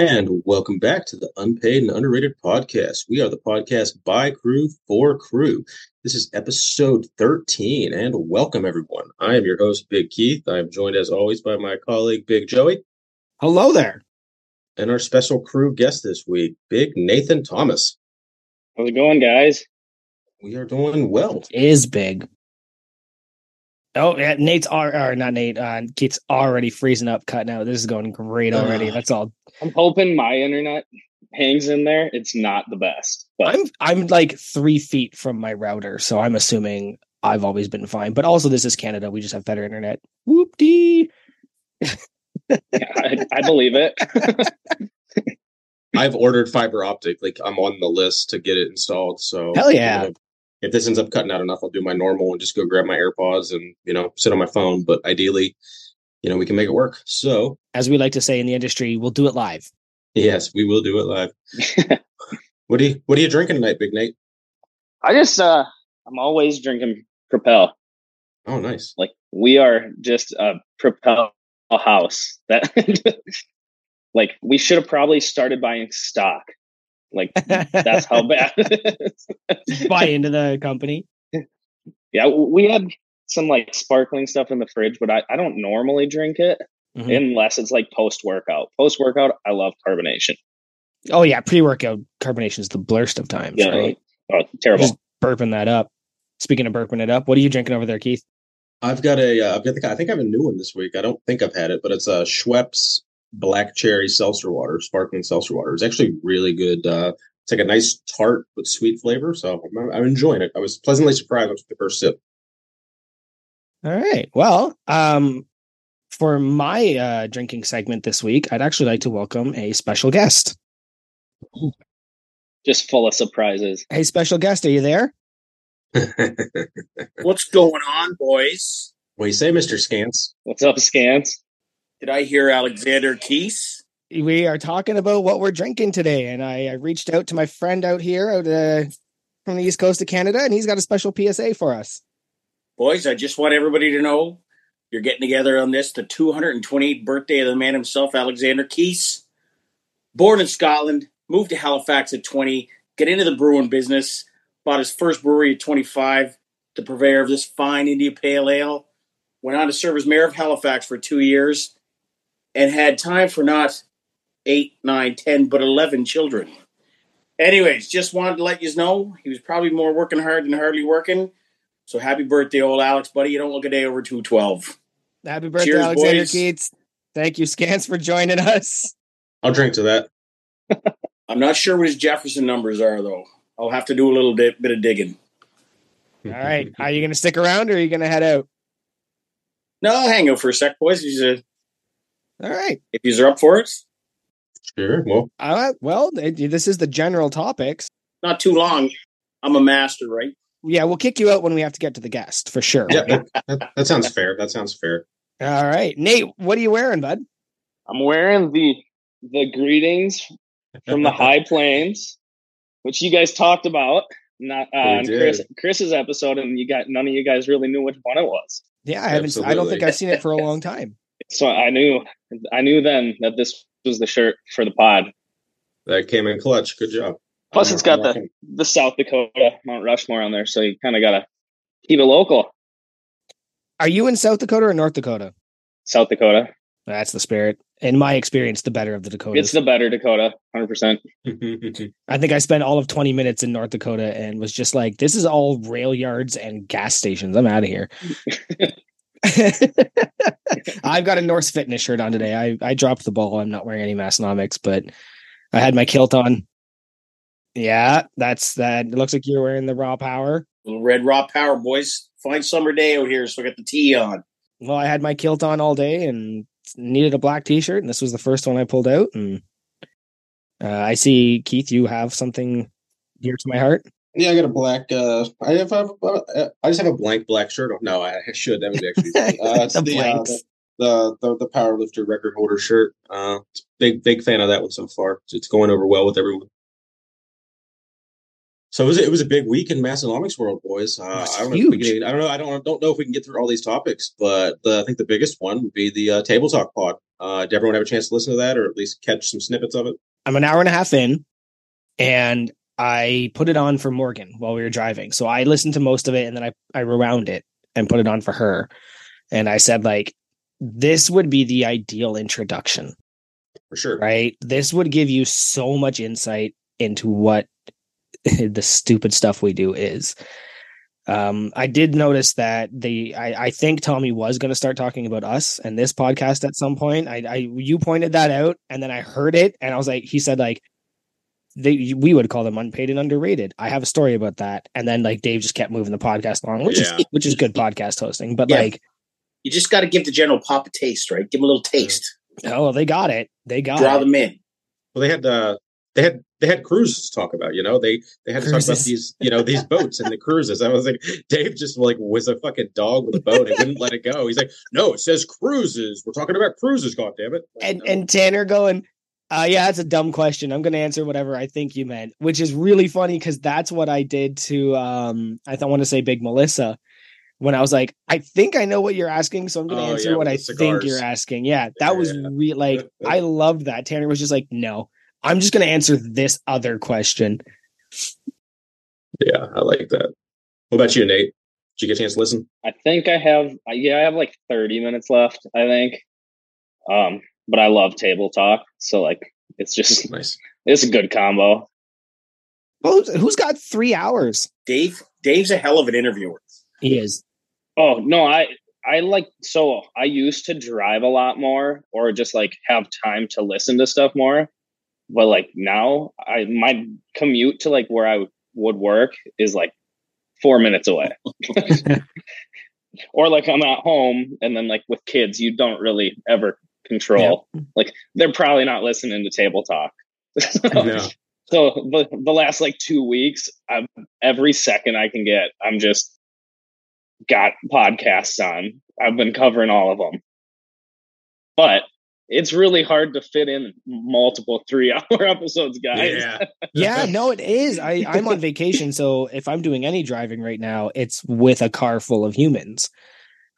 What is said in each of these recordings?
And welcome back to the Unpaid and Underrated podcast. We are the podcast by crew for crew. This is episode 13, and welcome everyone. I am your host, Big Keith. I am joined as always by my colleague, Big Joey. Hello there. And our special crew guest this week, Big Nathan Thomas. How's it going, guys? We are doing well. Is big. Oh, yeah, Nate's or, or not Nate. Uh, Keith's already freezing up, cutting out. This is going great already. That's all. I'm hoping my internet hangs in there. It's not the best, but I'm I'm like three feet from my router, so I'm assuming I've always been fine. But also, this is Canada. We just have better internet. Whoop dee. yeah, I, I believe it. I've ordered fiber optic. Like I'm on the list to get it installed. So Hell yeah. you know, if this ends up cutting out enough, I'll do my normal and just go grab my AirPods and you know sit on my phone. But ideally, you know, we can make it work. So As we like to say in the industry, we'll do it live. yes, we will do it live. What are you What are you drinking tonight, Big Nate? I just uh I'm always drinking Propel. Oh, nice. Like we are just a Propel house. That like we should have probably started buying stock. Like that's how bad. Buy into the company. yeah, we had some like sparkling stuff in the fridge, but I, I don't normally drink it Mhm. unless it's like post workout. Post workout, I love carbonation. Oh yeah, pre workout carbonation is the blurst of times, Yeah, right? Oh, terrible. Just burping that up. Speaking of burping it up, what are you drinking over there, Keith? I've got a. Uh, I've got the. I think I have a new one this week. I don't think I've had it, but it's a Schweppes Black Cherry Seltzer Water, sparkling seltzer water. It's actually really good. Uh, it's like a nice tart but sweet flavor. So I'm, I'm enjoying it. I was pleasantly surprised with the first sip. All right. Well, um, for my uh, drinking segment this week, I'd actually like to welcome a special guest. Just full of surprises. Hey, special guest, are you there? What's going on, boys? what do you say, Mister Scants? What's up, Scants? Did I hear Alexander Keith's? We are talking about what we're drinking today, and I, I reached out to my friend out here out uh, from the east coast of Canada, and he's got a special PSA for us. Boys, I just want everybody to know you're getting together on this, the 228th birthday of the man himself, Alexander Keith's. Born in Scotland, moved to Halifax at 20, get into the brewing business, bought his first brewery at 25, the purveyor of this fine India Pale Ale, went on to serve as mayor of Halifax for two years, and had time for not eight, nine, ten, but 11 children. Anyways, just wanted to let you know he was probably more working hard than hardly working. So happy birthday, old Alex, buddy. You don't look a day over 212. Happy birthday, Cheers, Alexander boys. Keith's. Thank you, Scants, for joining us. I'll drink to that. I'm not sure what his Jefferson numbers are, though. I'll have to do a little bit, bit of digging. All right. Are you going to stick around or are you going to head out? No, I'll hang out for a sec, boys. If you're- All right. If you're up for it, Sure. Well, Uh, well, this is the general topics. not too long. I'm a master, right? Yeah, we'll kick you out when we have to get to the guest for sure. yeah, that, that, that sounds fair. That sounds fair. All right. Nate, what are you wearing, bud? I'm wearing the the greetings from the high plains, which you guys talked about not uh, on. Chris Chris's episode, and you got none of you guys really knew which one it was. Yeah, I haven't. I don't think I've seen it for a long time. So I knew I knew then that this was the shirt for the pod. That came in clutch. Good job. Plus, it's got the the South Dakota Mount Rushmore on there, so you kind of gotta keep it local. Are you in South Dakota or North Dakota? South Dakota, That's the spirit. In my experience, the better of the Dakota. it's the better Dakota, hundred percent. I think I spent all of 20 minutes in North Dakota and was just like, this is all rail yards and gas stations. I'm out of here. I've got a Norse Fitness shirt on today. I, I dropped the ball. I'm not wearing any Massenomics, but I had my kilt on. Yeah, that's that. It looks like you're wearing the raw power. Little red raw power, boys. Fine summer day out here, so I got the tea on. Well, I had my kilt on all day and needed a black t-shirt, and this was the first one I pulled out. And uh, I see Keith, you have something dear to my heart. Yeah, I got a black. Uh, I have. A, uh, I just have a blank black shirt. No, I should. That would be actually. funny. Uh, it's The the, uh, blanks. the the the powerlifter record holder shirt. Uh, big big fan of that one so far. It's going over well with everyone. So it was, it was a big week in Massenomics world, boys. Uh, I don't know. If we huge. can, I don't know. I don't don't know if we can get through all these topics, but the, I think the biggest one would be the uh, table talk pod. Uh, did everyone have a chance to listen to that, or at least catch some snippets of it? I'm an hour and a half in, and I put it on for Morgan while we were driving. So I listened to most of it, and then I I rewound it and put it on for her. And I said like, this would be the ideal introduction, For sure. right? This would give you so much insight into what the stupid stuff we do is. Um, I did notice that the I, I think Tommy was going to start talking about us and this podcast at some point. I, I you pointed that out, and then I heard it, and I was like, he said like they we would call them unpaid and underrated. I have a story about that, and then like Dave just kept moving the podcast along, which Yeah. is which is good podcast hosting. But Yeah. like, You just got to give the general pop a taste, right? Give them a little taste. oh, they got it, they got Draw it. them in. Well, they had uh, they had they had cruises to talk about. You know, they they had to talk about these you know these boats and the cruises. I was like, Dave just like was a fucking dog with a boat and wouldn't let it go. He's like, no, it says cruises. We're talking about cruises. God damn it! Like, and no. and Tanner going, uh, yeah, that's a dumb question. I'm going to answer whatever I think you meant, which is really funny because that's what I did to um I don't want to say Big Melissa when I was like, I think I know what you're asking, so I'm going to Oh, answer yeah, what I the think you're asking. Yeah, that was Yeah. re- like I loved that. Tanner was just like, no, I'm just going to answer this other question. yeah, I like that. What about you, Nate? Did you get a chance to listen? I think I have yeah, I have like 30 minutes left, I think. Um, but I love table talk, so like it's just Nice. it's a good combo. Who's, who's got three hours? Dave, Dave's a hell of an interviewer. He is. Oh no, I I like so I used to drive a lot more or just like have time to listen to stuff more. But like now I my commute to like where I would work is like four minutes away. or like I'm at home and then like with kids, you don't really ever control. Like they're probably not listening to table talk. No. So the the last like two weeks, I'm every second I can get, I'm just got podcasts on. I've been covering all of them, but it's really hard to fit in multiple three hour episodes, guys. Yeah. yeah, no, it is. I, I'm on vacation, so if I'm doing any driving right now, it's with a car full of humans,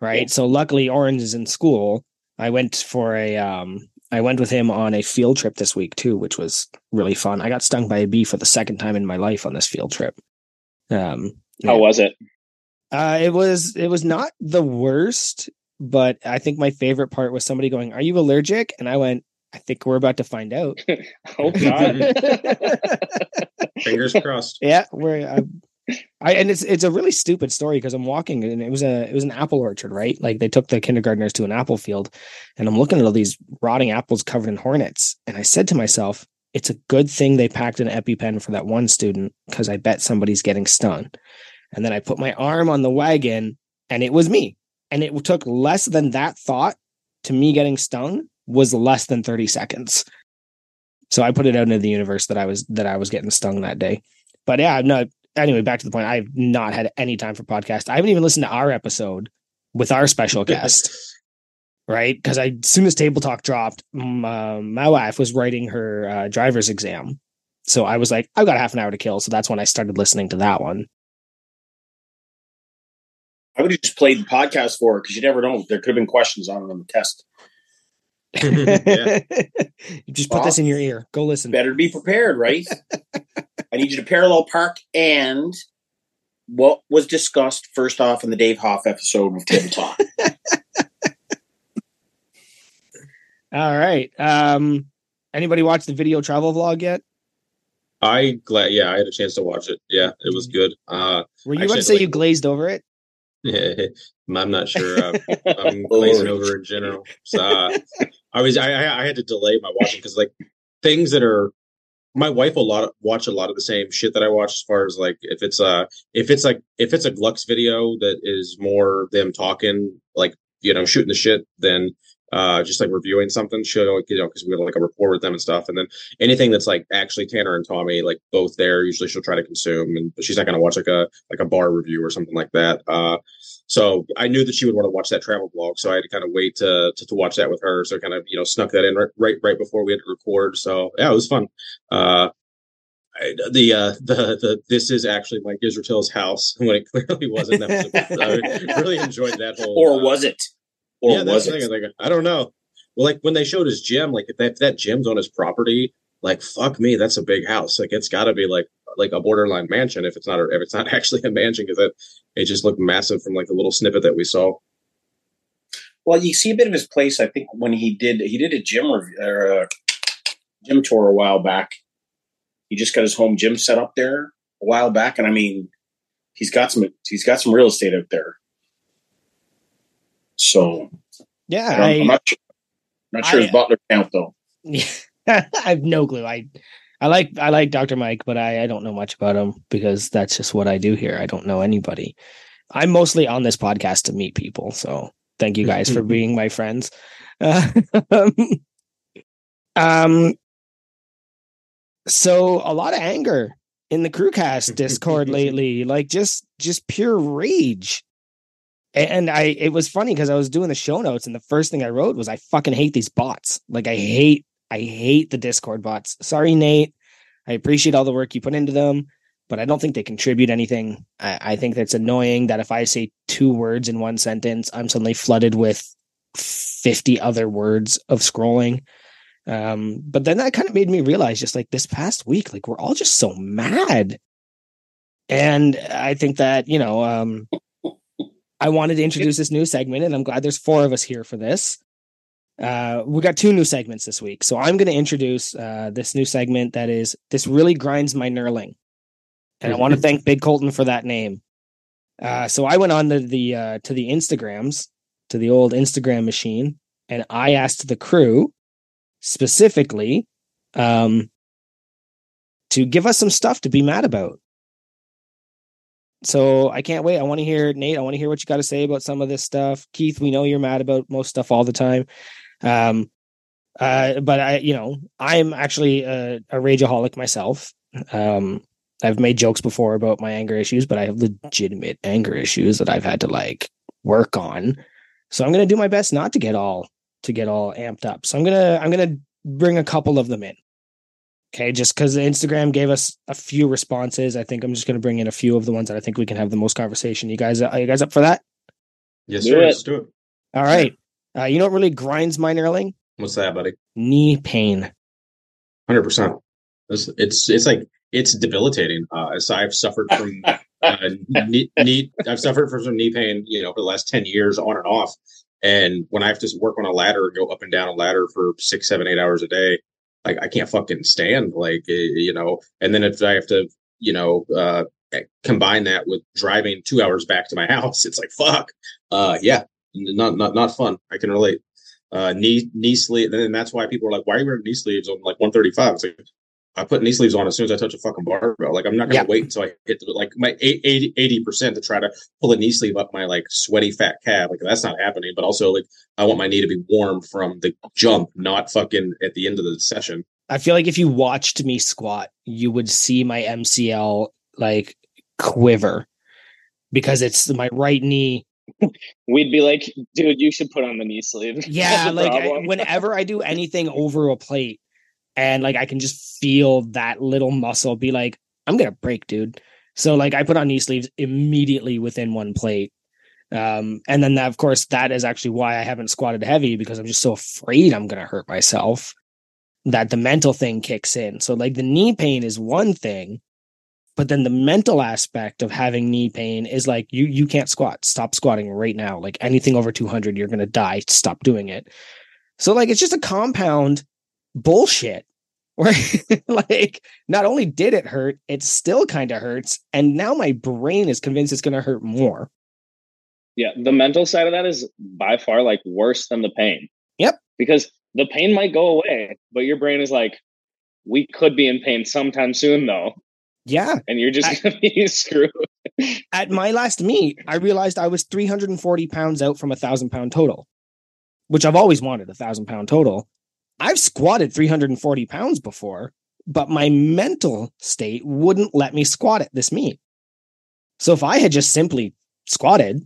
right? So luckily, Orange is in school. I went for a, um, I went with him on a field trip this week too, which was really fun. I got stung by a bee for the second time in my life on this field trip. Um, How was it? uh, it was it was not the worst, but I think my favorite part was somebody going, "Are you allergic?" And I went, "I think we're about to find out." Oh, Hope not. Fingers crossed. Yeah, we're I, I and it's it's a really stupid story because I'm walking and it was a it was an apple orchard, right? Like they took the kindergartners to an apple field, and I'm looking at all these rotting apples covered in hornets, and I said to myself, "It's a good thing they packed an EpiPen for that one student because I bet somebody's getting stung." And then I put my arm on the wagon, and it was me, and it took less than that thought to me getting stung was less than 30 seconds. So I put it out into the universe that I was that I was getting stung that day. But yeah, I'm not anyway, back to the point. I've not had any time for podcast. I haven't even listened to our episode with our special guest, right? Because I, as soon as Table Talk dropped, m- uh, my wife was writing her uh, driver's exam. So I was like, I've got half an hour to kill. So that's when I started listening to that one. I would have just played the podcast for it because you never know. There could have been questions on it on the test. yeah. you just put this in your ear. Go listen. Better be prepared, right? I need you to parallel park and what was discussed first off in the Dave Hoff episode of Table Talk. All right. Um, anybody watch the video travel vlog yet? I glad. Yeah, I had a chance to watch it. Yeah, it was good. Uh, Were you Actually, about to say like- you glazed over it? I'm not sure. Uh, I'm glazing over in general. So uh, I was. I, I had to delay my watching because like things that are. My wife will lot watch a lot of the same shit that I watch. As far as like if it's a if it's like if it's a Glux video that is more them talking like you know shooting the shit than uh just like reviewing something. She'll you know because we have like a rapport with them and stuff. And then anything that's like actually Tanner and Tommy like both there. Usually she'll try to consume, and she's not going to watch like a like a bar review or something like that. Uh, so I knew that she would want to watch that travel vlog, so I had to kind of wait to, to to watch that with her. So kind of you know snuck that in right right, right before we had to record. So yeah, it was fun. Uh, I, the uh the the this is actually Mike Israetel's house when it clearly wasn't. That was a- I really enjoyed that whole. or uh, was it? Or yeah, that's was the thing. it? I like, I don't know. Well, like when they showed his gym, like if that, if that gym's on his property, like fuck me, that's a big house. Like it's got to be like like a borderline mansion if it's not a, if it's not actually a mansion because it it just looked massive from like a little snippet that we saw. Well, you see a bit of his place. I think when he did he did a gym review or a gym tour a while back. He just got his home gym set up there a while back, and I mean, he's got some he's got some real estate out there. So Yeah, I I, am not sure, not sure I- his butler count though. I have no clue. I I like I like Dr. Mike, but I, I don't know much about him because that's just what I do here. I don't know anybody. I'm mostly on this podcast to meet people. So thank you guys for being my friends. Um, um so a lot of anger in the crewcast discord lately like just just pure rage and i it was funny because i was doing the show notes and the first thing i wrote was i fucking hate these bots. Like i hate i hate the discord bots. Sorry nate. I appreciate all the work you put into them but i don't think they contribute anything. I, I think that's annoying that if i say two words in one sentence i'm suddenly flooded with 50 other words of scrolling. Um, but then that kind of made me realize just like this past week, like we're all just so mad. And I think that, you know, um, I wanted to introduce this new segment and I'm glad there's four of us here for this. Uh, we got two new segments this week. So I'm going to introduce uh, this new segment that is This Really Grinds My Knurling. And I want to thank Big Colton for that name. Uh, so I went on the, the uh, to the Instagrams, to the old Instagram machine, and I asked the crew specifically um, to give us some stuff to be mad about. So I can't wait. I want to hear Nate. I want to hear what you got to say about some of this stuff. Keith, we know you're mad about most stuff all the time. Um, uh, but I, you know, I'm actually a, a rageaholic myself. Um, I've made jokes before about my anger issues, but I have legitimate anger issues that I've had to like work on. So I'm going to do my best not to get all to get all amped up. So I'm gonna I'm gonna bring a couple of them in. Okay, just because Instagram gave us a few responses, I think I'm just gonna bring in a few of the ones that I think we can have the most conversation. You guys, are you guys up for that? Yes, Do sir. it. Let's do it. All right. Uh, you know what really grinds my knurling? What's that, buddy? Knee pain. Hundred percent. It's it's it's like it's debilitating. Uh, so I've suffered from uh, knee, knee. I've suffered from some knee pain, you know, for the last ten years, on and off. And when I have to work on a ladder and go up and down a ladder for six, seven, eight hours a day, like I can't fucking stand. Like eh, you know, and then if I have to, you know, uh, combine that with driving two hours back to my house, it's like fuck. Uh, yeah, not not not fun. I can relate. Uh, knee knee sleeve, and that's why people are like, "Why are you wearing knee sleeves on like 135?" It's like I put knee sleeves on as soon as I touch a fucking barbell. Like I'm not gonna Yeah. wait until I hit the, like my 80 percent to try to pull a knee sleeve up my like sweaty fat calf. Like that's not happening. But also like I want my knee to be warm from the jump, not fucking at the end of the session. I feel like if you watched me squat, you would see my MCL like quiver because it's my right knee We'd be like, dude, you should put on the knee sleeve. Yeah, like I, whenever I do anything over a plate and like I can just feel that little muscle be like, I'm gonna break, dude. So like I put on knee sleeves immediately within one plate. Um, and then that, of course, that is actually why I haven't squatted heavy because I'm just so afraid I'm gonna hurt myself that the mental thing kicks in. So like the knee pain is one thing, but then the mental aspect of having knee pain is like you you can't squat. Stop squatting right now. Like anything over 200, you're gonna die. Stop doing it. So like it's just a compound bullshit. Where like not only did it hurt, it still kind of hurts, and now my brain is convinced it's gonna hurt more. Yeah, the mental side of that is by far like worse than the pain. Yep. Because the pain might go away, but your brain is like, we could be in pain sometime soon though, Yeah. and you're just gonna be screwed. At my last meet, I realized I was 340 pounds out from a thousand pound total, which I've always wanted a thousand pound total. I've squatted 340 pounds before, but my mental state wouldn't let me squat at this meet. So if I had just simply squatted,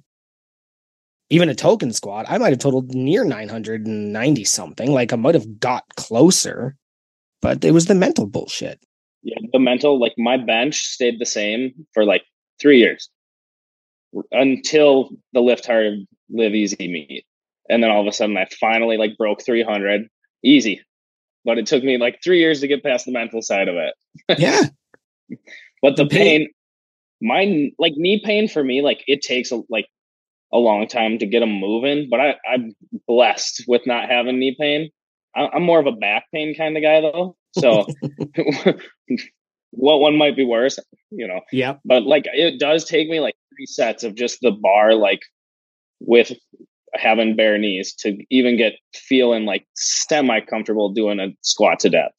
even a token squat, I might have totaled near 990 something. Like I might have got closer, but it was the mental bullshit. Yeah, the mental, like my bench stayed the same for like three years until the lift hard, live easy meet. and then all of a sudden I finally like broke 300, easy. But it took me like three years to get past the mental side of it. Yeah. But the, The pain- pain, my like knee pain for me, like it takes a, like a long time to get them moving. But I, I'm blessed with not having knee pain. I, I'm more of a back pain kind of guy though. So what one might be worse, you know. Yeah. But like it does take me like three sets of just the bar, like with having bare knees to even get feeling like semi comfortable doing a squat to death.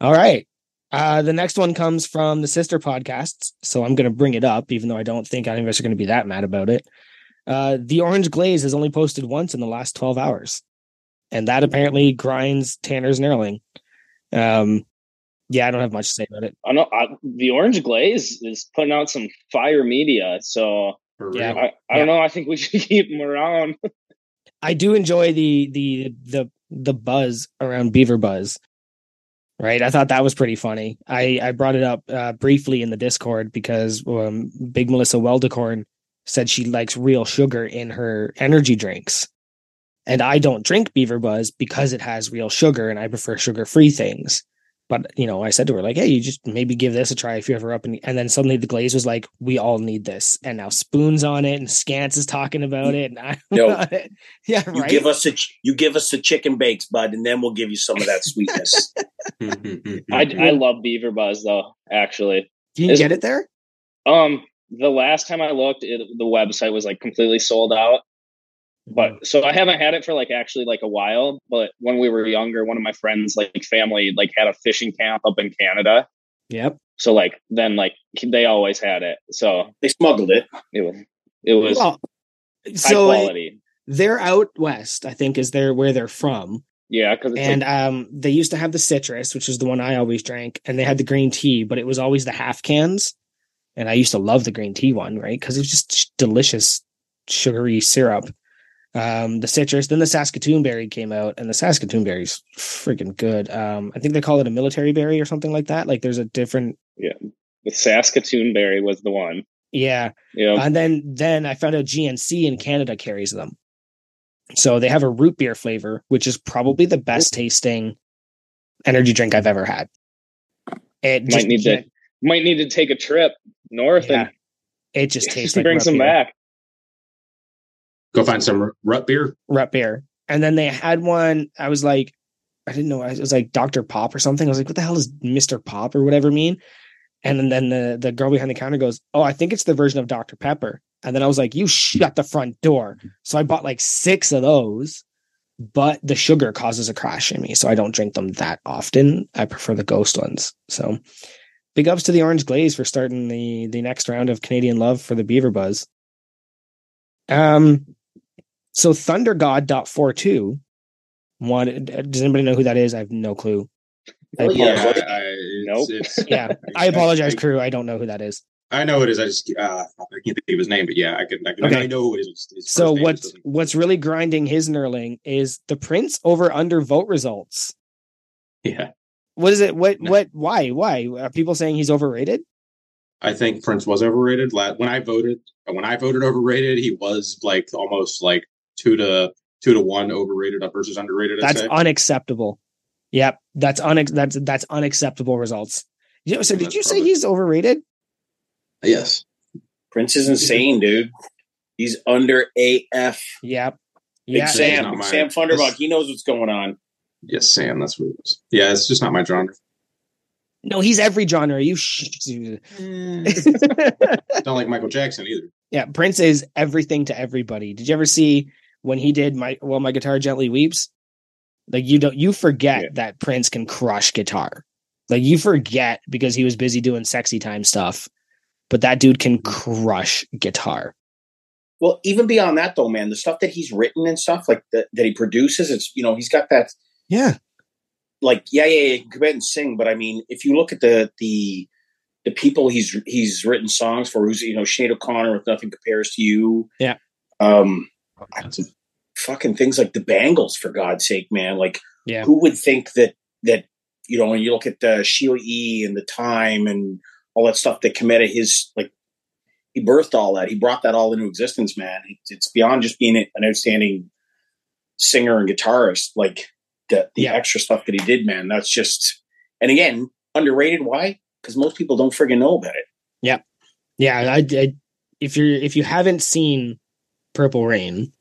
All right. Uh, the next one comes from the sister podcasts, so I'm going to bring it up, even though I don't think any of us are going to be that mad about it. Uh, the Orange Glaze has only posted once in the last 12 hours, and that apparently grinds Tanner's Knurling. Um, yeah, I don't have much to say about it. I know I, the Orange Glaze is putting out some fire media, so For Yeah. real. I, I don't know. I think we should keep them around. I do enjoy the the the the buzz around Beaver Buzz. Right, I thought that was pretty funny. I I brought it up uh, briefly in the Discord because um, Big Melissa Weldecorn said she likes real sugar in her energy drinks, and I don't drink Beaver Buzz because it has real sugar, and I prefer sugar free things. But you know, I said to her like, "Hey, you just maybe give this a try if you're ever up." And, and then suddenly the glaze was like, "We all need this," and now Spoon's on it, and Scants is talking about it, and I No. yeah, You right. give us a ch- you give us the chicken bakes, bud, and then we'll give you some of that sweetness. I, I love Beaver Buzz though. Actually, Can you Is- get it there? um, the last time I looked, it, the website was like completely sold out. But so I haven't had it for like actually like a while. But when we were younger, one of my friends like family like had a fishing camp up in Canada. Yep. So like then like they always had it. So they smuggled it. it was it was Well, high so quality. they're out west, I think, is there where they're from. Yeah, because And like, um, they used to have the citrus, which is the one I always drank, and they had the green tea, but it was always the half cans. And I used to love the green tea one, right? Because it was just sh- delicious, sugary syrup. Um, the citrus, then the Saskatoon berry came out, and the Saskatoon berry's freaking good. Um, I think they call it a military berry or something like that. Like there's a different, Yeah, the Saskatoon berry was the one. yeah. Yeah, And then then I found out GNC in Canada carries them. So they have a root beer flavor, which is probably the best tasting energy drink I've ever had. It might just need to might need to take a trip north yeah, it just and tastes like bring some beer. back. Go find some rut beer. Root beer. And then they had one. I was like, I didn't know. It was like Dr. Pop or something. I was like, what the hell does Mr. Pop or whatever mean? And then the, the girl behind the counter goes, Oh, I think it's the version of Dr. Pepper. And then I was like, You shut the front door. So I bought like six of those, but the sugar causes a crash in me. So I don't drink them that often. I prefer the ghost ones. So big ups to the Orange Glaze for starting the the next round of Canadian Love for the Beaver Buzz. Um, so Thunder God dot four two. One, does anybody know who that is? I have no clue. I Well, yeah, apologize. I, it's, Nope. it's- Yeah, I apologize, crew. I don't know who that is. I know it is. I just uh, I can't think of his name, but yeah, I can. I, can, Okay. I know who it is. So what's what's really grinding his Knurling is the Prince over under vote results. Yeah, What is it? What No. what? Why? Why are people saying he's overrated? I think Prince was overrated. When I voted, when I voted overrated, he was like almost like two to two to one overrated up versus underrated. I'd That's say. unacceptable. Yep, that's unex- that's that's unacceptable results. You know, so did That's you say he's overrated? yes. Prince is insane, dude. He's under AF. Yep. Big Yeah. Sam, not Big my- Sam Funderbuck. He knows what's going on. Yes, Sam. That's what it was. Yeah, it's just not my genre. No, he's every genre. Are you sh- mm. Don't like Michael Jackson either. Yeah, Prince is everything to everybody. Did you ever see when he did my well, my guitar gently weeps? Like you don't you forget Yeah. that Prince can crush guitar. Like you forget because he was busy doing sexy time stuff. But that dude can crush guitar. Well, even beyond that, though, man, the stuff that he's written and stuff like that, that he produces, it's you know he's got that Yeah. like yeah, yeah, yeah, he can come out and sing, but I mean, if you look at the the the people he's he's written songs for, who's you know Sinead O'Connor with Nothing Compares to You, Yeah. um, fucking things like the Bangles, for God's sake, man, like Yeah. who would think that that you know when you look at the Sheila E and the Time and all that stuff that of his like he birthed all that. He brought that all into existence, man. It's, it's beyond just being an outstanding singer and guitarist. Like the, the Yeah. extra stuff that he did, man. That's just, and again, underrated. Why? Because most people don't friggin' know about it. Yeah, Yeah, I, I if you're if you haven't seen Purple Rain,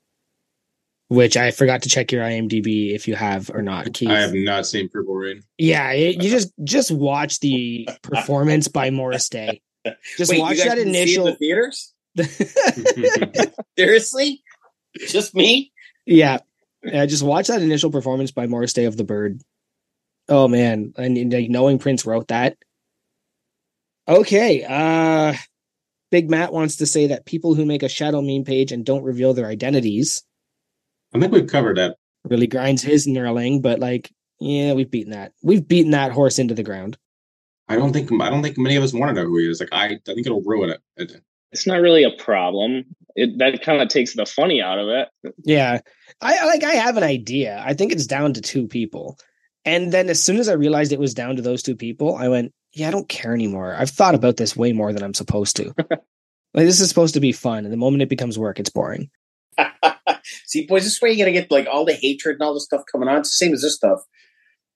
which I forgot to check your IMDb if you have or not, Keith. I have not seen Purple Rain. Yeah, it, you just just watch the performance by Morris Day. Just Wait, watch you guys that didn't see in initial. the theaters. Seriously, just me. yeah, yeah, just watch that initial performance by Morris Day of the Bird. Oh man, and, and, like, knowing Prince wrote that. Okay, uh Big Matt wants to say that people who make a shadow meme page and don't reveal their identities I think we've covered that. really grinds his knurling, but like, yeah, we've beaten that. We've beaten that horse into the ground. I don't think I don't think many of us want to know who he is. Like I, I think it'll ruin it. It- It's not really a problem. It that kind of takes the funny out of it. Yeah. I I- like I have an idea. I think it's down to two people. And then as soon as I realized it was down to those two people, I went, yeah, I don't care anymore. I've thought about this way more than I'm supposed to. like this is supposed to be fun, and the moment it becomes work, it's boring. See, boys, this way you're gonna get like all the hatred and all the stuff coming on. It's the same as this stuff.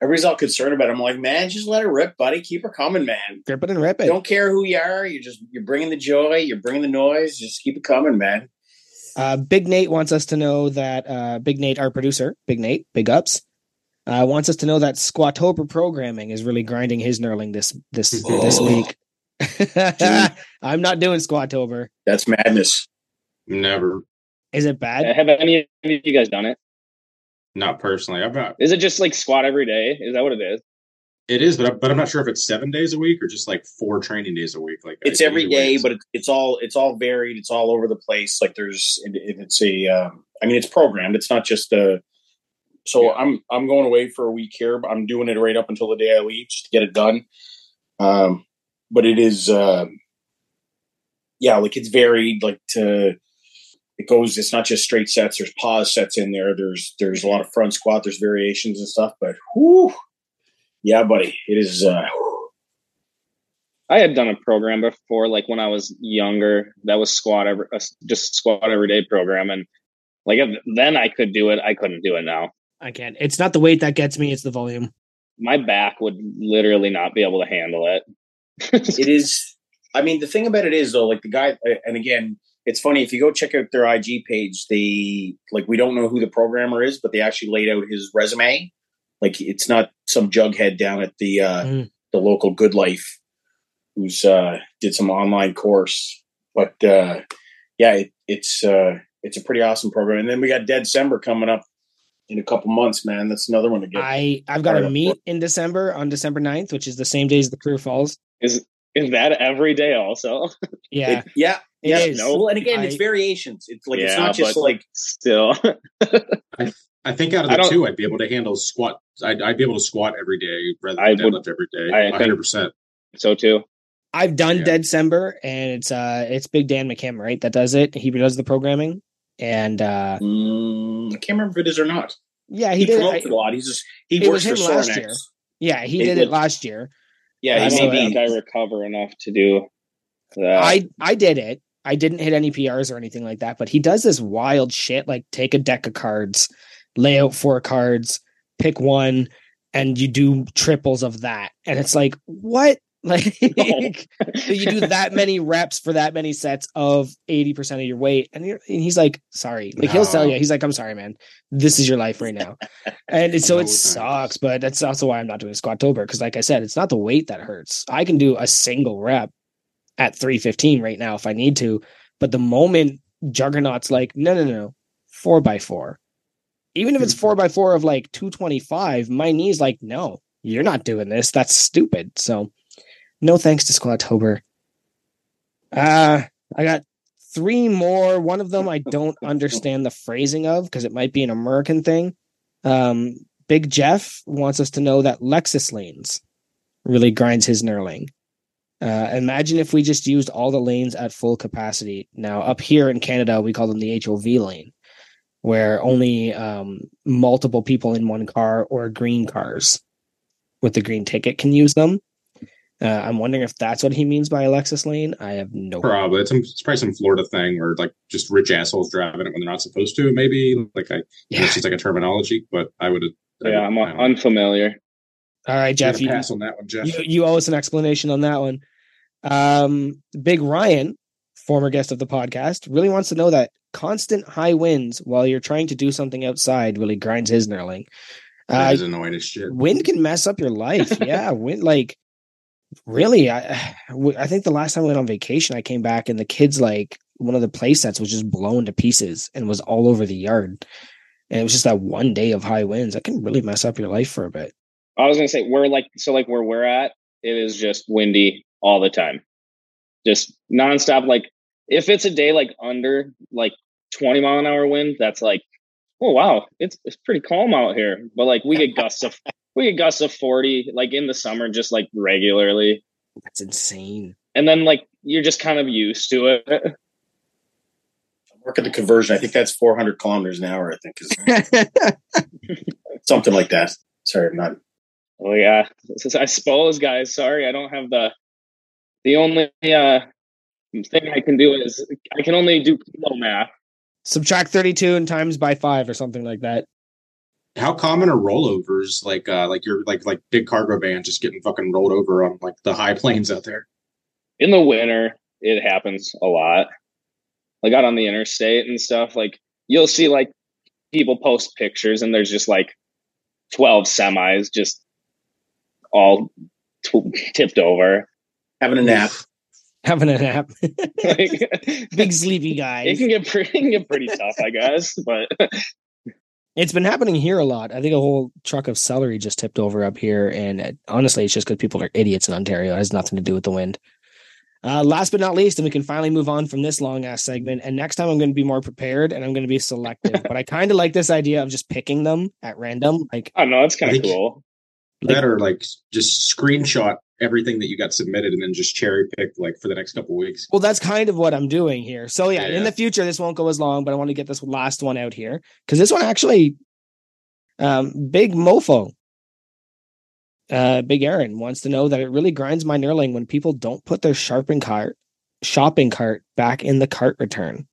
Everybody's all concerned about it. I'm like, man, just let her rip, buddy. Keep her coming, man. Rip it and rip it. Don't care who you are. You're just you're bringing the joy. You're bringing the noise. Just keep it coming, man. Uh, Big Nate wants us to know that uh, Big Nate, our producer, Big Nate, big ups, uh, wants us to know that Squatober programming is really grinding his knurling this this this Oh. week. I'm not doing Squatober. That's madness. never, Is it bad? Have any of you guys done it? not personally. I've not. Is it just like squat every day? Is that what it is? It is, but I, but I'm not sure if it's seven days a week or just like four training days a week. Like It's I- every either way, day, it's- but it's, it's all it's all varied. It's all over the place. Like there's it's a, um, I mean, it's programmed. It's not just a. So Yeah. I'm I'm going away for a week here. But I'm doing it right up until the day I leave just to get it done. Um, but it is, um, yeah, like it's varied. Like to it goes. It's not just straight sets. There's pause sets in there. There's there's a lot of front squat. There's variations and stuff. But whoo, yeah, buddy, it is. Uh, I had done a program before, like when I was younger. That was squat every, uh, just squat every day program, and like if, then I could do it. I couldn't do it now. I can't. It's not the weight that gets me; it's the volume. My back would literally not be able to handle it. it is i mean the thing about it is though like the guy and again it's funny if you go check out their ig page they like we don't know who the programmer is but they actually laid out his resume like it's not some jughead down at the uh Mm. the local good life who's uh did some online course but uh yeah it, it's uh it's a pretty awesome program and then we got dead december coming up in a couple months man that's another one to get I I've got Fired a up meet in December on December 9th, which is the same day as the crew falls. Is is that every day also? Yeah, It- yeah It yeah is. no and again it's variations it's like it's not just like Still, I think out of the two, I'd be able to handle squat. I'd, I'd be able to squat every day rather I than would- deadlift every day. I think- 100. percent so too. I've done Yeah. Dead December, and it's uh it's Big Dan McKim, right? That does it. He does the programming, and uh Mm, I can't remember if it is or not. yeah, He, he, did. promotes It, it a lot. He's just he works was for last year. yeah, he It did was- it last year. Yeah, I Uh, he so don't think. I recover enough to do that. I I did it. I didn't hit any PRs or anything like that, but he does this wild shit like take a deck of cards, lay out four cards, pick one, and you do triples of that. And it's like, what? Like you do that many reps for that many sets of 80% of your weight. And, you're, and he's like, sorry. Like he'll tell you, he's like, I'm sorry, man. This is your life right now. And so No it thanks. sucks, but that's also why I'm not doing squat tober. Because like I said, it's not the weight that hurts. I can do a single rep at 315 right now if I need to. But the moment Juggernaut's like, no, no, no, four by four. Even if it's four by four of like 225, my knee's like, no, you're not doing this. That's stupid. So no thanks to Squattober. Uh I got three more. One of them I don't understand the phrasing of because it might be an American thing. Um, Big Jeff wants us to know that Lexus lanes really grinds his knurling. Uh, imagine if we just used all the lanes at full capacity. Now, up here in Canada, we call them the HOV lane, where only um, multiple people in one car or green cars with the green ticket can use them. Uh, I'm wondering if that's what he means by Alexis Lane. I have no. Probably it's, it's probably some Florida thing where like just rich assholes driving it when they're not supposed to. Maybe like I, Yeah. it's just like a terminology, but I would. I Yeah, I'm would, I don't know. unfamiliar. All right, Jeff, Gonna you, pass on that one, Jeff. you you owe us an explanation on that one. Um, Big Ryan, former guest of the podcast, really wants to know that constant high winds while you're trying to do something outside really grinds his knurling. that Uh, is annoying as shit. wind can mess up your life. Yeah, wind like really. I I think the last time I went on vacation, I came back and the kids like one of the play sets was just blown to pieces and was all over the yard. And it was just that one day of high winds that can really mess up your life for a bit. I was gonna say we're like so like where we're at, it is just windy all the time. Just nonstop. Like if it's a day like under like 20 mile an hour wind, that's like, oh wow, it's it's pretty calm out here. But like we get gusts of we get gusts of 40 like in the summer just like regularly. That's insane. And then like you're just kind of used to it. Work at the conversion. I think that's 400 kilometers an hour. I think is something like that. Sorry, I'm not. Oh yeah. I suppose guys, sorry, I don't have the the only uh thing I can do is I can only do kilo math. Subtract 32 and times by five or something like that. How common are rollovers? Like, uh, like you're like like big cargo van just getting fucking rolled over on like the high plains out there. in the winter it happens a lot like out on the interstate and stuff like you'll see like people post pictures and there's just like 12 semis just all t- tipped over Having a nap. Having a nap. like, Big sleepy guys. it can get pretty it can get pretty tough i guess but It's been happening here a lot. I think a whole truck of celery just tipped over up here. And uh, honestly, it's just because people are idiots in Ontario. It has nothing to do with the wind. Uh, last but not least, and we can finally move on from this long ass segment. And next time I'm going to be more prepared and I'm going to be selective. but I kind of like this idea of just picking them at random. Like, i don't know it's kind of cool Like- that or like just screenshot everything that you got submitted and then just cherry pick like for the next couple weeks. well, that's kind of what I'm doing here. So yeah, Yeah, in the future, this won't go as long, but I want to get this last one out here because this one actually, um, big mofo. Uh, Big Aaron wants to know that it really grinds my knurling when people don't put their sharpen cart, shopping cart back in the cart return.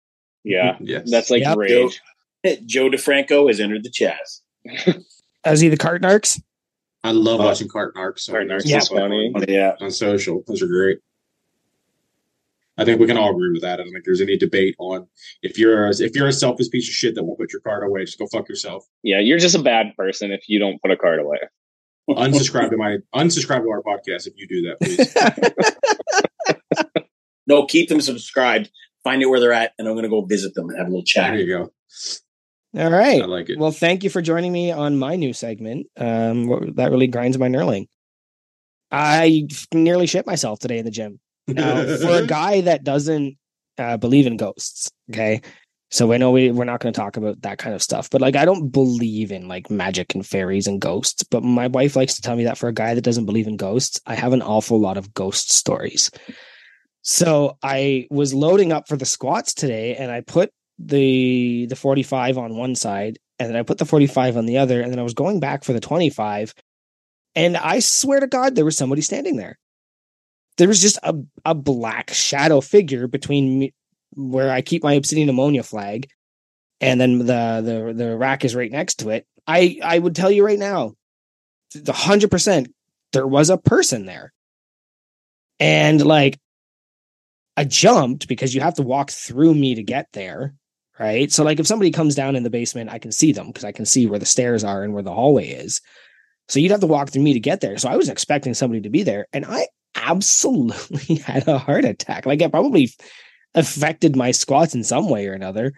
yeah Yes. that's like Yep. rage Joe DeFranco has entered the chaz. Is he the cart narcs? I love Uh, watching Cart Narcs. on- Cart Narcs Yeah. is funny Yeah. on social. Those are great. I think we can all agree with that. I don't think there's any debate on if you're a, if you're a selfish piece of shit that won't put your card away, just go fuck yourself. yeah you're just a bad person if you don't put a card away Unsubscribe to my unsubscribe to our podcast if you do that, please. No, keep them subscribed. Find out where they're at, and I'm going to go visit them and have a little chat. there you go. All right. I like it. Well, thank you for joining me on my new segment. Um, that really grinds my knurling. I nearly shit myself today in the gym. Now, for a guy that doesn't uh, believe in ghosts, okay. So I know we we're not going to talk about that kind of stuff, but like I don't believe in like magic and fairies and ghosts. But my wife likes to tell me that for a guy that doesn't believe in ghosts, I have an awful lot of ghost stories. So I was loading up for the squats today, and I put the the 45 on one side, and then I put the 45 on the other, and then I was going back for the 25, and I swear to God, there was somebody standing there. There was just a, a black shadow figure between me, where I keep my obsidian ammonia flag, and then the the the rack is right next to it. I I would tell you right now, the hundred percent, there was a person there, and like I jumped because you have to walk through me to get there, right? So like if somebody comes down in the basement, I can see them because I can see where the stairs are and where the hallway is. So you'd have to walk through me to get there. So I was expecting somebody to be there, and I absolutely had a heart attack. Like it probably affected my squats in some way or another.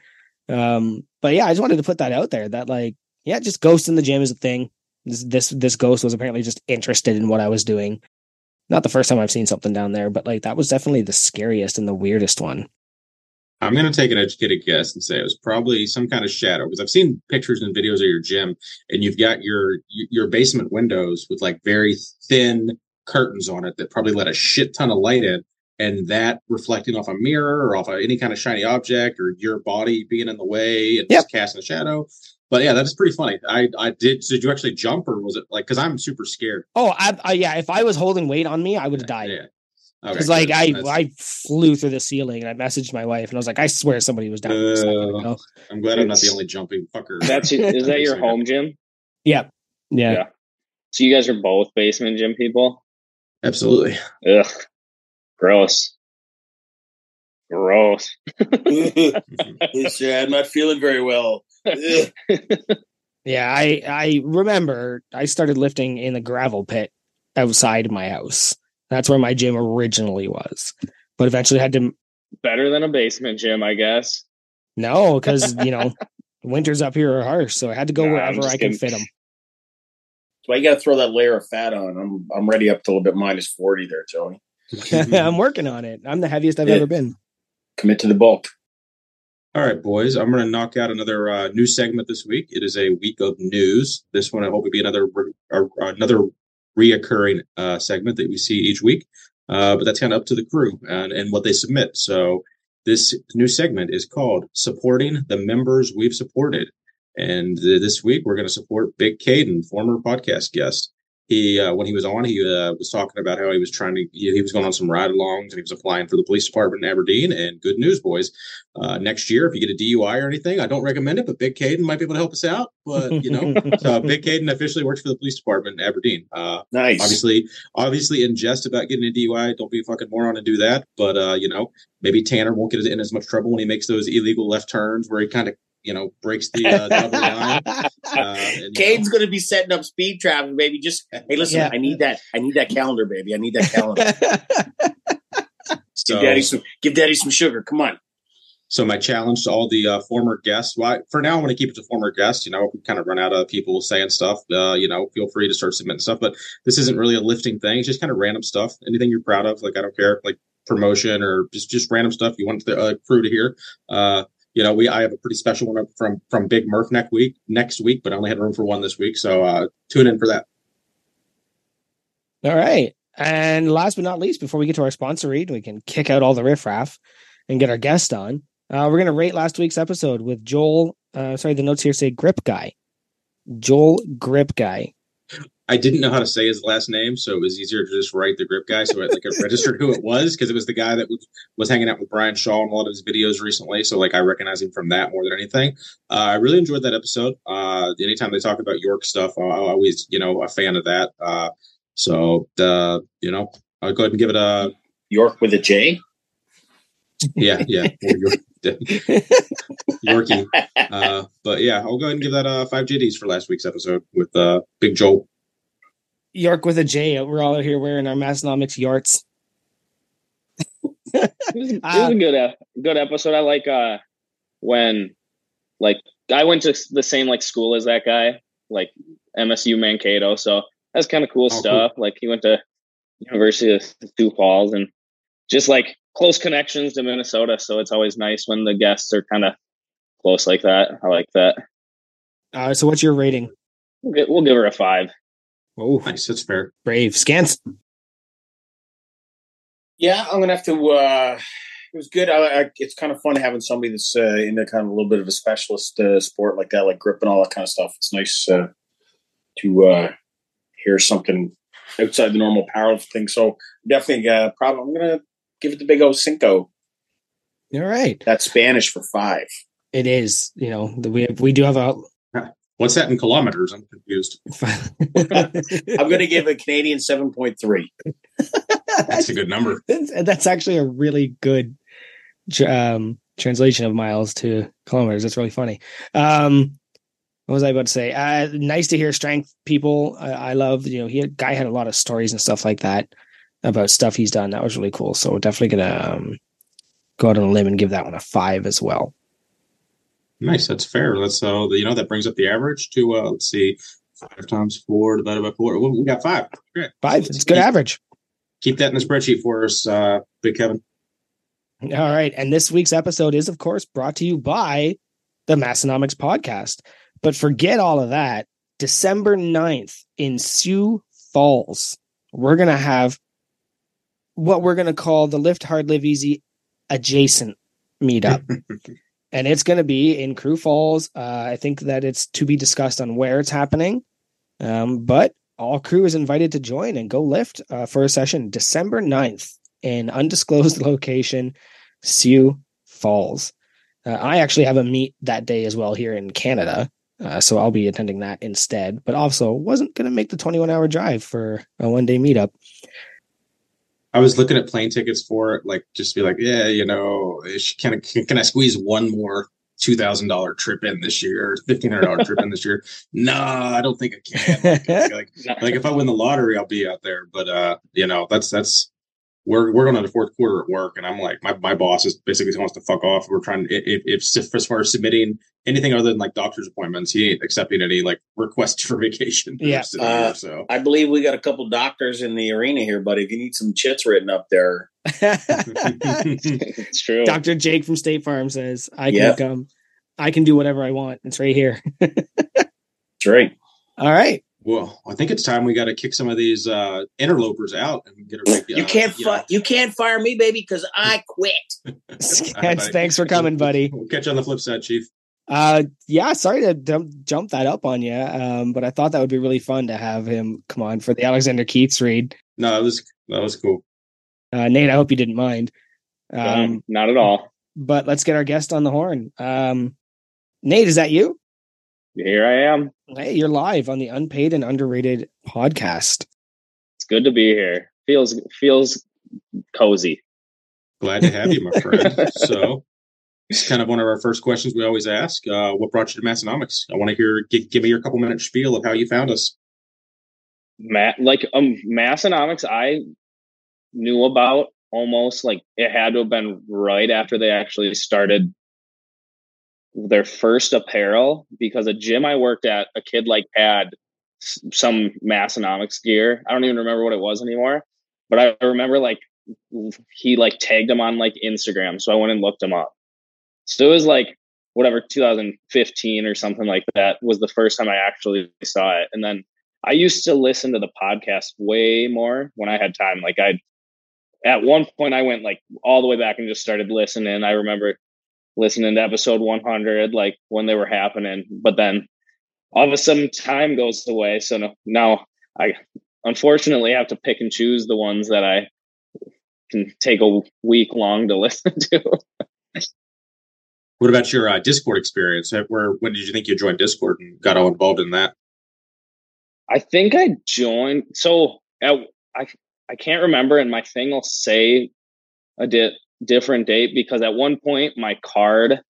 Um, but yeah, I just wanted to put that out there that like, yeah, just ghost in the gym is a thing. This this this ghost was apparently just interested in what I was doing. Not the first time I've seen something down there, but like that was definitely the scariest and the weirdest one. I'm going to take an educated guess and say it was probably some kind of shadow because I've seen pictures and videos of your gym, and you've got your your basement windows with like very thin curtains on it that probably let a shit ton of light in, and that reflecting off a mirror or off of any kind of shiny object or your body being in the way and Yep. just casting a shadow. But yeah, that's pretty funny. I I did. Did you actually jump, or was it like because I'm super scared? Oh, I, I, yeah. If I was holding weight on me, I would have died. Yeah. Because like good. I, I flew through the ceiling and I messaged my wife and I was like, I swear somebody was down. there a Uh. I'm glad I'm not the only jumping fucker. That's is that your home gym? Yeah. Yeah. So you guys are both basement gym people? Absolutely. Ugh. Gross. Gross. It's, uh, I'm not feeling very well. Yeah, I I remember I started lifting in the gravel pit outside my house. That's where my gym originally was. But eventually had to Better than a basement gym, I guess. no, because you know, winters up here are harsh. So I had to go Nah, wherever I can fit them. So you got to throw that layer of fat on. I'm I'm ready up to a little bit minus forty there, Tony. I'm working on it. I'm the heaviest I've Yeah. ever been. Commit to the bulk. All right, boys. I'm going to knock out another uh, new segment this week. It is a week of news. This one, I hope, will be another re- uh, another reoccurring uh, segment that we see each week. Uh, but that's kind of up to the crew and, and what they submit. So this new segment is called "Supporting the Members We've Supported." And th- this week, we're going to support Big Caden, former podcast guest. He, uh, when he was on, he uh, was talking about how he was trying to, he, he was going on some ride-alongs and he was applying for the police department in Aberdeen. And good news, boys, uh, next year if you get a DUI or anything. I don't recommend it, but Big Caden might be able to help us out. But you know, so Big Caden officially works for the police department in Aberdeen. Uh, Nice. obviously, obviously, in jest about getting a DUI, don't be a fucking moron and do that. But uh, you know, maybe Tanner won't get in as much trouble when he makes those illegal left turns where he kind of you know breaks the uh, double line. Uh, and, Cade's going to be setting up speed traffic, baby. Just hey, listen. Yeah. I need that. I need that calendar, baby. I need that calendar. so, give daddy some. Give daddy some sugar. Come on. So my challenge to all the uh, former guests, well, for now, I'm going to keep it to former guests. You know, we kind of run out of people saying stuff, uh, you know, feel free to start submitting stuff. But this isn't really a lifting thing; it's just kind of random stuff. Anything you're proud of, like I don't care, like promotion or just just random stuff you want the uh, crew to hear. Uh, you know, we I have a pretty special one from from Big Murph next week, next week, but I only had room for one this week, so uh, tune in for that. All right. And last but not least, before we get to our sponsor read, we can kick out all the riffraff and get our guest on. Uh, we're going to rate last week's episode with Joel. Uh, sorry, the notes here say Grip Guy. Joel Grip Guy. I didn't know how to say his last name, so it was easier to just write the grip guy. So I like I registered who it was because it was the guy that was, was hanging out with Brian Shaw in a lot of his videos recently. So like I recognize him from that more than anything. Uh, I really enjoyed that episode. Uh, anytime they talk about York stuff, I- I'm always you know a fan of that. Uh, so uh, you know I'll go ahead and give it a York with a J. yeah yeah Yorkie. Uh, but yeah, I'll go ahead and give that a five JDs for last week's episode with uh, Big Joel. York with a J. We're all out here wearing our Massenomics yarts. It was, it was Uh, a good uh, good episode. I like uh when like I went to the same like school as that guy, like MSU Mankato. So that's kind of cool Oh, stuff. Like he went to University of Sioux Falls and just like close connections to Minnesota. So it's always nice when the guests are kind of close like that. I like that. Uh, so what's your rating? We'll give her a five. Oh, Nice, that's fair. brave. Scants. Yeah, I'm gonna have to. uh It was good. I, I, it's kind of fun having somebody that's uh, into kind of a little bit of a specialist uh, sport like that, like grip and all that kind of stuff. It's nice uh, to uh hear something outside the normal power thing. So definitely, uh, probably I'm gonna give it the big O Cinco. All right. That's Spanish for five. It is. You know, the, we we do have a. What's that in kilometers? I'm confused. I'm gonna give a Canadian seven point three. That's a good number. That's, that's actually a really good um, translation of miles to kilometers. That's really funny. Um, what was I about to say? Uh, nice to hear strength people. I, I love, you know, he had, guy had a lot of stories and stuff like that about stuff he's done. That was really cool. So definitely gonna um, go out on a limb and give that one a five as well. Nice, that's fair. That's uh, you know that brings up the average to uh, let's see, five times four divided by four. Well, we got five. Great. Five. It's good keep, average. Keep that in the spreadsheet for us, uh, Big Kevin. All right. And this week's episode is, of course, brought to you by the Massenomics podcast. But forget all of that. December 9th in Sioux Falls, we're going to have what we're going to call the Lift Hard, Live Easy adjacent meetup. and it's going to be in Crew Falls. Uh, I think that it's to be discussed on where it's happening, um, but all crew is invited to join and go lift uh, for a session December 9th in undisclosed location, Sioux Falls. Uh, I actually have a meet that day as well here in Canada. Uh, so I'll be attending that instead, but also wasn't going to make the 21 hour drive for a one day meetup. I was looking at plane tickets for it, like just be like, yeah, you know, can I, can I squeeze one more two thousand dollar trip in this year, fifteen hundred dollar trip in this year. No, I don't think I can. Like, like, like, if I win the lottery, I'll be out there. But uh, you know, that's that's we're we're going on the fourth quarter at work, and I'm like, my, my boss is basically wants to fuck off. We're trying if, if as far as submitting anything other than like doctor's appointments, he ain't accepting any like requests for vacation. For yeah, uh, so I believe we got a couple doctors in the arena here, buddy. If you need some chits written up there, it's true. Dr. Jake from State Farm says, I can yep. come. I can do whatever I want. It's right here. That's right. All right. Well, I think it's time we got to kick some of these uh, interlopers out and get a break. Uh, you can't you, fi- you can't fire me, baby, because I quit. Sketch, thanks for coming, buddy. We'll catch you on the flip side, Chief. Uh, yeah, sorry to dump, jump that up on you, um, but I thought that would be really fun to have him come on for the Alexander Keith's read. No, that was that was cool. Uh, Nate, I hope you didn't mind. Um, not at all. But let's get our guest on the horn. Um, Nate, is that you? Here I am. Hey, you're live on the Unpaid and Underrated podcast. It's good to be here. Feels feels cozy. Glad to have you, my friend. so, it's kind of one of our first questions we always ask. Uh, what brought you to Massenomics? I want to hear. Give, give me your couple minute spiel of how you found us. Matt, like um, Massenomics, I knew about almost like it had to have been right after they actually started their first apparel because a gym I worked at, a kid like had some Massenomics gear. I don't even remember what it was anymore, but I remember like he like tagged him on like Instagram. So I went and looked him up. So it was like whatever 2015 or something like that was the first time I actually saw it. And then I used to listen to the podcast way more when I had time. Like I at one point I went like all the way back and just started listening. I remember listening to episode 100 like when they were happening but then all of a sudden time goes away so no, now i unfortunately have to pick and choose the ones that i can take a week long to listen to. What about your uh, discord experience? Where when did you think you joined discord and got all involved in that? I think i joined so at, i i can't remember and my thing will say a di- different date because at one point my card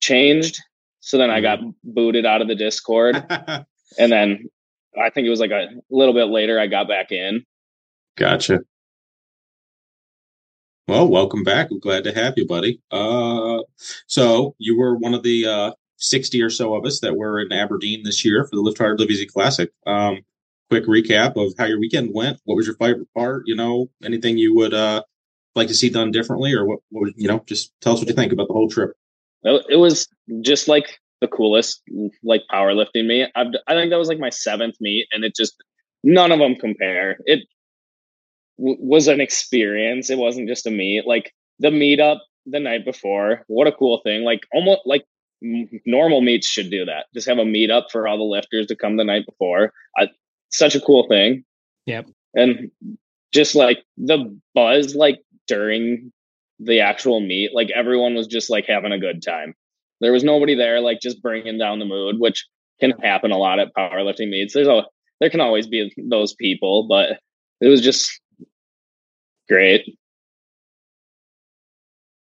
changed. So then I got mm-hmm. booted out of the Discord. and then I think it was like a little bit later I got back in. Gotcha. Well, welcome back. I'm glad to have you, buddy. Uh, so you were one of the uh, 60 or so of us that were in Aberdeen this year for the Lift Hard Live Easy Classic. Um, quick recap of how your weekend went. What was your favorite part? You know, anything you would uh, like to see done differently, or what, what you know? Just tell us what you think about the whole trip. It was just like the coolest, like powerlifting meet. I've, I think that was like my seventh meet, and it just none of them compare. It w- was an experience. It wasn't just a meet. Like the meetup the night before. What a cool thing! Like almost like normal meets should do that. Just have a meetup for all the lifters to come the night before. I, such a cool thing. Yep. And just like the buzz, like during the actual meet, like everyone was just like having a good time. There was nobody there, like just bringing down the mood, which can happen a lot at powerlifting meets. There's a there can always be those people, but it was just great.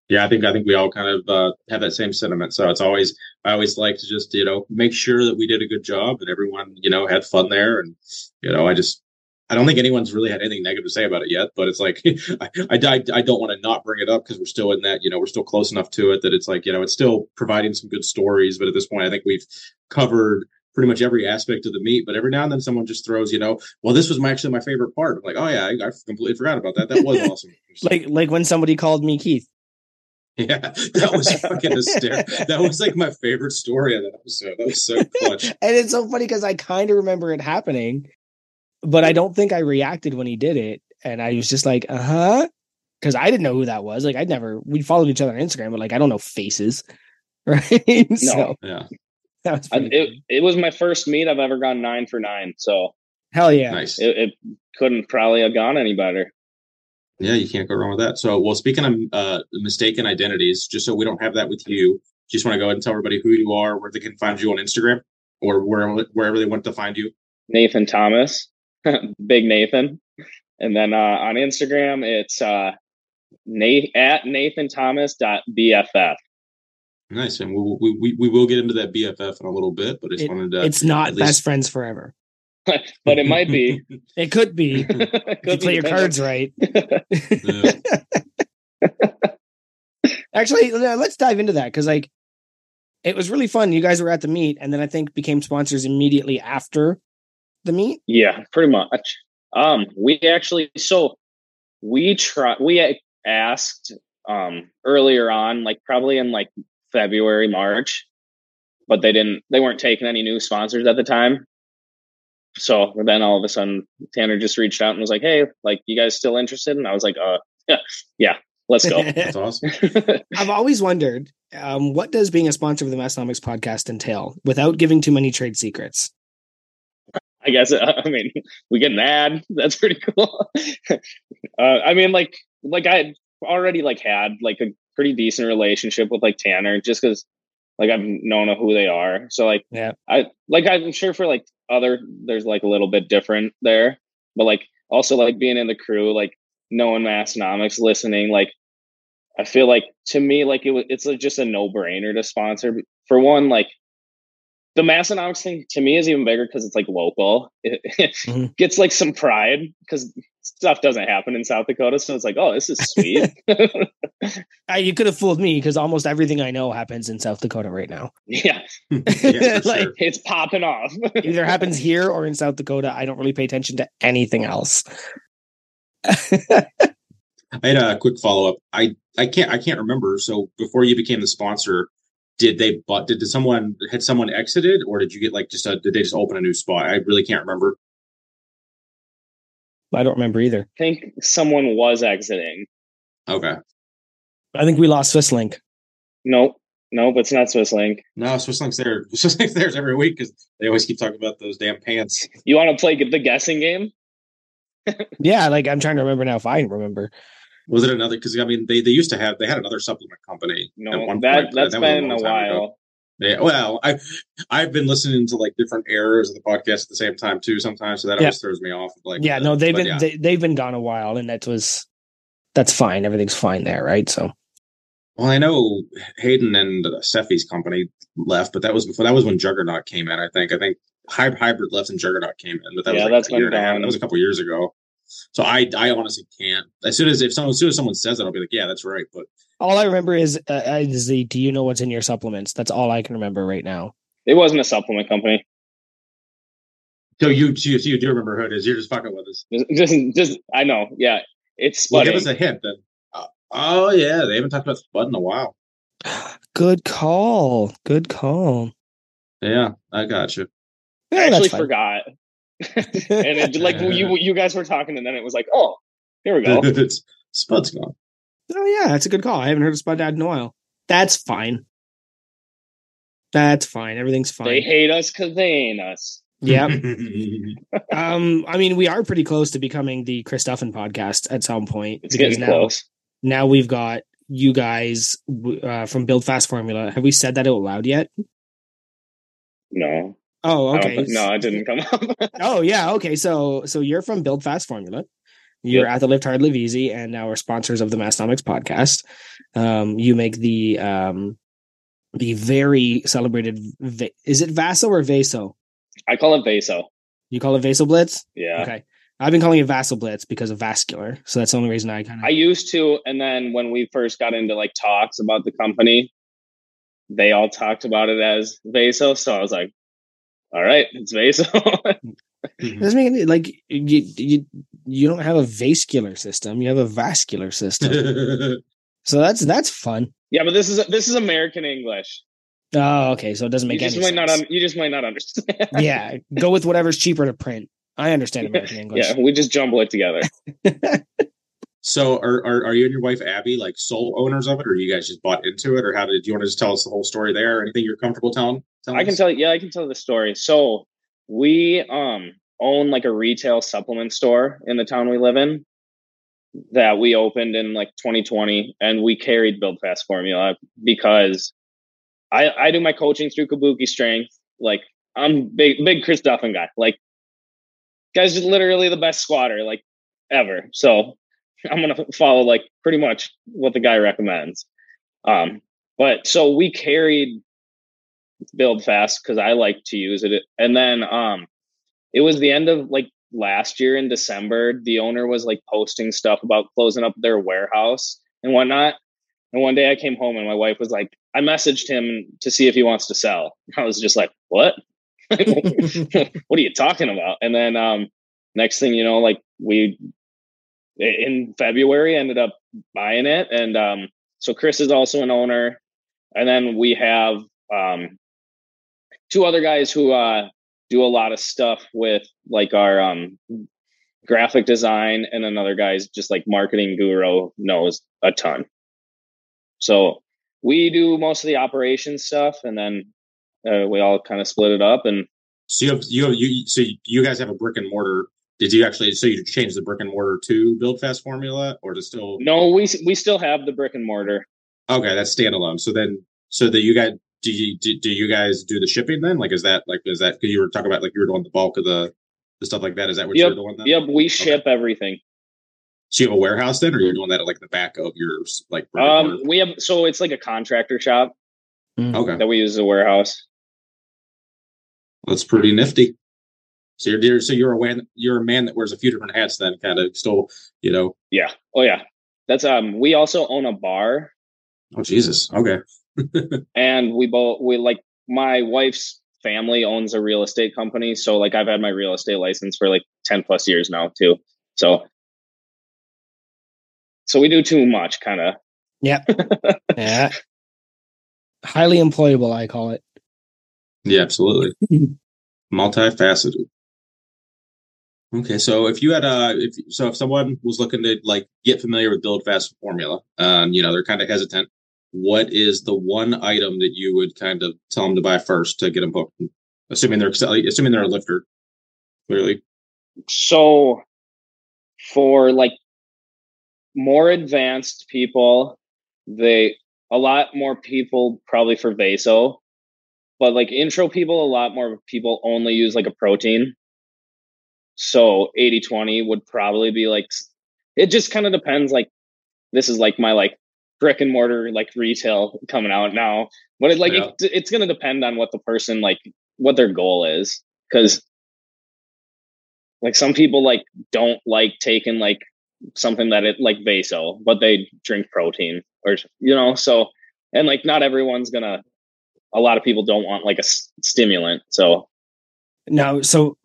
Yeah, I think I think we all kind of uh, have that same sentiment. So it's always I always like to just you know make sure that we did a good job and everyone you know had fun there, and you know I just I don't think anyone's really had anything negative to say about it yet, but it's like I, I, I don't want to not bring it up because we're still in that, you know, we're still close enough to it that it's like, you know, it's still providing some good stories. But at this point, I think we've covered pretty much every aspect of the meat. But every now and then someone just throws, you know, well, this was my, actually my favorite part. I'm like, oh yeah, I, I completely forgot about that. That was awesome. like like when somebody called me Keith. Yeah, that was fucking hysterical. that was like my favorite story of that episode. That was so clutch. and it's so funny because I kind of remember it happening but I don't think I reacted when he did it. And I was just like, uh huh. because I didn't know who that was. Like I'd never we followed each other on Instagram, but like I don't know faces. Right. No. So Yeah. that was I, it, it was my first meet I've ever gone nine for nine. So hell yeah. Nice. it, it couldn't probably have gone any better. Yeah, you can't go wrong with that. So, well, speaking of uh, mistaken identities, just so we don't have that with you, just want to go ahead and tell everybody who you are, where they can find you on Instagram, or where, wherever they want to find you. Nathan Thomas, Big Nathan. And then uh, on Instagram, it's uh, Nate at Nathan Thomas BFF. Nice, and we, we we we will get into that BFF in a little bit, but I just It- wanted to. it's not at best friends forever. but it might be. It could be Could if you be play your depending- cards right. Actually, let's dive into that because like it was really fun. You guys were at the meet, and then I think became sponsors immediately after the meet. Yeah, pretty much. Um, we actually so we try we asked um earlier on, like probably in like February, March, but they didn't they weren't taking any new sponsors at the time. So then all of a sudden Tanner just reached out and was like, Hey, like you guys still interested? And I was like, uh yeah, yeah, let's go. That's awesome. I've always wondered um, what does being a sponsor of the Massenomics podcast entail without giving too many trade secrets. I guess I mean we get an ad. That's pretty cool. uh, I mean, like like I already like had like a pretty decent relationship with like Tanner, just because like I've known who they are. So like Yeah. I like I'm sure for like other there's like a little bit different there, but like also like being in the crew, like knowing Massenomics, listening, like I feel like to me like it was it's like just a no brainer to sponsor. For one, like the Massenomics thing to me is even bigger because it's like local. It, Mhm. gets like some pride because stuff doesn't happen in South Dakota. So it's like, oh, this is sweet. Uh, you could have fooled me because almost everything I know happens in South Dakota right now. yeah, yeah, Like- sure. it's popping off. Either happens here or in South Dakota. I don't really pay attention to anything else. I had a quick follow up. I I can't I can't remember. So before you became the sponsor, did they but did, did someone had someone exited or did you get like just a did they just open a new spot? I really can't remember. I don't remember either. I think someone was exiting. Okay. I think we lost Swisslink. Nope. Nope, it's not swiss link No, Swisslink's there. Swisslink's there's every week because they always keep talking about those damn pants. You want to play the guessing game? Yeah, like I'm trying to remember now if I remember. Was it another? Because I mean, they, they used to have they had another supplement company. at No, one that point, that's that been a long time ago. while. Yeah, well, I I've been listening to like different eras of the podcast at the same time too. Sometimes, so that Yeah. always throws me off. Like, Yeah, uh, no, they've been yeah. they, they've been gone a while, and that was that's fine. Everything's fine there, right? So Well, I know Hayden and uh, Seffi's company left, but that was before. That was when Juggernaut came in. I think. I think Hybrid left and Juggernaut came in, but that Yeah, was like that's a year been and a half. That was a couple years ago. So I, I honestly can't. As soon as if someone, as soon as someone says it, I'll be like, yeah, that's right. But all I remember is uh, is the do you know what's in your supplements? That's all I can remember right now. It wasn't a supplement company. so you, so you, so you do remember who it is? You're just fucking with us. Just, just, just I know. Yeah, it's Well, give us a hint then. Uh, oh yeah, they haven't talked about Spud in a while. Good call. Good call. Yeah, I got you. Yeah, I actually forgot, and it, like you, you guys were talking, and then it was like, oh, here we go. Spud's gone. Oh yeah, that's a good call. I haven't heard of Spud Dad in a while. That's fine. That's fine. Everything's fine. They hate us because they ain't us. yeah. Um. I mean, we are pretty close to becoming the Chris Duffin podcast at some point. It's because getting now, close. Now we've got you guys uh, from Build Fast Formula. Have we said that out loud yet? No, Oh, okay. no, it didn't come up. Oh yeah, okay. So so you're from Build Fast Formula. You're at the Lift Hard Live Easy, and now we're sponsors of the Massenomics podcast. Um, you make the um the very celebrated. Va- is it Vaso or Vaso? I call it Vaso. You call it Vaso Blitz? Yeah, Okay. I've been calling it Vaso Blitz because of vascular. So that's the only reason I kind of. I used to, and then when we first got into like talks about the company, they all talked about it as Vaso. So I was like, all right, it's Vaso. Doesn't make any like you you you don't have a vascular system. You have a vascular system. so that's that's fun. yeah, but this is this is American English. Oh, okay. So it doesn't You make just any might sense. not. Un- you just might not understand. yeah, go with whatever's cheaper to print. I understand American English. yeah, we just jumble it together. So are, are are you and your wife Abby like sole owners of it, or you guys just bought into it, or how did you want to just tell us the whole story there? Anything you're comfortable telling? Telling I can tell you, yeah, I can tell the story. So we um own like a retail supplement store in the town we live in that we opened in like 2020 and we carried build fast formula because I I do my coaching through Kabuki strength. Like I'm big big Chris Duffin guy. Like guy's literally the best squatter like ever. So I'm gonna follow like pretty much what the guy recommends. Um but so we carried build fast because I like to use it. And then um it was the end of like last year in December. The owner was like posting stuff about closing up their warehouse and whatnot. And one day I came home and my wife was like, I messaged him to see if he wants to sell. I was just like, what? what are you talking about? And then um next thing you know, like we in February ended up buying it. And um so Chris is also an owner. And then we have um two other guys who uh do a lot of stuff with like our um graphic design and another guy's just like marketing guru knows a ton so we do most of the operation stuff and then uh, we all kind of split it up and So you have you have you so you guys have a brick and mortar. Did you actually so you changed the brick and mortar to build fast formula, or to still no we we still have the brick and mortar Okay, that's standalone. So then, so that you guys do you do, do you guys do the shipping then? Like, is that like is that because you were talking about like you were doing the bulk of the the stuff like that? Is that what Yep, you're doing? Then? yep we ship everything So you have a warehouse then, or you're doing that at like the back of your like? um mortar? we have so it's like a contractor shop okay, that we use as a warehouse that's pretty nifty. So you're you're- so you're a man you're a man that wears a few different hats then, kind of still you know. yeah oh yeah that's um we also own a bar Oh Jesus, okay, and we both we like my wife's family owns a real estate company so like i've had my real estate license for like 10 plus years now too so so we do too much kind of yeah. Yeah. Highly employable, I call it. yeah, absolutely, multifaceted. Okay, so if you had a if so if someone was looking to like get familiar with build fast formula, um, you know, they're kind of hesitant. What is the one item that you would kind of tell them to buy first to get them hooked? Assuming they're assuming they're a lifter, clearly. so for like more advanced people they a lot more people probably for vaso but like intro people a lot more people only use like a protein so 80 20 would probably be like it just kind of depends like this is like my like brick and mortar like retail coming out now but it like Yeah. it, it's going to depend on what the person like what their goal is because like some people like don't like taking like something that it like vaso but they drink protein or you know so and like not everyone's gonna a lot of people don't want like a s- stimulant so No, so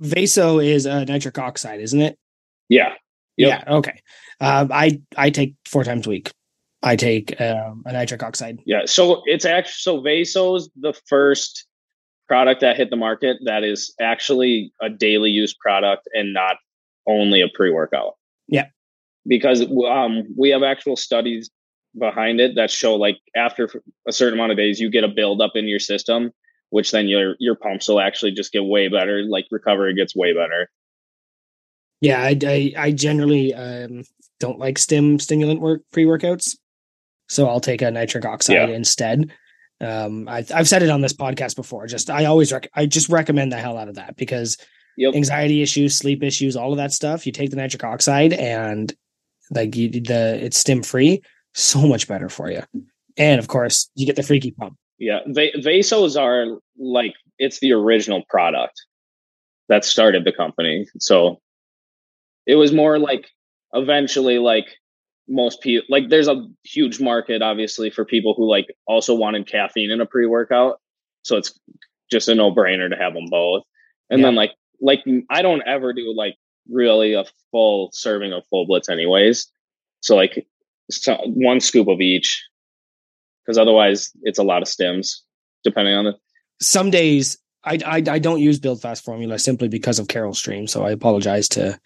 Vaso is a nitric oxide, isn't it? yeah Yep. Yeah. Okay. Um, I I take four times a week. I take um, a nitric oxide. yeah so it's actually so vaso's the first product that hit the market that is actually a daily use product and not only a pre-workout Yeah. because um we have actual studies behind it that show like after a certain amount of days you get a buildup in your system which then your your pumps will actually just get way better like recovery gets way better Yeah, I I, I generally um, don't like stim stimulant work pre workouts, so I'll take a nitric oxide Yeah. instead. Um, I've I've said it on this podcast before. Just I always rec- I just recommend the hell out of that because yep anxiety issues, sleep issues, all of that stuff. You take the nitric oxide and like you, the it's stim free, so much better for you. And of course, you get the freaky pump. Yeah, Va- Vasos are like it's the original product that started the company. So it was more like eventually like most people like there's a huge market obviously for people who like also wanted caffeine in a pre-workout. So it's just a no-brainer to have them both. And then like like I don't ever do like really a full serving of full blitz anyways. So like so one scoop of each because otherwise it's a lot of stems depending on the Some days I, I I don't use build fast formula simply because of Carol stream. So I apologize to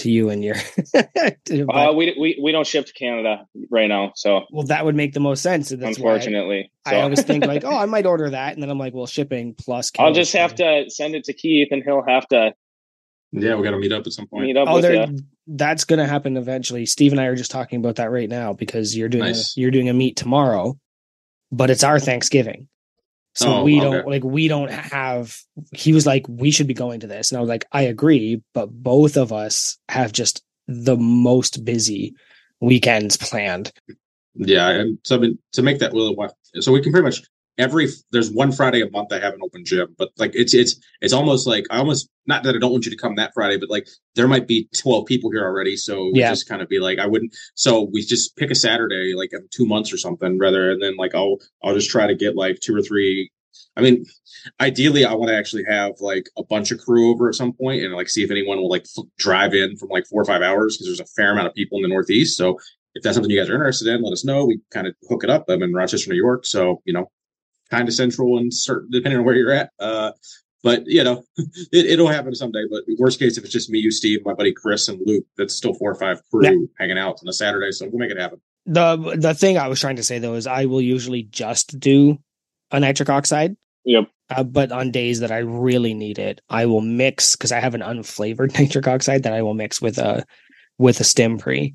to you and your. uh, we, we we don't ship to Canada right now, so well, that would make the most sense. unfortunately, I, so. I always think like, oh, I might order that, and then I'm like, well, shipping plus. I'll just have to send it to Keith, and he'll have to. Yeah, we got to meet up at some point. Meet up oh, there, that's going to happen eventually. Steve and I are just talking about that right now because you're doing nice. a, you're doing a meet tomorrow, but it's our Thanksgiving. So oh, we don't like we don't have he was like we should be going to this and I was like I agree but both of us have just the most busy weekends planned. Yeah, and so I mean to make that really so we can pretty much every there's one Friday a month I have an open gym, but like it's it's it's almost like I almost not that I don't want you to come that Friday, but like there might be twelve people here already, so yeah. just kind of be like I wouldn't. So we just pick a Saturday like every two months or something, rather, and then like I'll I'll just try to get like two or three. I mean, ideally, I want to actually have like a bunch of crew over at some point and like see if anyone will like f- drive in from like four or five hours because there's a fair amount of people in the Northeast. So if that's something you guys are interested in, let us know. We kind of hook it up. I'm in Rochester, New York, so you know kind of central and certain depending on where you're at. Uh, but you know, it, will happen someday. But worst case, if it's just me, you, Steve, my buddy Chris, and Luke, that's still four or five crew yeah. hanging out on a Saturday. So we'll make it happen. The the thing I was trying to say though is I will usually just do a nitric oxide. Yep. Uh, but on days that I really need it, I will mix because I have an unflavored nitric oxide that I will mix with a with a stim pre.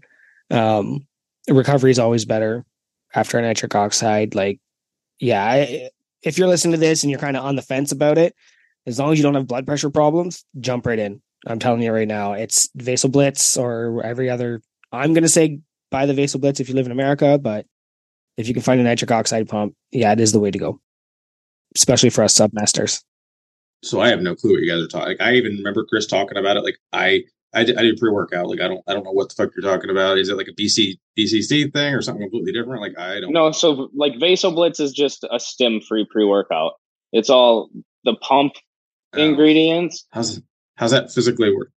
Um, recovery is always better after a nitric oxide. Like yeah, I, if you're listening to this and you're kind of on the fence about it, as long as you don't have blood pressure problems, jump right in. I'm telling you right now, it's Vasoblitz or every other. I'm going to say buy the Vasoblitz if you live in America, but if you can find a nitric oxide pump, yeah, it is the way to go, especially for us submasters. So I have no clue what you guys are talking. Like, I even remember Chris talking about it. Like I I did, I did pre workout. Like I don't I don't know what the fuck you're talking about. Is it like a BC BCC thing or something completely different? Like I don't. No, so like Vasoblitz is just a stim free pre workout. It's all the pump oh. ingredients. How's how's that physically work?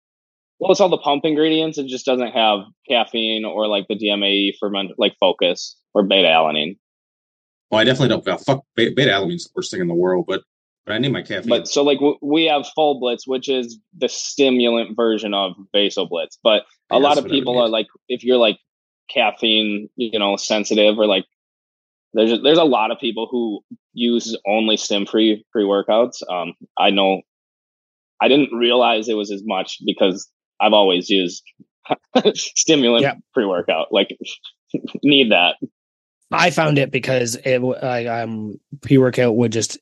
Well, it's all the pump ingredients. It just doesn't have caffeine or like the DMAE ferment like focus or beta alanine. Well, I definitely don't. Fuck beta alanine's the worst thing in the world, but but I need my caffeine. But so like w- we have full blitz, which is the stimulant version of Vasoblitz. But a yeah, lot of people are like, if you're like caffeine, you know, sensitive or like there's there's a lot of people who use only stim free pre workouts. Um, I know I didn't realize it was as much because I've always used stimulant yep. pre workout. Like need that. I found it because it I, um pre workout would just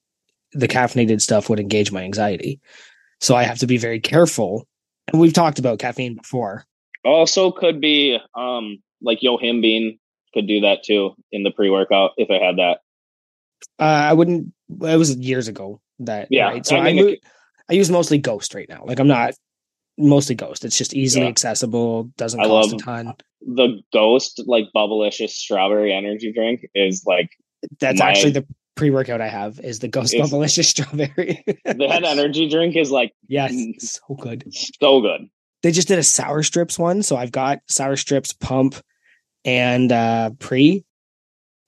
the caffeinated stuff would engage my anxiety. So I have to be very careful. And we've talked about caffeine before. Also could be um like yohimbine could do that too in the pre-workout if I had that. Uh, I wouldn't it was years ago that yeah. Right? So I, mean, I, it, I use mostly ghost right now. Like I'm not mostly ghost. It's just easily yeah. accessible, doesn't I cost a ton. The ghost like bubblicious strawberry energy drink is like that's my, actually the pre-workout I have is the Ghost Bubblicious Strawberry. that energy drink is like yes, so good, so good. They just did a sour strips one, so I've got sour strips, pump, and uh pre,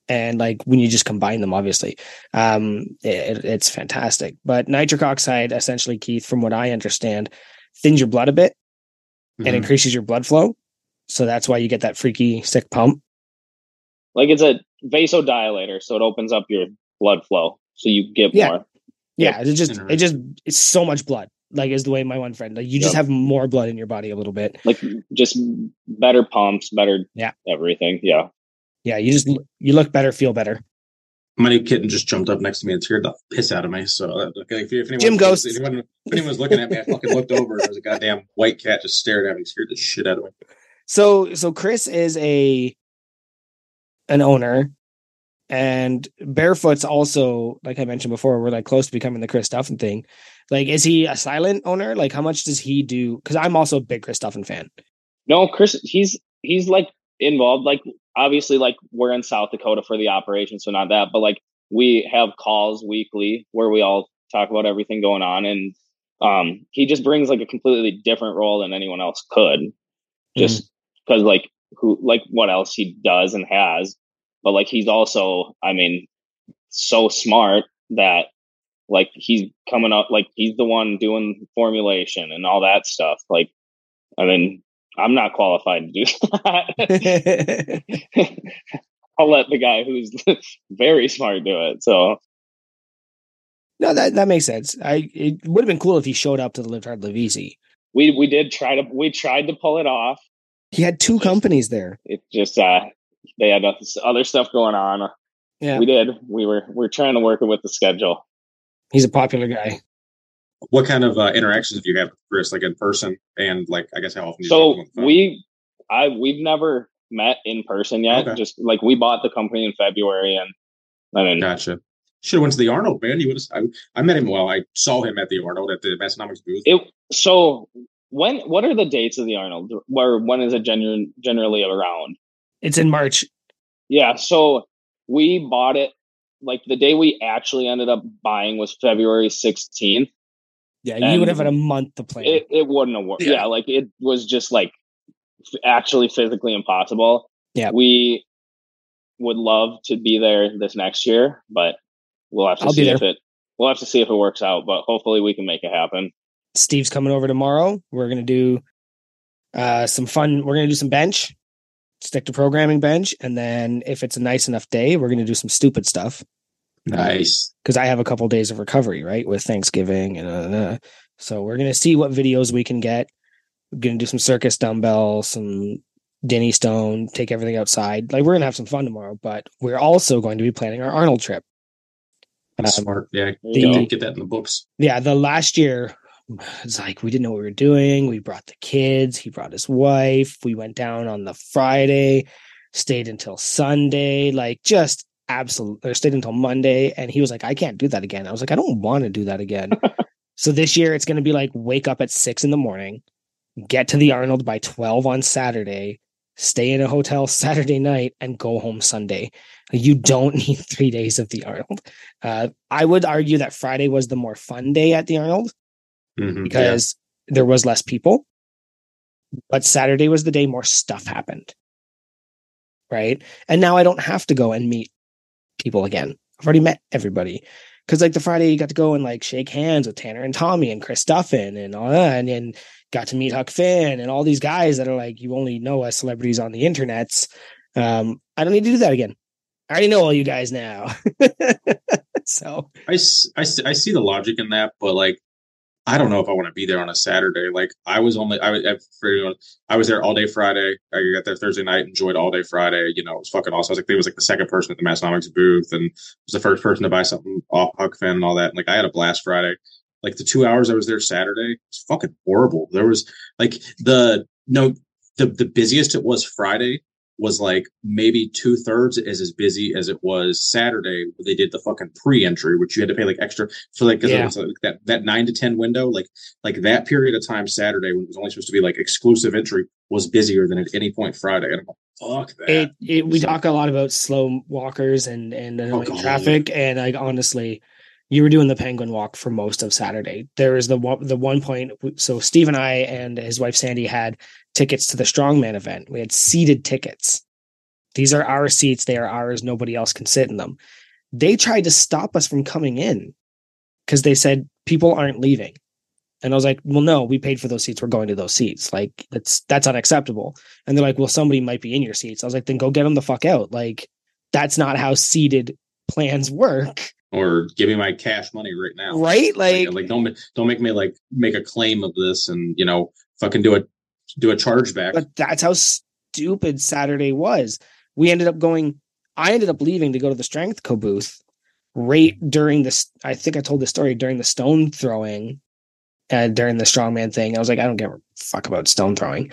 and like when you just combine them, obviously, um, it, it's fantastic. But nitric oxide, essentially, Keith, from what I understand, thins your blood a bit mm-hmm. and increases your blood flow. So that's why you get that freaky sick pump. Like it's a vasodilator, so it opens up your blood flow, so you get yeah. more. Yeah, it just it just it's so much blood. Like is the way my one friend like you just have more blood in your body a little bit. Like just better pumps, better yeah everything. Yeah. Yeah, you just you look better, feel better. My new kitten just jumped up next to me and scared the piss out of me. So, uh, okay, if, if anyone, Jim Ghost. If anyone, if anyone was looking at me, I fucking looked over and there was a goddamn white cat just stared at me, scared the shit out of me. So, so Chris is a an owner and Barefoot's also, like I mentioned before, we're like close to becoming the Chris Duffin thing. Like, is he a silent owner? Like, how much does he do? Because I'm also a big Chris Duffin fan. No, Chris, he's he's like involved. Like, obviously, like we're in South Dakota for the operation, so not that, but like we have calls weekly where we all talk about everything going on, and um, he just brings like a completely different role than anyone else could, just because mm-hmm. like who like what else he does and has but like he's also, I mean, so smart that like he's coming up, like he's the one doing formulation and all that stuff. Like, I mean, I'm not qualified to do that. I'll let the guy who's very smart do it. So no, that that makes sense. I it would have been cool if he showed up to the Live Easy. We we did try to we tried to pull it off. He had two companies there. It just uh they had other stuff going on. Yeah, we did. We were we are trying to work it with the schedule. He's a popular guy. What kind of uh, interactions do you have with Chris, like in person, and like I guess how often? so we, I we've never met in person yet. Okay. Just like we bought the company in February, and I mean, gotcha. Should have went to the Arnold, man. You would have. I, I, met him. Well, I saw him at the Arnold at the Massenomics booth. It, so when? What are the dates of the Arnold? Where when is it genuine, generally around? It's in March. Yeah. So we bought it like the day we actually ended up buying was February 16th. Yeah, you would have had a month to plan. It, it wouldn't have worked. Yeah. yeah, like it was just like actually physically impossible. Yeah. We would love to be there this next year, but we'll have to I'll see if it we'll have to see if it works out, but hopefully we can make it happen. Steve's coming over tomorrow. We're gonna do uh some fun we're gonna do some bench, stick to programming bench, and then if it's a nice enough day, we're gonna do some stupid stuff. Nice. Because I have a couple days of recovery, right, with Thanksgiving and uh, uh, so we're gonna see what videos we can get. We're gonna do some circus dumbbells, some Dinnie Stone, take everything outside. Like we're gonna have some fun tomorrow, but we're also going to be planning our Arnold trip. Um, smart. Yeah, the, get that in the books. Yeah, the last year it's like we didn't know what we were doing. We brought the kids. He brought his wife. We went down on the Friday, stayed until Sunday. Like just absolutely, or stayed until Monday. And he was like, I can't do that again. I was like, I don't want to do that again. so this year it's going to be like wake up at six in the morning, get to the Arnold by 12 on Saturday, stay in a hotel Saturday night, and go home Sunday. You don't need three days of the Arnold. Uh, I would argue that Friday was the more fun day at the Arnold mm-hmm, because yeah. there was less people. But Saturday was the day more stuff happened. Right. And now I don't have to go and meet people again. I've already met everybody. Cause like the Friday you got to go and like shake hands with Tanner and Tommy and Chris Duffin and all that. And then got to meet Huck Finn and all these guys that are like you only know as celebrities on the internets. Um, I don't need to do that again. I already know all you guys now. so I, I, I see the logic in that, but like I don't know if I want to be there on a Saturday. Like I was only I, I, I was there all day Friday. I got there Thursday night, enjoyed all day Friday. You know, it was fucking awesome. I was like, it was like the second person at the Massenomics booth, and was the first person to buy something off Huck Finn and all that. And, like I had a blast Friday. Like the two hours I was there Saturday, it's fucking horrible. There was like the no the the busiest it was Friday was like maybe two thirds as as busy as it was Saturday. Where they did the fucking pre-entry, which you had to pay like extra for like, yeah. like that that nine to ten window, like like that period of time Saturday when it was only supposed to be like exclusive entry was busier than at any point Friday. And I'm like, fuck that. It, it, we talk a lot about slow walkers and and uh, oh, traffic, and like honestly. You were doing the penguin walk for most of Saturday. There was the one, the one point. So Steve and I and his wife Sandy had tickets to the strongman event. We had seated tickets. These are our seats. They are ours. Nobody else can sit in them. They tried to stop us from coming in because they said people aren't leaving. And I was like, well, no, we paid for those seats. We're going to those seats. Like that's that's unacceptable. And they're like, well, somebody might be in your seats. I was like, then go get them the fuck out. Like that's not how seated plans work. Or give me my cash money right now. Right? Like, like, like don't don't make me like make a claim of this and you know fucking do it do a chargeback. But that's how stupid Saturday was. We ended up going. I ended up leaving to go to the strength co booth right during this. I think I told the story during the stone throwing, uh, during the strongman thing. I was like, I don't give a fuck about stone throwing.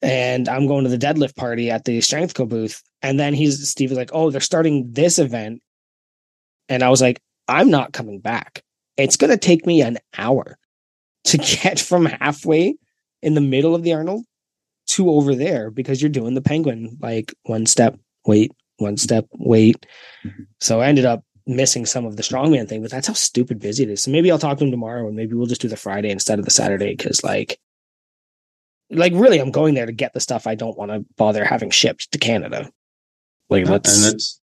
And I'm going to the deadlift party at the strength co booth. And then he's Steve was like, Oh, they're starting this event. And I was like, I'm not coming back. It's going to take me an hour to get from halfway in the middle of the Arnold to over there because you're doing the penguin like one step, wait, one step, wait. Mm-hmm. So I ended up missing some of the strongman thing, but that's how stupid busy it is. So maybe I'll talk to him tomorrow and maybe we'll just do the Friday instead of the Saturday because like like really I'm going there to get the stuff I don't want to bother having shipped to Canada. Like let's and that's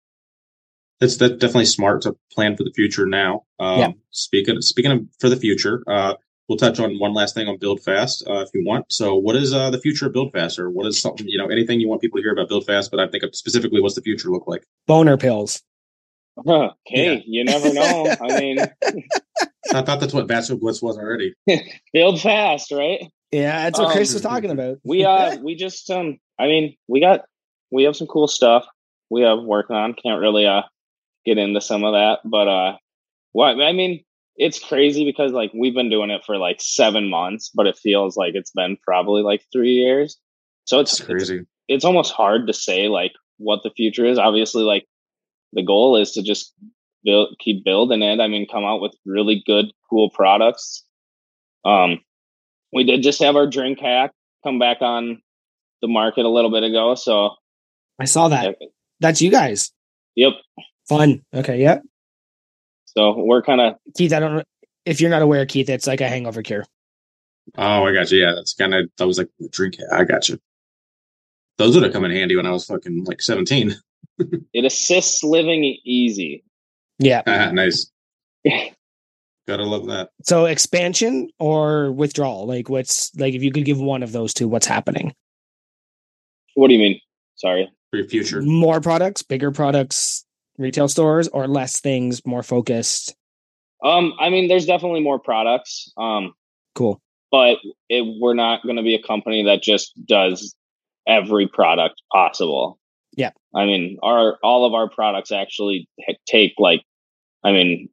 that's that definitely smart to plan for the future now. Um, yeah. speaking speaking of for the future, uh we'll touch on one last thing on Build Fast uh, if you want. So, what is uh, the future of Build Fast, or what is something you know anything you want people to hear about Build Fast? But I think specifically, what's the future look like? Boner pills. Huh. Hey, yeah. you never know. I mean, I thought that's what Vasoblitz was already. Build fast, right? Yeah, that's what um, Chris was talking about. we uh, we just um, I mean, we got we have some cool stuff we have working on. Can't really uh get into some of that, but uh, what I mean, it's crazy because like we've been doing it for like seven months, but it feels like it's been probably like three years. So it's That's crazy. It's, it's almost hard to say like what the future is. Obviously, like the goal is to just build, keep building it. I mean, come out with really good, cool products. Um, we did just have our drink hack come back on the market a little bit ago. So I saw that. That's you guys. Yep. Fun. Okay. Yep. So we're kind of Keith. I don't. Know if you're not aware, Keith, it's like a hangover cure. Oh, I got you. Yeah, that's kind of that was like the drink. I got you. Those would have come in handy when I was fucking like 17. it assists living easy. Yeah. Ah, nice. Gotta love that. So expansion or withdrawal? Like what's like if you could give one of those two, what's happening? What do you mean? Sorry. For your future. More products, bigger products, retail stores, or less things, more focused? Um, I mean, there's definitely more products. Um, cool. But it, we're not going to be a company that just does every product possible. Yeah. I mean, our all of our products actually take like, I mean,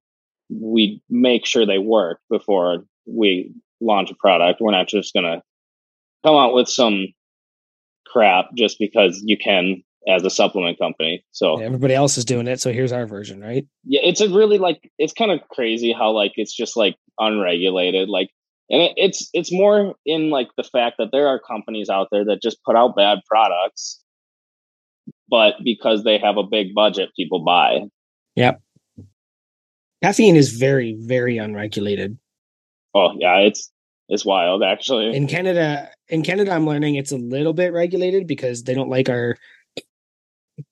we make sure they work before we launch a product. We're not just going to come out with some crap just because you can as a supplement company. So yeah, everybody else is doing it. So here's our version, right? Yeah, it's a really like it's kind of crazy how like it's just like unregulated. Like, and it, it's it's more in like the fact that there are companies out there that just put out bad products, but because they have a big budget, people buy. Yep. Caffeine is very very unregulated. Oh yeah, it's it's wild actually. In Canada, in Canada, I'm learning it's a little bit regulated because they don't like our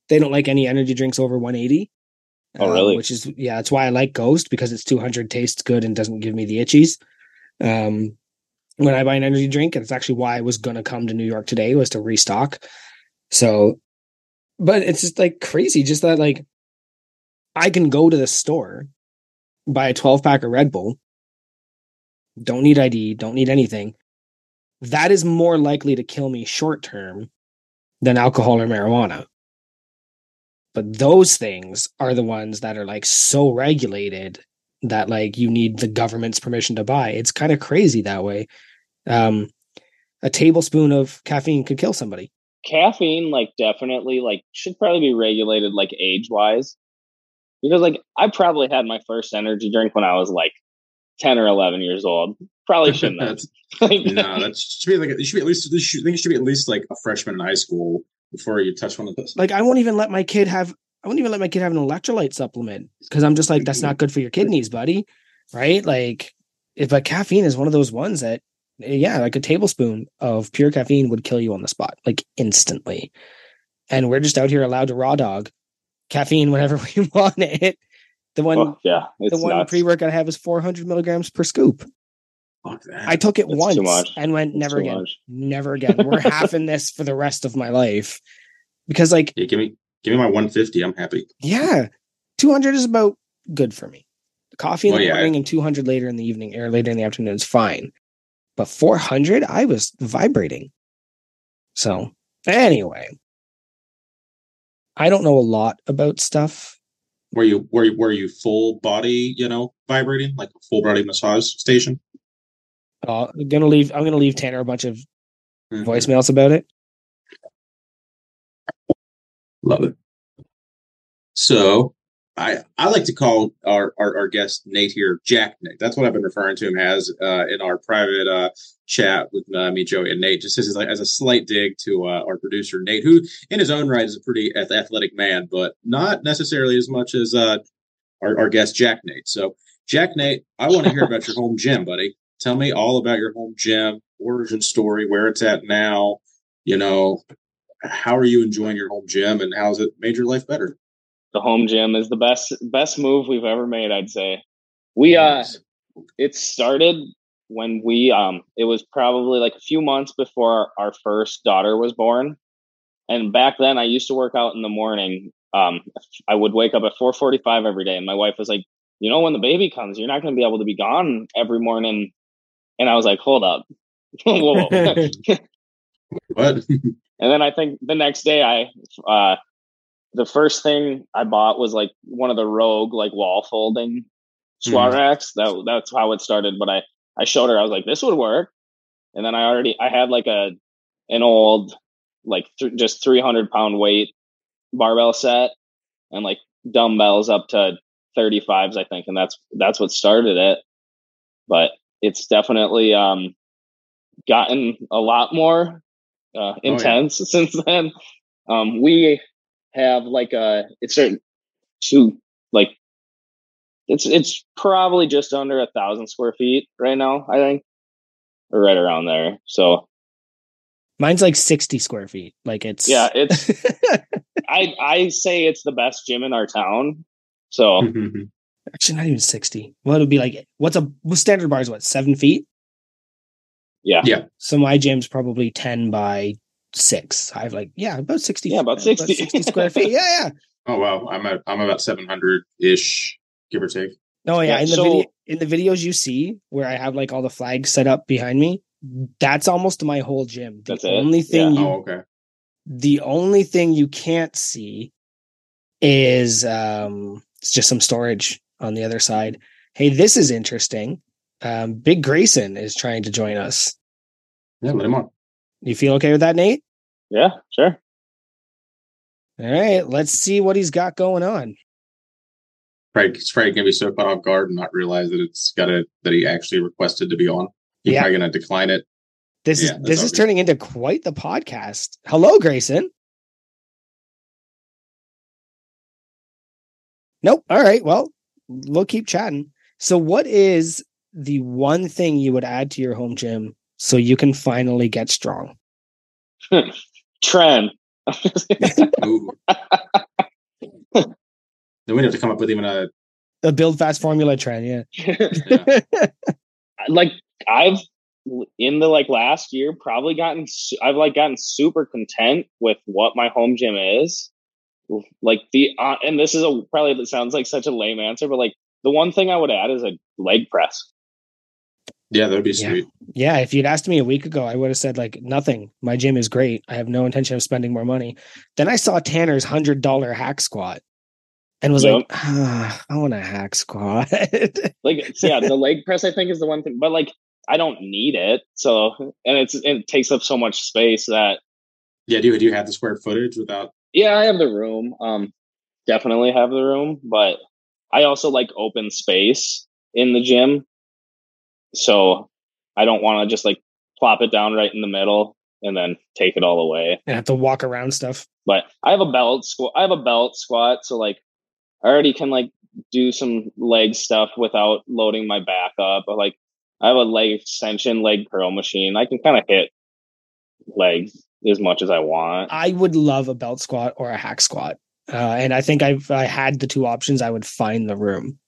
they don't like any energy drinks over 180. Oh, really? Um, which is yeah, that's why I like Ghost because it's 200, tastes good, and doesn't give me the itchies. Um, when I buy an energy drink, and it's actually why I was going to come to New York today was to restock. So, but it's just like crazy, just that like I can go to the store, buy a 12 pack of Red Bull, don't need ID, don't need anything. That is more likely to kill me short term than alcohol or marijuana. But those things are the ones that are like so regulated that like you need the government's permission to buy. It's kind of crazy that way. Um, a tablespoon of caffeine could kill somebody. Caffeine, like, definitely, like, should probably be regulated, like, age wise. Because, like, I probably had my first energy drink when I was like 10 or 11 years old. Probably shouldn't have. no, that should be like, it should be at least, I think it should be at least like a freshman in high school before you touch one of those. Like I won't even let my kid have I won't even let my kid have an electrolyte supplement because I'm just like that's not good for your kidneys, buddy. Right? Like if a caffeine is one of those ones that yeah, like a tablespoon of pure caffeine would kill you on the spot, like instantly. And we're just out here allowed to raw dog caffeine whenever we want it. The one, oh, yeah, the one pre workout I have is 400 milligrams per scoop. I took it once and went never again, much. never again. We're halving this for the rest of my life because, like, yeah, give me give me my 150. I'm happy. Yeah, 200 is about good for me. Coffee in well, the yeah, morning I... and 200 later in the evening or later in the afternoon is fine, but 400, I was vibrating. So anyway, I don't know a lot about stuff. Were you were you, were you full body, you know, vibrating like a full body massage station? Uh, I'm gonna leave. I'm gonna leave Tanner a bunch of mm-hmm. voicemails about it. Love it. So I I like to call our, our, our guest Nate here Jack Nate. That's what I've been referring to him as uh, in our private uh, chat with uh, me, Joey, and Nate. Just as as a slight dig to uh, our producer Nate, who in his own right is a pretty athletic man, but not necessarily as much as uh, our, our guest Jack Nate. So Jack Nate, I want to hear about your home gym, buddy. Tell me all about your home gym, origin story, where it's at now. You know, how are you enjoying your home gym, and how's it made your life better? The home gym is the best best move we've ever made. I'd say. We uh, it started when we um it was probably like a few months before our first daughter was born and back then i used to work out in the morning um i would wake up at 4.45 every day and my wife was like you know when the baby comes you're not going to be able to be gone every morning and i was like hold up. Whoa. What? and then i think the next day i uh the first thing i bought was like one of the rogue like wall folding squat racks that that's how it started but i i showed her. I was like this would work. And then i already i had like a an old like th- just 300 pound weight barbell set and like dumbbells up to 35s i think and that's that's what started it. But it's definitely um gotten a lot more uh intense since then. Um we have like a it's a two like it's it's probably just under a thousand square feet right now i think or right around there so. Mine's like 60 square feet. Like it's yeah it's i i say it's the best gym in our town so actually not even 60. well it'll be like what's a what standard bar is what seven feet? yeah Yeah. So my gym's probably 10 by six. I have like, yeah, about 60. Yeah, about 60. square feet. Yeah, yeah. oh wow, I'm at I'm about seven hundred ish, give or take. Oh yeah, Yeah, in the so- video in the videos you see where I have like all the flags set up behind me, that's almost my whole gym. The That's it? only thing Yeah. you Oh okay. the only thing you can't see is um it's just some storage on the other side. Hey, this is interesting. Um Big Grayson is trying to join us. Yeah, let him on. You feel okay with that, Nate? yeah sure All right, let's see what he's got going on. Probably, he's probably gonna be so caught off guard and not realize that it's got a that he actually requested to be on. He's Yeah. probably gonna decline it. This Yeah, is this all is turning into quite the podcast. Hello, Grayson. Nope. All right. Well, we'll keep chatting. So, what is the one thing you would add to your home gym so you can finally get strong? trend Ooh. then we'd have to come up with even a A build fast formula trend. Yeah. like I've in the like last year probably gotten su- I've like gotten super content with what my home gym is. Like the uh, and this is a probably it sounds like such a lame answer, but like the one thing I would add is a leg press. yeah, that would be Yeah. sweet. yeah. If you'd asked me a week ago, I would have said, like, nothing. My gym is great. I have no intention of spending more money. Then I saw Tanner's $100 hack squat and was Yep. like, ah, I want a hack squat. Like it's- yeah, the leg press I think is the one thing, but like I don't need it. So and it's it takes up so much space that Yeah, do you do you have the square footage without? Yeah, I have the room. Um, definitely have the room, but I also like open space in the gym. So I don't want to just like plop it down right in the middle and then take it all away. and have to walk around stuff. But I have a belt squat. I have a belt squat, so like I already can like do some leg stuff without loading my back up. But like I have a leg extension, leg curl machine. I can kind of hit legs as much as I want. I would love a belt squat or a hack squat. Uh, and I think if I had the two options, I would find the room,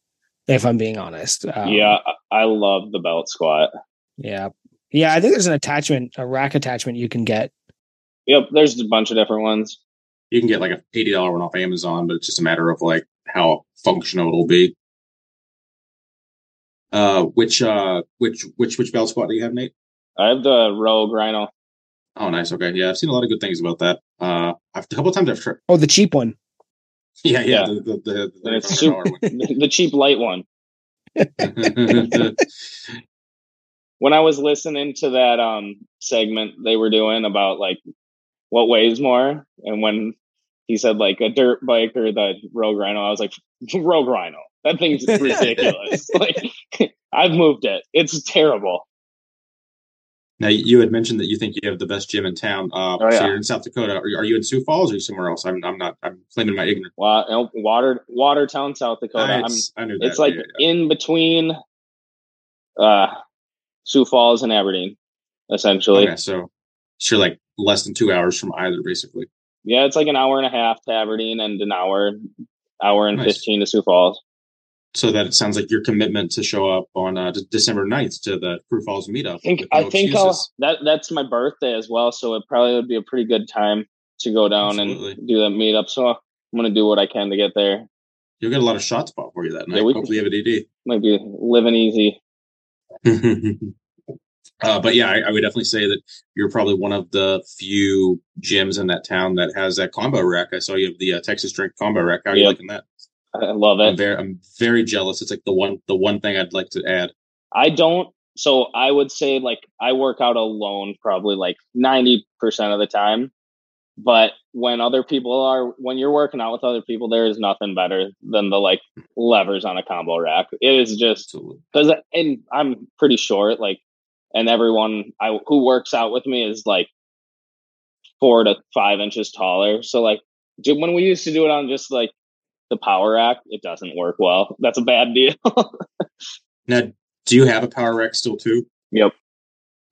if I'm being honest. Um, yeah, I I love the belt squat. Yeah. Yeah. I think there's an attachment, a rack attachment you can get. Yep, there's a bunch of different ones. You can get like a eighty dollar one off Amazon, but it's just a matter of like how functional it'll be. Uh, which uh, which which which belt squat do you have, Nate? I have the Rogue Rhino. Oh, nice. Okay, yeah, I've seen a lot of good things about that. Uh, I've, a couple of times I've tried. Oh, the cheap one. Yeah, yeah, Yeah. the the, the, the And it's $35 super, one. the cheap light one. When I was listening to that um segment they were doing about like what weighs more, and when he said like a dirt bike or the Rogue Rhino, I was like Rogue Rhino. That thing's ridiculous. like I've moved it. It's terrible. Now you had mentioned that you think you have the best gym in town. Uh, Oh, so yeah. you're in South Dakota. Are, you- are you in Sioux Falls or somewhere else? I'm I'm not. I'm claiming my ignorance. Wa- Water Watertown, South Dakota. I'm it's- I knew that. it's like yeah, yeah. in between uh Sioux Falls and Aberdeen, essentially. Okay, so so you're like less than two hours from either, basically. Yeah, it's like an hour and a half to Aberdeen and an hour, hour and Nice. fifteen to Sioux Falls. So that it sounds like your commitment to show up on uh, December 9th to the Sioux Falls meetup. I think no I think I'll, that that's my birthday as well, so it probably would be a pretty good time to go down Absolutely. and do that meetup. So I'm gonna do what I can to get there. You'll get a lot of shots spot for you that night. Yeah, we- Hopefully, you have a DD. Might be living easy. Uh, but yeah, I, I would definitely say that you're probably one of the few gyms in that town that has that combo rack. I saw you have the uh, Texas Drink combo rack. How are you liking that? I love I'm it. very, I'm very jealous. It's like the one, the one thing I'd like to add. I don't. So I would say like I work out alone probably like ninety percent of the time. But when other people are, when you're working out with other people, there is nothing better than the like levers on a combo rack. It is just because and I'm pretty short, like, and everyone I who works out with me is like four to five inches taller. So like when we used to do it on just like the power rack, it doesn't work well. That's a bad deal. Now, do you have a power rack still too? Yep.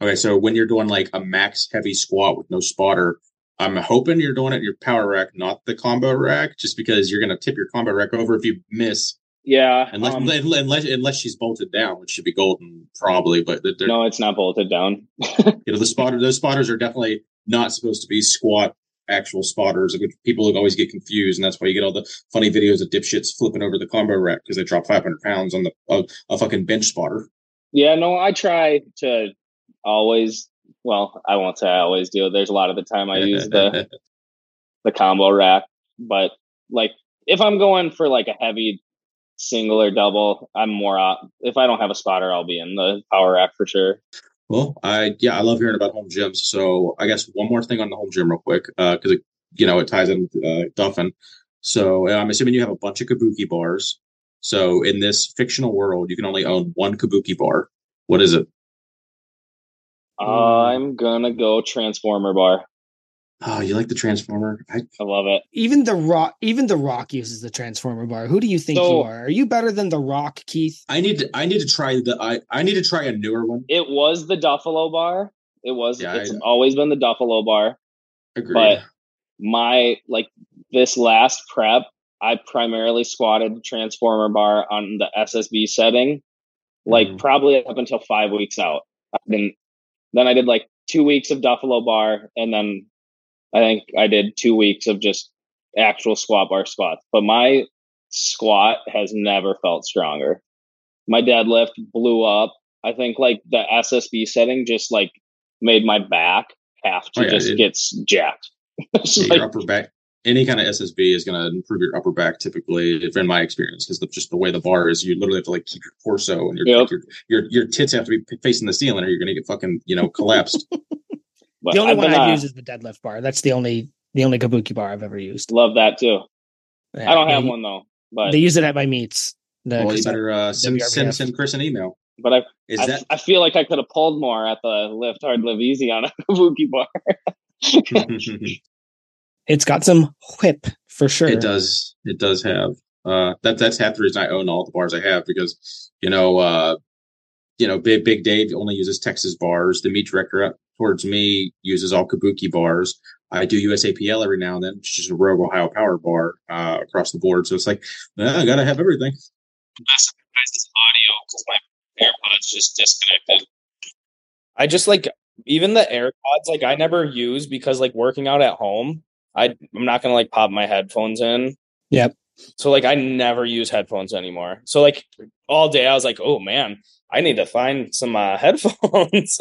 Okay, so when you're doing like a max heavy squat with no spotter, I'm hoping you're doing it in your power rack, not the combo rack, just because you're gonna tip your combo rack over if you miss, yeah. unless um, unless unless she's bolted down, which should be golden probably. But no, it's not bolted down. you know the spotter those spotters are definitely not supposed to be squat actual spotters. Which people always get confused, and that's why you get all the funny videos of dipshits flipping over the combo rack because they drop 500 pounds on the a, a fucking bench spotter. Yeah, no, I try to always. Well, I won't say I always do. There's a lot of the time I use the the combo rack, but like if I'm going for like a heavy single or double, I'm more op- if I don't have a spotter, I'll be in the power rack for sure. Well, I yeah, I love hearing about home gyms. So I guess one more thing on the home gym, real quick, because it you know it ties in with uh, Duffin. So uh, I'm assuming you have a bunch of kabuki bars. So in this fictional world, you can only own one kabuki bar. What is it? I'm gonna go Transformer bar. Oh, you like the Transformer? I, I love it. Even the rock, even the Rock uses the Transformer bar. Who do you think you are? Are you better than the Rock, Keith? I need to I need to try the I I need to try a newer one. It was the Duffalo bar. It was. Yeah, it's know. always been the Duffalo bar. Agreed. But my like this last prep, I primarily squatted the transformer bar on the SSB setting, like Mhm. probably up until five weeks out. I didn't. Then I did like two weeks of Duffalo bar, and then I think I did two weeks of just actual squat bar squats. But my squat has never felt stronger. My deadlift blew up. I think like the SSB setting just like made my back have to Oh, yeah, just it- get jacked. Yeah, like- your upper back, any kind of SSB is going to improve your upper back typically, if in my experience, because just the way the bar is, you literally have to like keep your torso and your Yep. your, your your tits have to be facing the ceiling, or you're going to get fucking you know collapsed. but the only I've one been, I've uh, used is the deadlift bar. That's the only the only kabuki bar I've ever used. love that too. Yeah, I don't have they, one though, but They use it at my meets. The, well, you 'cause I- better uh, send, send send Chris an email. but I Is I, that I feel like I could have pulled more at the lift hard, live easy on a kabuki bar. it's got some whip for sure. it does it does have uh that that's half the reason I own all the bars I have because you know uh you know big big Dave only uses Texas bars. The meet director up towards me uses all kabuki bars. I do USAPL every now and then, which is just a Rogue Ohio Power bar uh, across the board. So it's like, well, I gotta have everything. guys' audio because my AirPods just disconnected. I just like even the AirPods, like I never use because like working out at home, I I'm not gonna like pop my headphones in. Yep. So like I never use headphones anymore. So like all day I was like, oh man, I need to find some uh, headphones.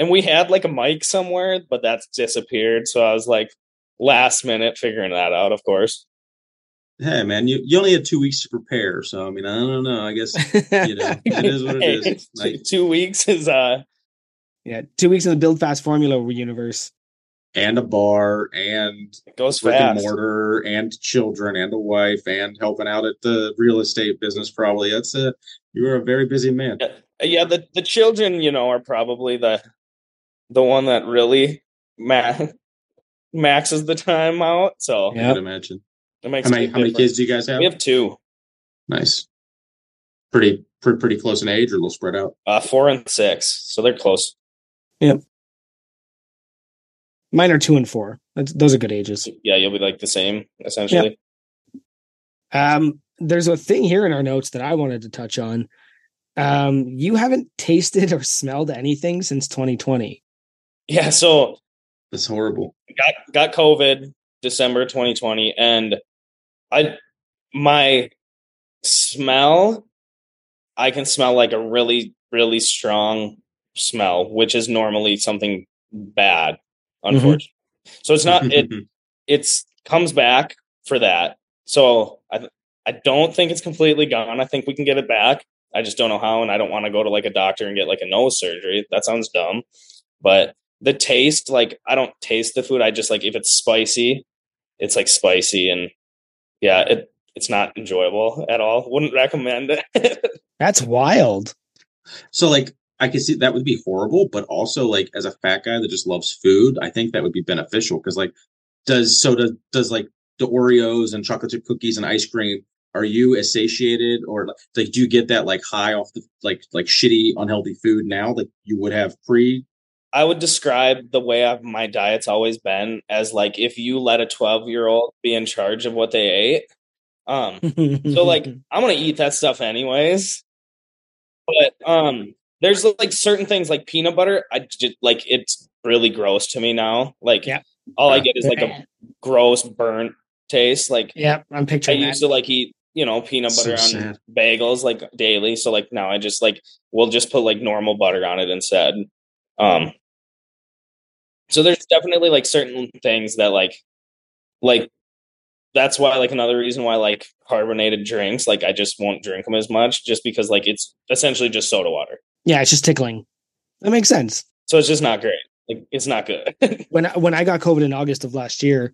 And we had like a mic somewhere, but that's disappeared. So I was like last minute figuring that out, of course. Hey man, you, you only had two weeks to prepare, so I mean, I don't know. I guess you know it is what it is. Like, two weeks is uh yeah, two weeks in the Build Fast Formula universe. and a bar, and it goes brick and fast. mortar, and children, and a wife, and helping out at the real estate business. Probably that's a you were a very busy man. Yeah, yeah, the the children, you know, are probably the the one that really ma- maxes the time out. So Yeah. I could imagine. it makes How many how many kids do you guys have? We have two, Nice. Pretty pretty pretty close in age, or a little spread out. uh, four and six, so they're close. Yep. Mine are two and four. That's, those are good ages. Yeah, you'll be like the same essentially. Um, there's a thing here in our notes that I wanted to touch on. Um, you haven't tasted or smelled anything since 2020. Yeah, so That's horrible. got got COVID December 2020, and I my smell, I can smell like a really really strong smell, which is normally something bad, mm-hmm. unfortunately. So it's not it it's comes back for that. So I I don't think it's completely gone. I think we can get it back. I just don't know how, and I don't want to go to like a doctor and get like a nose surgery. That sounds dumb, but the taste, like I don't taste the food. I just like if it's spicy, it's like spicy, and yeah, it it's not enjoyable at all. Wouldn't recommend it. That's wild. So like I can see that would be horrible, but also like as a fat guy that just loves food, I think that would be beneficial because like does so does does like the Oreos and chocolate chip cookies and ice cream. Are you as satiated or like do you get that like high off the like like shitty unhealthy food now that you would have pre? I would describe the way I've, my diet's always been as like if you let a 12 year old be in charge of what they ate. Um, so like I'm gonna eat that stuff anyways. But um, there's like certain things like peanut butter. I just like it's really gross to me now. Like Yeah. all I get is like a gross burnt taste. Like yeah, I'm picturing. I used to like eat you know peanut So butter on sad. bagels like daily. So like now I just like we'll just put like normal butter on it instead. Um, so there's definitely like certain things that like like that's why like another reason why like carbonated drinks like I just won't drink them as much just because like it's essentially just soda water. Yeah, it's just tickling. That makes sense. So it's just not great. Like it's not good. when I- when I got COVID in August of last year,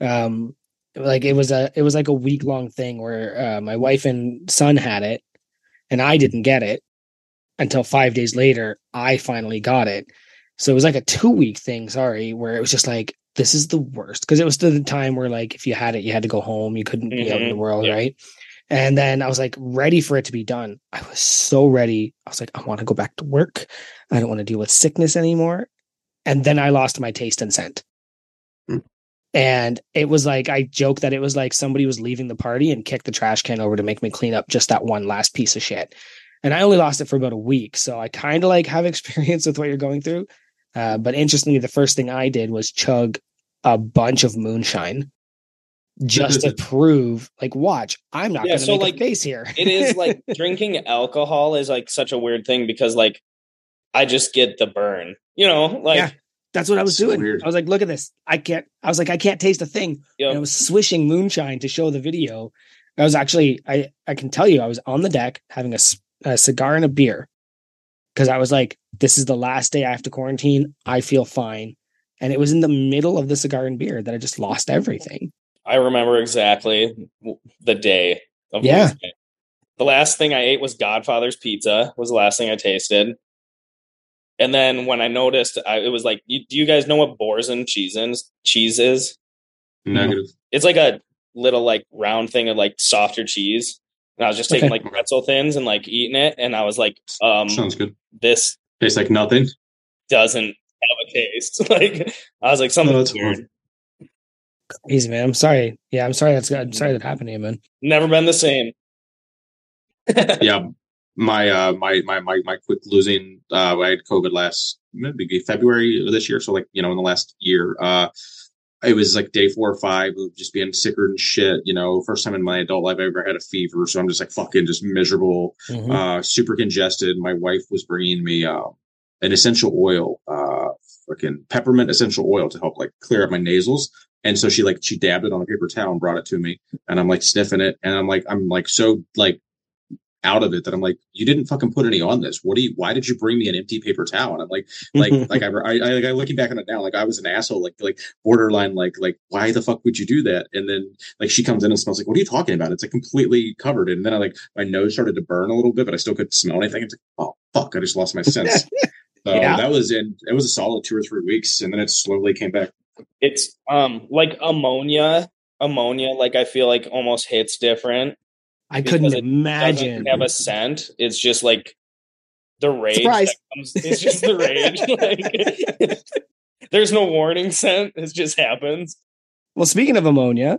um, like it was a it was like a week long thing where uh, my wife and son had it, and I didn't get it until five days later. I finally got it, so it was like a two week thing. Sorry, where it was just like this is the worst because it was the time where like if you had it, you had to go home. You couldn't be out in the Mhm, world, yeah. right? And then I was like ready for it to be done. I was so ready. I was like, I want to go back to work. I don't want to deal with sickness anymore. And then I lost my taste and scent. Hmm. And it was like I joke that it was like somebody was leaving the party and kicked the trash can over to make me clean up just that one last piece of shit. And I only lost it for about a week, so I kind of like have experience with what you're going through. Uh, but interestingly, the first thing I did was chug a bunch of moonshine just to prove, like, watch, I'm not Yeah, going to so, make like, a face here. it is like drinking alcohol is like such a weird thing because like I just get the burn. You know, like Yeah. That's what I was So doing. weird. I was like, look at this. I can't. I was like, I can't taste a thing. Yep. And I was swishing moonshine to show the video. I was actually, I I can tell you, I was on the deck having a, a cigar and a beer because I was like, this is the last day I have to quarantine. I feel fine. And it was in the middle of the cigar and beer that I just lost everything. I remember exactly the day of Yeah. losing it. The last thing I ate was Godfather's pizza. Was the last thing I tasted. And then when I noticed, I, it was like, you, do you guys know what Boursin cheese is? Cheese is? Negative. It's like a little like round thing of like softer cheese. And I was just taking Okay. like pretzel thins and like eating it, and I was like, um, Sounds good. this Tastes like nothing. doesn't have a taste. like I was like, something that's weird. Easy, man. I'm sorry. Yeah, I'm sorry. That's I'm sorry that happened to you, man. Never been the same. yeah, my uh my my my my quick losing uh I had COVID last maybe February of this year, so like you know in the last year. Uh it was like day four or five of just being sicker than shit, you know, first time in my adult life I ever had a fever. So I'm just like fucking just miserable, Mhm. uh, super congested. My wife was bringing me, uh, an essential oil, uh, fucking peppermint essential oil to help like clear up my nasals. And so she like, she dabbed it on a paper towel and brought it to me and I'm like sniffing it. And I'm like, I'm like so like out of it that I'm like, you didn't fucking put any on this. What do you, why did you bring me an empty paper towel? And I'm like, like, like I, I, I, like, looking back on it now, like I was an asshole, like, like borderline, like, like, why the fuck would you do that? And then like she comes in and smells like, what are you talking about? It's like completely covered. And then I like, my nose started to burn a little bit, but I still couldn't smell anything. It's like, oh fuck, I just lost my sense. so Yeah. that was in, it was a solid two or three weeks. And then it slowly came back. it's um like ammonia. Ammonia, like I feel like almost hits different. I couldn't imagine. Have a scent. It's just like the rage. Comes, it's just the rage. Like, there's no warning scent. It just happens. Well, speaking of ammonia,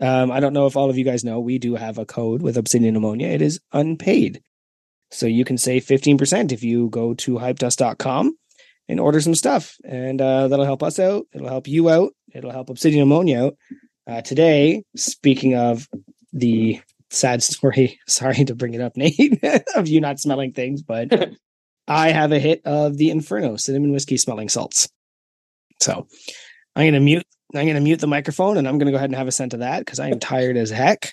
Um, I don't know if all of you guys know, we do have a code with Obsidian Ammonia. It is unpaid. So you can save 15% if you go to hypedust.com and order some stuff. And uh, that'll help us out. It'll help you out. It'll help Obsidian Ammonia out. Uh, today, speaking of the sad story, sorry to bring it up, Nate, of you not smelling things, but I have a hit of the Inferno cinnamon whiskey smelling salts. So I'm gonna mute. I'm gonna mute the microphone, and I'm gonna go ahead and have a scent of that because I am tired as heck.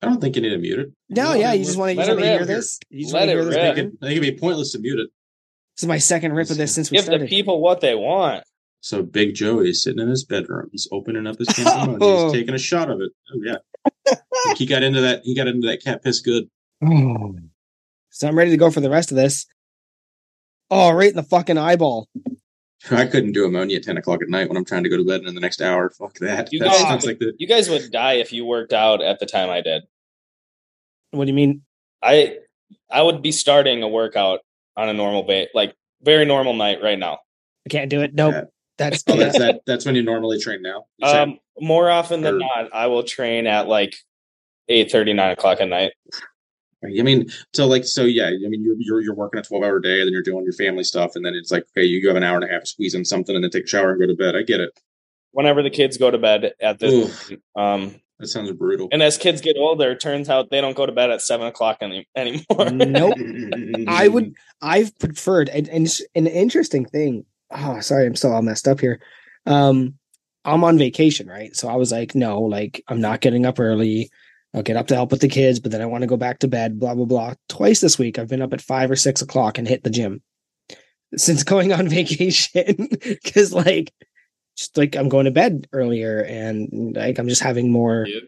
I don't think you need to mute it. No, yeah, you just want to you just want to hear rip. this. You just Let want to it hear this. rip. I think, it, I think it'd be pointless to mute it. This is my second rip of this since we started. Give the people what they want. So Big Joe is sitting in his bedroom. He's opening up his can of ammonia. Oh. He's taking a shot of it. Oh yeah. He got into that. He got into that cat piss good. So I'm ready to go for the rest of this. Oh, right in the fucking eyeball. I couldn't do ammonia at ten o'clock at night when I'm trying to go to bed in the next hour. Fuck that. You that guys- sounds like the You guys would die if you worked out at the time I did. What do you mean? I I would be starting a workout on a normal base, like very normal night right now. I can't do it. Nope. Yeah. That's Oh, that's that. That's when you normally train now. You said? Um, more often than Or- not, I will train at like eight thirty, nine o'clock at night. I mean, so like, so yeah. I mean, you're you're, you're working a twelve hour day, and then you're doing your family stuff, and then it's like, okay, you have an hour and a half to squeeze in something, and then take a shower and go to bed. I get it. Whenever the kids go to bed at this, Oof. um, That sounds brutal. and as kids get older, it turns out they don't go to bed at seven o'clock any, anymore. nope. I would. I've preferred, and, and an interesting thing. Oh, sorry, I'm still all messed up here. Um, I'm on vacation, right? So I was like, no, like I'm not getting up early. I'll get up to help with the kids, but then I want to go back to bed. Blah blah blah. Twice this week, I've been up at five or six o'clock and hit the gym since going on vacation because, like, just like I'm going to bed earlier and like I'm just having more. Yep.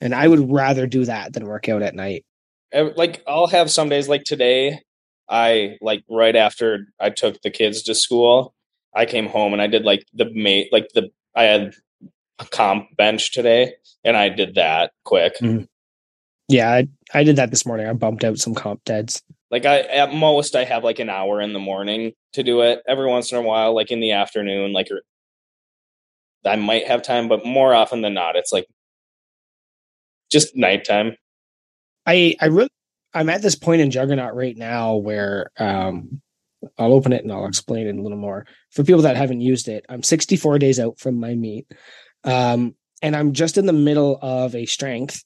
And I would rather do that than work out at night. Like I'll have some days like today. I like right after I took the kids to school, I came home and I did like the mate like the I had a comp bench today and I did that quick. Yeah, I, I did that this morning. I bumped out some comp deads. Like I at most I have like an hour in the morning to do it. Every once in a while, like in the afternoon, like I might have time, but more often than not, it's like just nighttime. I I really I'm at this point in Juggernaut right now where um I'll open it and I'll explain it a little more. For people that haven't used it, I'm 64 days out from my meet. Um and I'm just in the middle of a strength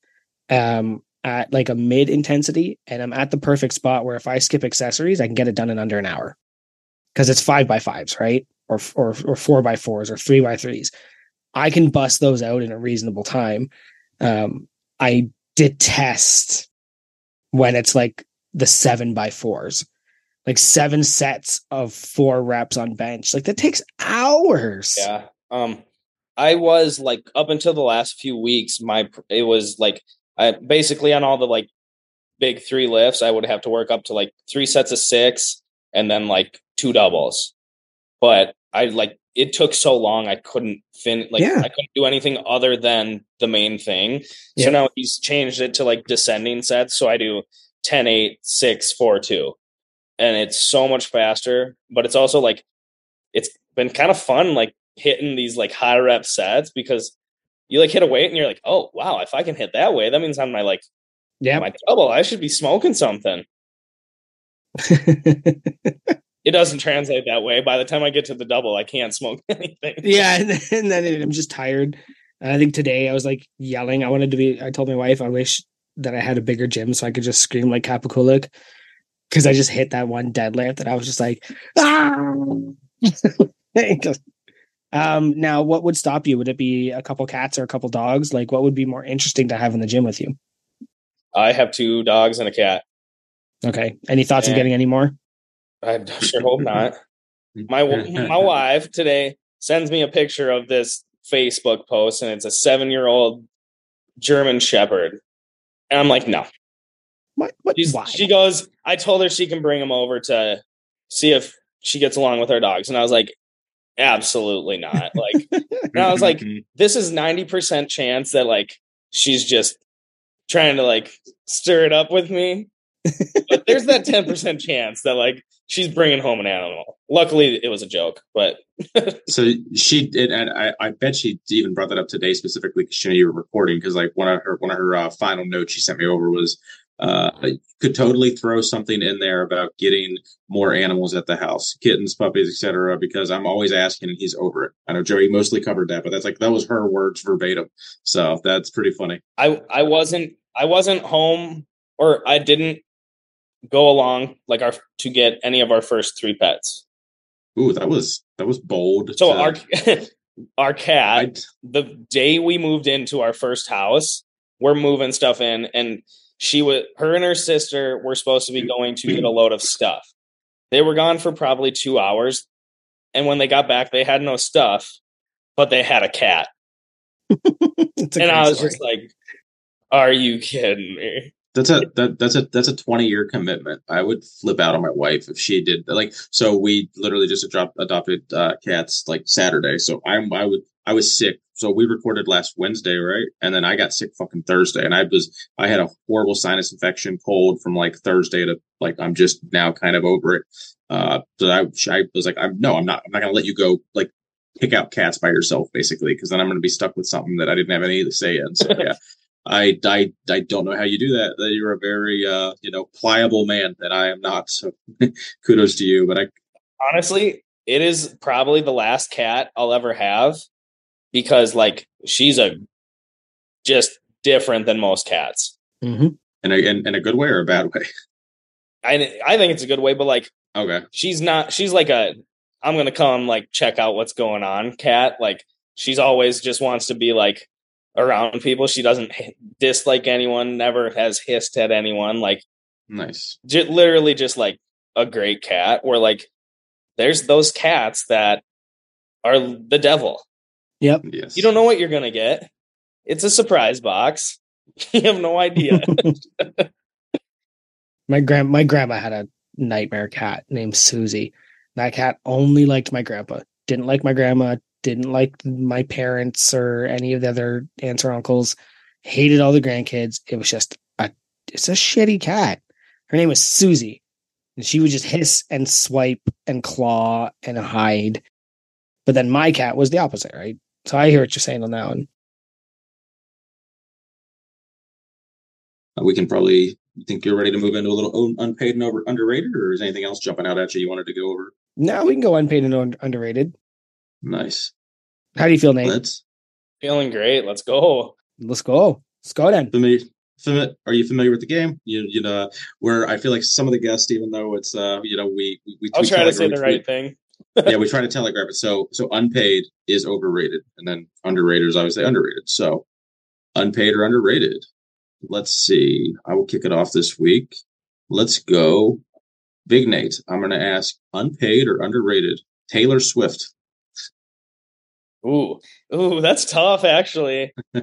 um at like a mid intensity and I'm at the perfect spot where if I skip accessories, I can get it done in under an hour. Cuz it's 5 by 5s, right? Or or or 4 by 4s or 3 by 3s. I can bust those out in a reasonable time. Um I detest when it's like the seven by fours, like seven sets of four reps on bench. Like that takes hours. Yeah. Um I was like up until the last few weeks my it was like I basically on all the like big 3 lifts I would have to work up to like 3 sets of 6 and then like two doubles. But I like it took so long I couldn't fin like Yeah. I couldn't do anything other than the main thing. Yeah. So now he's changed it to like descending sets so I do 10 8 6 4 2 and it's so much faster but it's also like it's been kind of fun like hitting these like high rep sets because you like hit a weight and you're like oh wow if i can hit that way that means on my like Yeah. my double i should be smoking something it doesn't translate that way by the time i get to the double i can't smoke anything yeah. And then, and then I'm just tired. And I think today I was like yelling. I wanted to be, I told my wife, I wish that I had a bigger gym so I could just scream like Kapakulik because I just hit that one deadlift and I was just like, ah. um, now, what would stop you? Would it be a couple cats or a couple dogs? Like, what would be more interesting to have in the gym with you? i have two dogs and a cat Okay. Any thoughts of Yeah. getting any more? i sure hope not my my wife today sends me a picture of this Facebook post, and it's a seven year old German Shepherd, and I'm like, no. What? What? She's, Why? she goes, I told her she can bring him over to see if she gets along with our dogs, and I was like, absolutely not. Like, and I was like, this is ninety percent chance that like she's just trying to like stir it up with me. but there's that 10% chance that like she's bringing home an animal. Luckily, it was a joke, but So she did, and I, I bet she even brought that up today specifically because she knew you were recording. Because like one of her one of her uh, final notes she sent me over was, uh, could totally throw something in there about getting more animals at the house, kittens, puppies, etc. Because I'm always asking, and he's over it. I know Joey mostly covered that, but that's like that was her words verbatim. So that's pretty funny. I I wasn't I wasn't home or I didn't go along like our to get any of our first three pets. Ooh, that was that was bold. So to- our our cat I, the day we moved into our first house, we're moving stuff in, and she was her and her sister were supposed to be going to get a load of stuff. They were gone for probably two hours, and when they got back, they had no stuff, but they had a cat, a and I was story. just like, "Are you kidding me?" That's a that, that's a that's a twenty year commitment. I would flip out on my wife if she did like. So we literally just adopt, adopted uh, cats like Saturday. So I'm I would I was sick. So we recorded last Wednesday, right? And then I got sick fucking Thursday, and I was I had a horrible sinus infection, cold from like Thursday to like I'm just now kind of over it. Uh, so I I was like I'm no I'm not I'm not gonna let you go like pick out cats by yourself basically because then I'm gonna be stuck with something that I didn't have any to say in. So yeah. I, I I don't know how you do that. That You're a very uh, you know pliable man, and I am not. So kudos to you. But I Honestly, it is probably the last cat I'll ever have because, like, she's a just different than most cats. Mhm. in a in, in a good way or a bad way. I I think it's a good way, but like. Okay, she's not she's like a i'm gonna come like check out what's going on cat like she's always just wants to be like around people she doesn't h- dislike anyone never has hissed at anyone like nice. j- literally just like a great cat where like there's those cats that are the devil Yep. Yes, you don't know what you're gonna get it's a surprise box you have no idea My grand my grandma had a nightmare cat named Susie. That cat only liked my grandpa. Didn't like my grandma. Didn't like my parents or any of the other aunts or uncles. Hated all the grandkids. It was just a it's a shitty cat. Her name was Susie. And she would just hiss and swipe and claw and hide. But then my cat was the opposite, right? So I hear what you're saying on that one. Uh, we can probably think you're ready to move into a little unpaid and over underrated, or is anything else jumping out at you you wanted to go over? Now we can go unpaid and underrated. Nice. How do you feel, Nate? Let's feeling great let's go Let's go. Let's go then. familiar. Fami- are you familiar with the game? You you know where I feel like some of the guests, even though it's uh you know we we, we i'll try to telegraph- say the we- right thing yeah, we try to telegraph it. So so unpaid is overrated, and then underrated is obviously underrated. So unpaid or underrated. Let's see. I will kick it off this week. Let's go. Big Nate. I'm going to ask unpaid or underrated. Taylor Swift. Ooh, ooh, that's tough. Actually,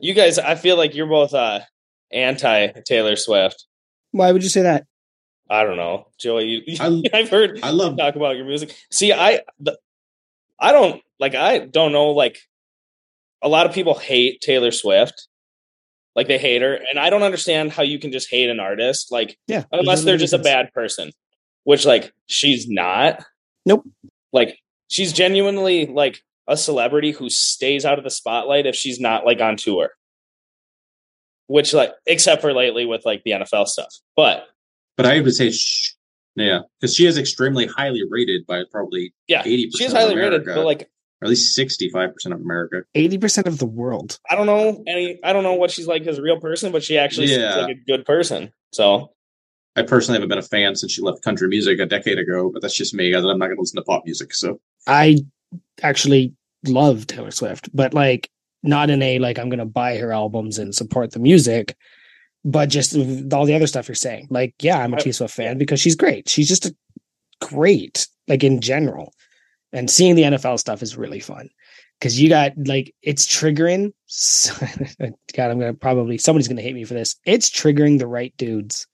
you guys, I feel like you're both uh anti Taylor Swift. Why would you say that? I don't know, Joey. You, I- I've heard I love talk about your music. See, I, the, I don't like. I don't know. Like, a lot of people hate Taylor Swift. Like they hate her, and I don't understand how you can just hate an artist. Like, Yeah. unless they're just a bad person, which like she's not. Nope. Like she's genuinely like a celebrity who stays out of the spotlight if she's not like on tour. Which like except for lately with like the NFL stuff. But but I would say, sh- yeah, because she is extremely highly rated by probably yeah, 80% she's of highly rated, but like or at least 65% of America. Eighty percent of the world. I don't know any I don't know what she's like as a real person, but she actually Yeah. seems like a good person. So I personally haven't been a fan since she left country music a decade ago, but that's just me. I'm not going to listen to pop music. So I actually love Taylor Swift, but like not in a like I'm gonna buy her albums and support the music, but just all the other stuff you're saying. Like, yeah, I'm a T Swift fan because she's great. She's just a great, like in general. And seeing the NFL stuff is really fun. Cause you got like it's triggering. God, I'm gonna probably somebody's gonna hate me for this. It's triggering the right dudes.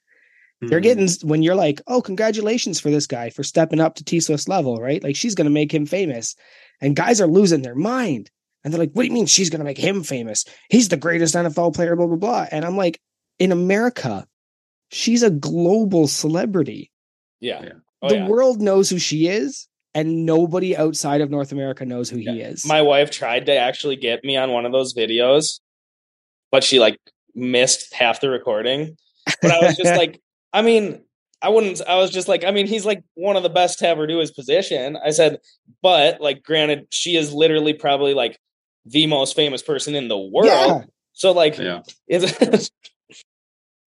Hmm. They're getting when you're like, oh, congratulations for this guy for stepping up to T Swift's level, right? Like she's gonna make him famous. And guys are losing their mind. And they're like, what do you mean she's gonna make him famous? He's the greatest NFL player, blah, blah, blah. And I'm like, in America, she's a global celebrity. Yeah. Yeah. Oh, the yeah. world knows who she is, and nobody outside of North America knows who he is. My wife tried to actually get me on one of those videos, but she like missed half the recording. But I was just like, I mean, I wouldn't. I was just like, I mean, he's like one of the best to ever do his position. I said, but like, granted, she is literally probably like the most famous person in the world. Yeah. So like, Yeah. it's,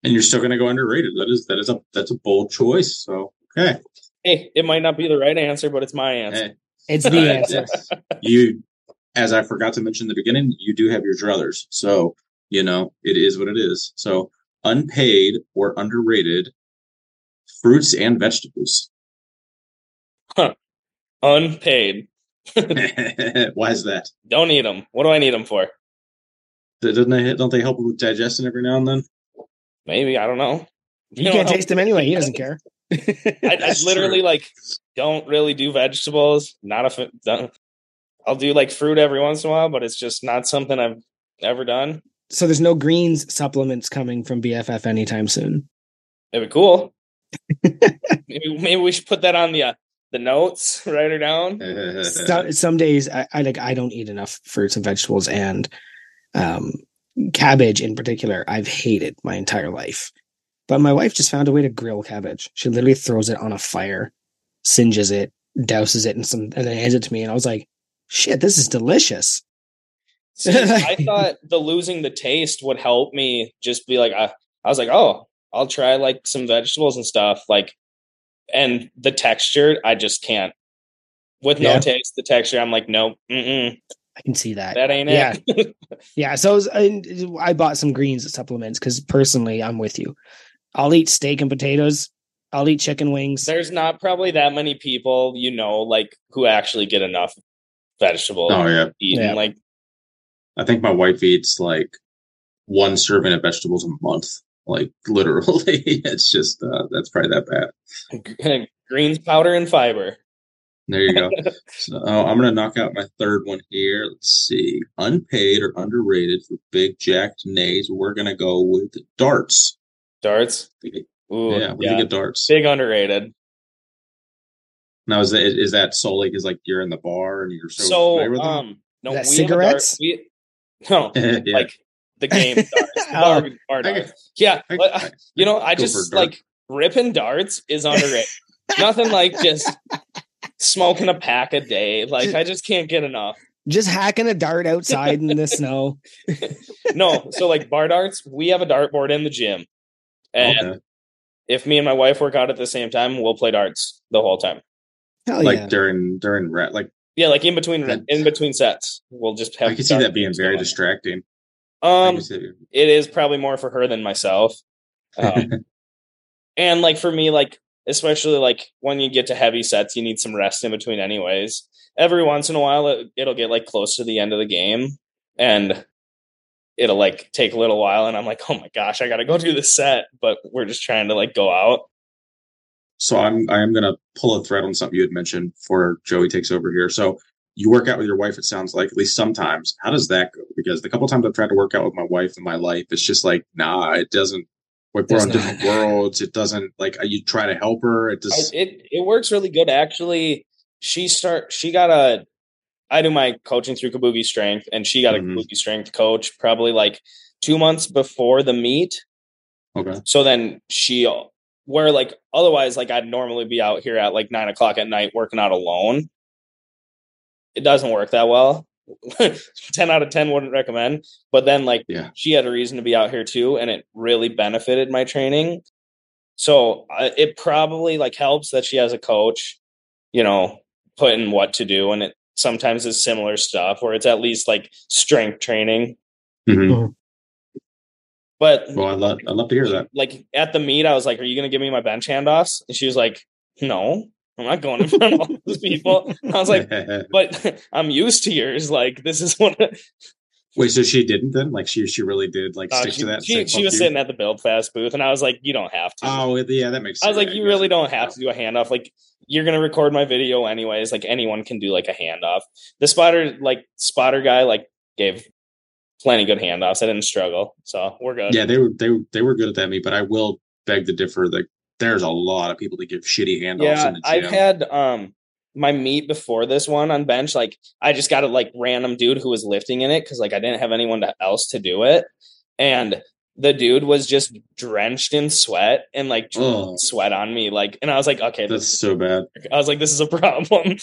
And you're still going to go underrated. That is that is a that's a bold choice. So okay, hey, it might not be the right answer, but it's my answer. Hey, it's the answer. you, as I forgot to mention in the beginning, you do have your druthers. So you know it is what it is. So unpaid or underrated fruits and vegetables. Huh. Unpaid. Why is that? Don't eat them. What do I need them for? Doesn't they don't they help with digestion every now and then? Maybe I don't know. You know, can't help- taste him anyway. He doesn't care. I, I literally true. like don't really do vegetables. Not if it, don't- I'll do like fruit every once in a while, but it's just not something I've ever done. so there's no greens supplements coming from BFF anytime soon. It'd be cool. maybe, maybe we should put that on the uh, the notes. Write her down. So, some days I, I like I don't eat enough fruits and vegetables and um cabbage in particular I've hated my entire life. But my wife just found a way to grill cabbage. She literally throws it on a fire, singes it, douses it in some and then hands it to me and I was like, "Shit, this is delicious." See, I thought the losing the taste would help me just be like, I, I was like, oh, I'll try like some vegetables and stuff. Like, and the texture, I just can't. With no Yeah. taste, the texture, I'm like, nope, mm-mm, I can see that. that ain't Yeah. it. Yeah, so I, was, I, I bought some greens supplements because personally, I'm with you. I'll eat steak and potatoes. I'll eat chicken wings. There's not probably that many people you know, like who actually get enough vegetable oh yeah, eaten. Yeah. Like, I think my wife eats like one serving of vegetables a month. Like literally, it's just uh, that's probably that bad. greens powder and fiber. There you go. so uh, I'm gonna knock out my third one here. Let's see, unpaid or underrated for Big Jaked Nate. We're gonna go with darts. Darts. Yeah, Ooh, what yeah, do you think of darts? big underrated. Now is that is that solely because like you're in the bar and you're so, So, familiar with them? um, no, Is that we have dart- cigarettes? we, no, yeah. like the game darts, the Oh. bar, bar darts. get- Yeah, I- but, I- you know, I just like ripping darts is underrated. Nothing like just smoking a pack a day. Like I just can't get enough. Just hacking a dart outside in the snow. No, so like bar darts, we have a dartboard in the gym, and Okay. if me and my wife work out at the same time, we'll play darts the whole time. Hell like yeah. during during ra- like Yeah, like in between That's- in between sets, we'll just have. I can see that being very going. distracting. Um, it is probably more for her than myself. Um, and like for me, like especially like when you get to heavy sets, you need some rest in between, anyways. Every once in a while, it, it'll get like close to the end of the game, and it'll like take a little while, and I'm like, oh my gosh, I gotta go do the set, but we're just trying to like go out. So I'm I am gonna pull a thread on something you had mentioned before Joey takes over here. So you work out with your wife, it sounds like, at least sometimes. How does that go? Because the couple times I've tried to work out with my wife in my life, it's just like, nah, it doesn't like we're on different worlds. It doesn't like you try to help her. It I, just it it works really good actually. She start she got a I do my coaching through Kabuki Strength, and she got a Mhm. Kabuki Strength coach probably like two months before the meet. okay. So then she where like otherwise like I'd normally be out here at like nine o'clock at night working out alone. It doesn't work that well. Ten out of ten wouldn't recommend. But then like Yeah. she had a reason to be out here too, and it really benefited my training. So uh, it probably like helps that she has a coach, you know, putting what to do, and it sometimes is similar stuff where it's at least like strength training. Mhm. But Well, I love I love to hear that. like at the meet, I was like, "Are you gonna give me my bench handoffs?" And she was like, "No, I'm not going in front of all those people." I was like, "But I'm used to yours. Like this is what." Wait, so she didn't then? Like she she really did like Uh, stick she to that. she, she was you"? sitting at the Build Fast booth, and I was like, "You don't have to." Oh yeah, that makes. I was sense. like, "You really don't have to do a handoff. Like you're gonna record my video anyways. Like anyone can do like a handoff." The spotter like spotter guy like gave plenty good handoffs. I didn't struggle, so we're good. Yeah, they were they they were good at that meet, but I will beg to differ. Like there's a lot of people that give shitty handoffs Yeah, in the I've had um my meet before this one on bench. Like I just got a like random dude who was lifting in it because like I didn't have anyone to, else to do it, and the dude was just drenched in sweat and like Oh. sweat on me. Like, and I was like, okay, That's so bad. I was like, this is a problem.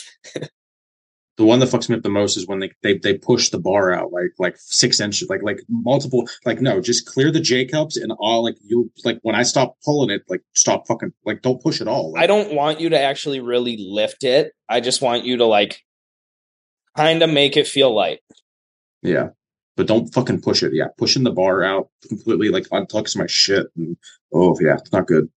The one that fucks me up the most is when they, they they push the bar out like like six inches, like like multiple. Like no, just clear the J cups and all. Like you like when I stop pulling it, like stop fucking like don't push at all. Like, I don't want you to actually really lift it. I just want you to like kind of make it feel light. Yeah. But don't fucking push it. Yeah. Pushing the bar out completely like untucks my shit. And oh yeah, it's not good.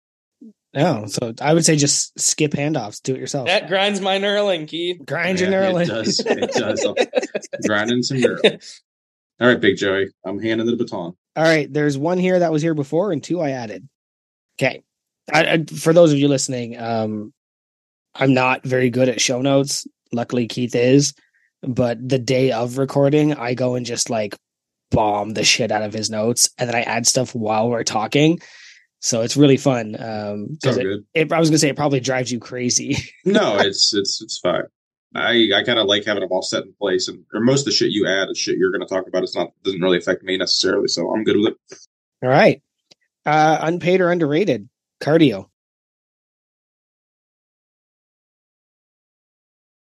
No, so I would say just skip handoffs. Do it yourself. That grinds my knurling, Keith. Grind your knurling. It does. It does. Grinding some girl. All right, Big Joey. I'm handing the baton. All right, there's one here that was here before, and two I added. Okay, I, I, for those of you listening, um, I'm not very good at show notes. Luckily, Keith is. But the day of recording, I go and just like bomb the shit out of his notes, and then I add stuff while we're talking. So it's really fun. Um, So 'cause it, good. it, I was gonna say it probably drives you crazy. No, it's it's it's fine. I I kind of like having them all set in place, and or most of the shit you add is shit you're going to talk about. It's not doesn't really affect me necessarily, so I'm good with it. All right, uh, unpaid or underrated cardio.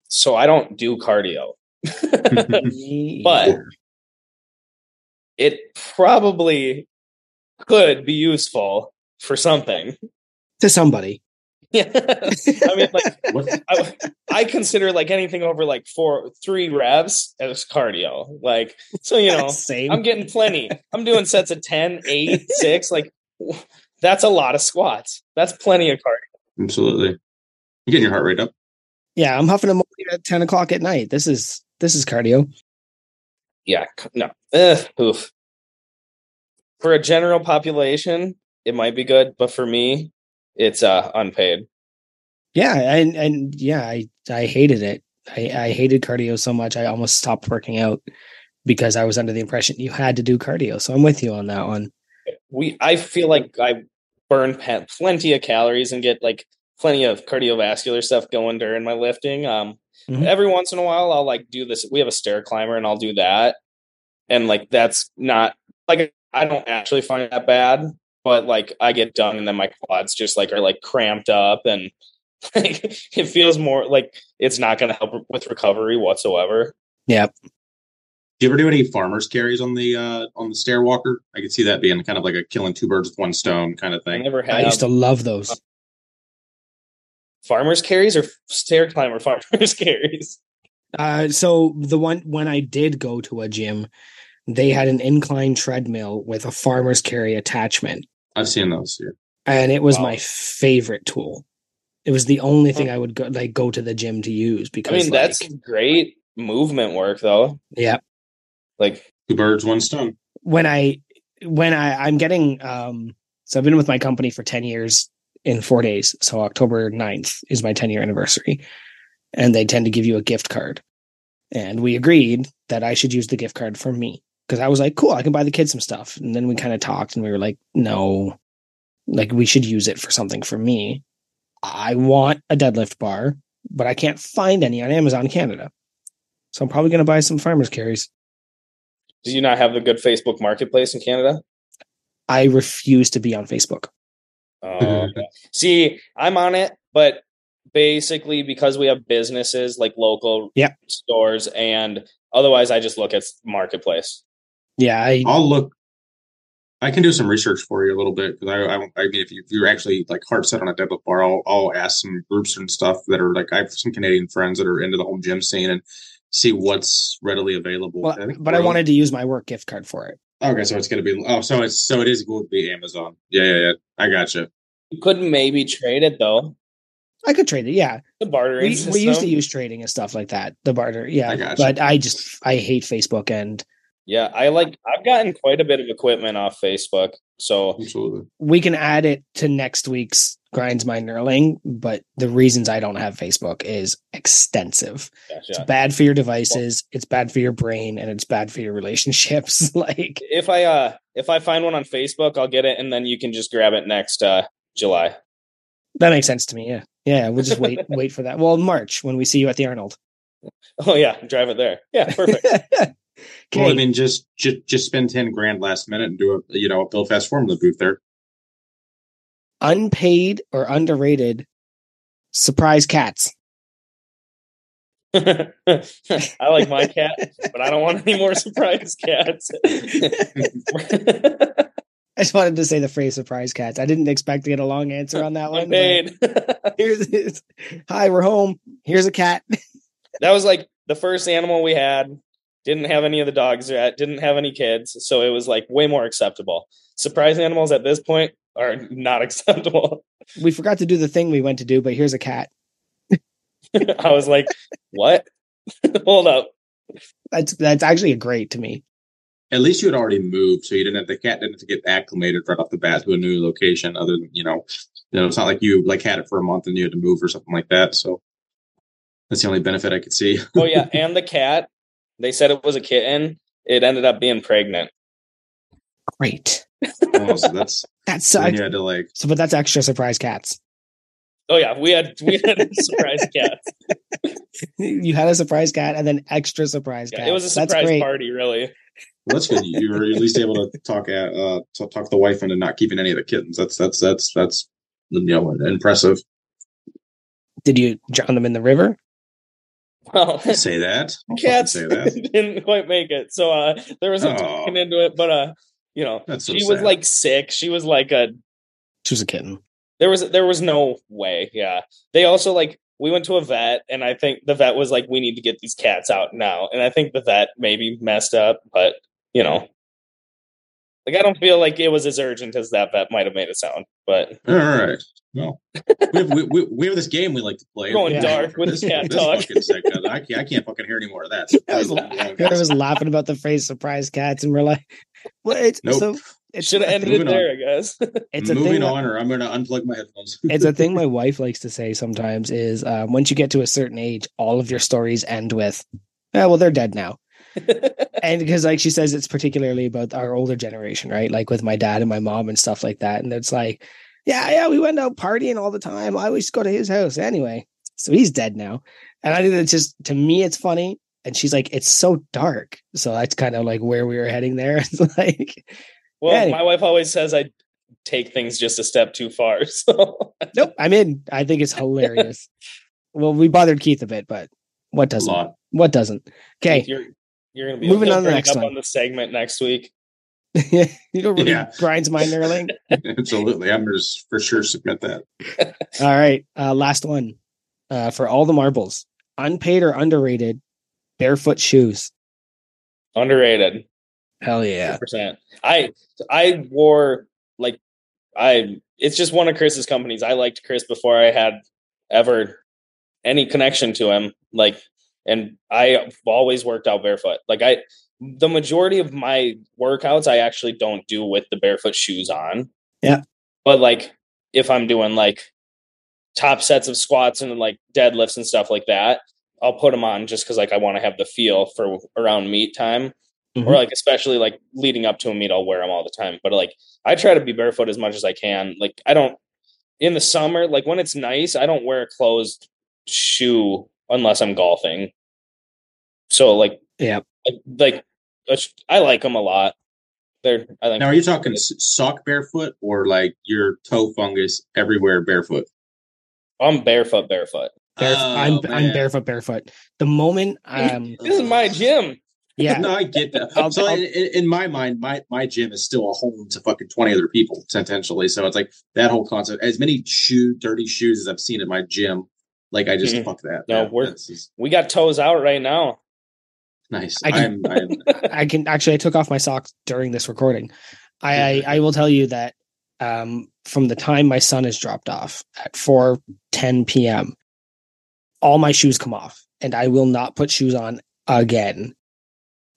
So I don't do cardio. But- it probably could be useful for something. to somebody. Yeah. I mean, like, I, I consider like anything over like four, three reps as cardio. Like, so, you know, Same. I'm getting plenty. I'm doing sets of 10, 8, 6. Like, that's a lot of squats. That's plenty of cardio. Absolutely. You're getting your heart rate up. Yeah, I'm huffing ammonia at ten o'clock at night. This is this is cardio. Yeah. No. Ugh, oof. For a general population, it might be good. But for me, it's uh unpaid. Yeah, and and yeah, I I hated it. I I hated cardio so much I almost stopped working out because I was under the impression you had to do cardio. So I'm with you on that one. we I feel like I burn plenty of calories and get like plenty of cardiovascular stuff going during my lifting. Um, Mhm. every once in a while, I'll like do this. We have a stair climber, and I'll do that, and like that's not like I don't actually find that bad, but like I get done, and then my quads just like are like cramped up, and like it feels more like it's not going to help with recovery whatsoever. Yep. Do you ever do any farmers carries on the uh on the stair walker? I could see that being kind of like a killing two birds with one stone kind of I thing. never had I used to love those. farmers carries or stair climber farmers carries. Uh, so the one when I did go to a gym, they had an incline treadmill with a farmer's carry attachment, I've seen those. Yeah. and it was Wow. my favorite tool. It was the only thing I would go like go to the gym to use because I mean, like, that's great movement work, though. yeah. Like, Two birds, one stone. when I when I I'm getting um so I've been with my company for 10 years in 4 days. So October 9th is my 10 year anniversary. And they tend to give you a gift card. And we agreed that I should use the gift card for me because I was like, cool, I can buy the kids some stuff. And then we kind of talked and we were like, no, like we should use it for something for me. I want a deadlift bar, but I can't find any on Amazon Canada. So I'm probably going to buy some farmers carries. do you not have a good Facebook Marketplace in Canada? I refuse to be on Facebook. Oh, see, I'm on it, but basically because we have businesses like local Yeah. stores, and otherwise I just look at Marketplace. Yeah, I I'll look. I can do some research for you a little bit because I, I, I mean, if, you, if you're actually like hard set on a deadlift bar, I'll, I'll ask some groups and stuff that are like I have some Canadian friends that are into the home gym scene and see what's readily available. well, think but I wanted to use my work gift card for it. Okay, so it's gonna be oh, so it's so it is going to be Amazon. Yeah, yeah, yeah. I gotcha. You could maybe trade it though. I could trade it. Yeah, The bartering we, we used to use trading and stuff like that. The barter. Yeah, I gotcha. but I just I hate Facebook and Yeah, I like. I've gotten quite a bit of equipment off Facebook, so Absolutely. we can add it to next week's grinds my knurling. But the reasons I don't have Facebook is extensive. It's bad for your devices. It's bad for your brain, and it's bad for your relationships. like If I uh if I find one on Facebook, I'll get it, and then you can just grab it next uh July. That makes sense to me. Yeah. Yeah. We'll just wait, wait for that. Well, March when we see you at the Arnold. Oh yeah, drive it there. Yeah, perfect. okay. Well, I mean, just just just spend ten grand last minute and do a you know a Build Fast Formula booth there. unpaid or underrated surprise cats. I like my cat, but I don't want any more surprise cats. I just wanted to say the phrase surprise cats. I didn't expect to get a long answer on that one. but Unpaid. Here's, here's hi, we're home. Here's a cat. that was like the first animal we had. Didn't have any of the dogs yet. Didn't have any kids, so it was like way more acceptable. Surprise animals at this point are not acceptable. We forgot to do the thing we went to do, but here's a cat. I was like, "What? Hold up." That's that's actually a great to me. At least you had already moved, so you didn't have the cat didn't have to get acclimated right off the bat to a new location. Other than you know, you know, it's not like you like had it for a month and you had to move or something like that. So that's the only benefit I could see. Oh yeah, and the cat. They said it was a kitten. It ended up being pregnant. Great. oh, so that's That's so, you had to like so but that's extra surprise cats. Oh yeah, we had we had a surprise cat. You had a surprise cat and then extra surprise Yeah, cat. it was a That's surprise great. party, really. Well, that's good. You were at least able to talk at uh to talk the wife into not keeping any of the kittens. That's that's that's that's you know impressive. Did you drown them in the river? Well, Say that. Don't cats say that. didn't quite make it, so uh, there was some Oh. talking into it. But uh, you know, That's so she was like sick. She was like a. She was a kitten. There was there was no way. Yeah, they also like we went to a vet, and I think the vet was like, "We need to get these cats out now." And I think the vet maybe messed up, but you know, like I don't feel like it was as urgent as that vet might have made it sound. But All right. Well, we have, we, we, we have this game we like to play. Going Yeah. dark with this, cat this talk. fucking segment. I can't, I can't fucking hear any more of that. I was, I was laughing about the phrase surprise cats and we're like, well, it's Nope. so it's should have ended it moving on. there, I guess. it's a Moving thing on, or I'm going to unplug my headphones. it's a thing my wife likes to say sometimes is um, once you get to a certain age, all of your stories end with, yeah, well, they're dead now. and because like she says it's particularly about our older generation right like with my dad and my mom and stuff like that and it's like yeah yeah we went out partying all the time. I always go to his house anyway. So he's dead now. And i think it's just to me it's funny. And she's like it's so dark. So that's kind of like where we were heading there. It's like Well, Anyway. my wife always says I take things just a step too far. So. Nope i'm in. I think it's hilarious. Well we bothered keith a bit but what doesn't? what doesn't? Okay. You're you're gonna be Moving on to the next up one. on the segment next week. you don't really Yeah. grinds my knurling Absolutely. I'm just for sure submit that. All right, uh, last one uh, for all the marbles. Unpaid or underrated barefoot shoes. Underrated. Hell yeah! percent. I I wore like I it's just one of Chris's companies. I liked Chris before I had ever any connection to him. Like and I've always worked out barefoot. Like I the majority of my workouts I actually don't do with the barefoot shoes on. Yeah. But like if I'm doing like top sets of squats and like deadlifts and stuff like that, I'll put them on just because like I want to have the feel for around meet time Mhm. or like especially like leading up to a meet i'll wear them all the time but like i try to be barefoot as much as i can like i don't in the summer like when it's nice i don't wear a closed shoe unless i'm golfing so like Yeah. like, like i like them a lot they're i think Now, are you talking s- sock barefoot or like your toe fungus everywhere barefoot? i'm barefoot barefoot Baref- Oh, I'm I'm barefoot barefoot. The moment um this is my gym yeah no, I get that. I'll- so I'll- in, in in my mind, my my gym is still a home to fucking twenty other people potentially. So it's like that whole concept. As many shoe dirty shoes as I've seen at my gym, like I just Mhm. fuck that. No, Yeah, we're- just we got toes out right now nice. I can- I'm, I'm I can actually I took off my socks during this recording. I I, I will tell you that um from the time my son is dropped off at 4 10 p.m. all my shoes come off and I will not put shoes on again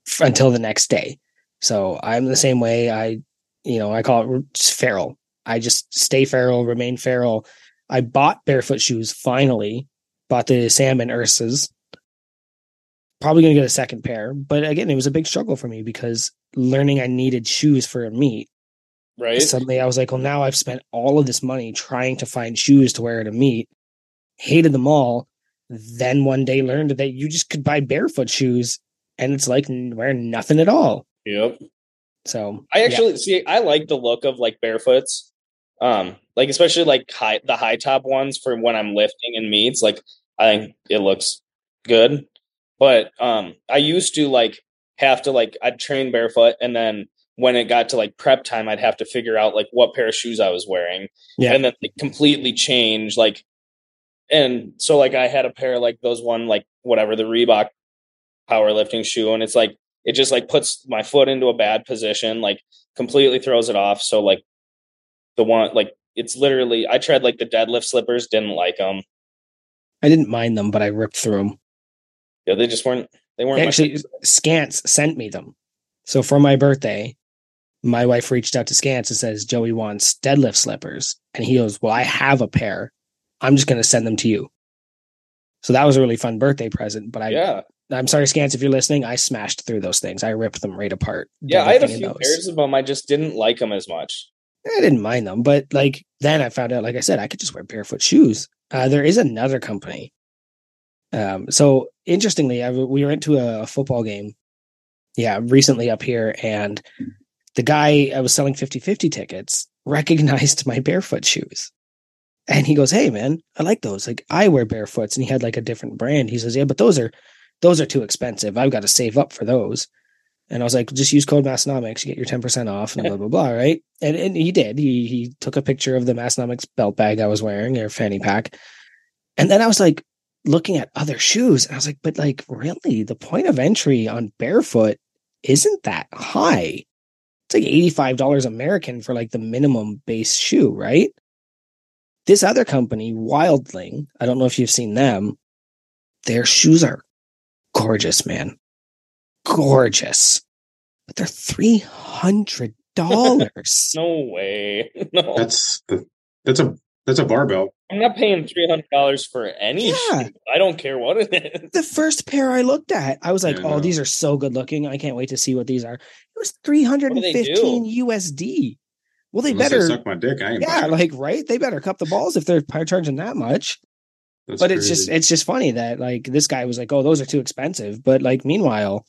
f- until the next day. So I'm the same way. I you know, I call it feral. I just stay feral, remain feral. I bought barefoot shoes finally, bought the salmon Ursas. Probably gonna get a second pair, but again, it was a big struggle for me because learning I needed shoes for a meet right? Suddenly I was like, well, now I've spent all of this money trying to find shoes to wear at a meet, hated them all. Then one day learned that you just could buy barefoot shoes and it's like wearing nothing at all. Yep. So I yeah. actually see. I like the look of like barefoots, um, like especially like high the high top ones for when I'm lifting in meets. Like I think it looks good, but um, I used to like have to like I'd train barefoot, and then when it got to like prep time, I'd have to figure out like what pair of shoes I was wearing, Yeah. and then like, completely change like. And so like I had a pair like those one like whatever the Reebok powerlifting shoe, and it's like it just like puts my foot into a bad position, like completely throws it off. So like the one like it's literally I tried like the deadlift slippers, didn't like them. I didn't mind them, but I ripped through them. Yeah, they just weren't. They weren't Actually. Scants sent me them. So for my birthday, my wife reached out to Scants and says Joey wants deadlift slippers, and he goes, "Well, I have a pair. I'm just going to send them to you." So that was a really fun birthday present. But I, yeah, I'm sorry, Scants, if you're listening, I smashed through those things. I ripped them right apart. yeah. I had a few those. pairs of them. I just didn't like them as much. I didn't mind them, but like then I found out, like I said, I could just wear barefoot shoes. Uh, there is another company. Um, so interestingly, I, we went to a, football game, yeah, recently up here, and the guy I was selling 50 50 tickets recognized my barefoot shoes. And he goes, Hey man, I like those. Like I wear barefoots. And he had like a different brand. He says, Yeah, but those are those are too expensive. I've got to save up for those. And I was like, just use code Massenomics, you get your 10% off and blah, blah, blah, right? And and he did. He he took a picture of the Massenomics belt bag I was wearing or fanny pack. And then I was like looking at other shoes. And I was like, but like really, the point of entry on barefoot isn't that high. It's like $85 American for like the minimum base shoe, right? This other company, Wildling, I don't know if you've seen them. Their shoes are gorgeous, man. Gorgeous. But they're $300. No way. No, That's the that's a that's a barbell. I'm not paying three hundred dollars for any. Yeah. shoe. I don't care what it is. the first pair I looked at, I was like, Yeah, oh, no. these are so good looking. I can't wait to see what these are. It was do they 315 USD. Well, they Unless better, suck my dick. I ain't yeah, buying like, right? They better cup the balls if they're charging that much. That's but it's just, it's just funny that like this guy was like, oh, those are too expensive. But like, meanwhile,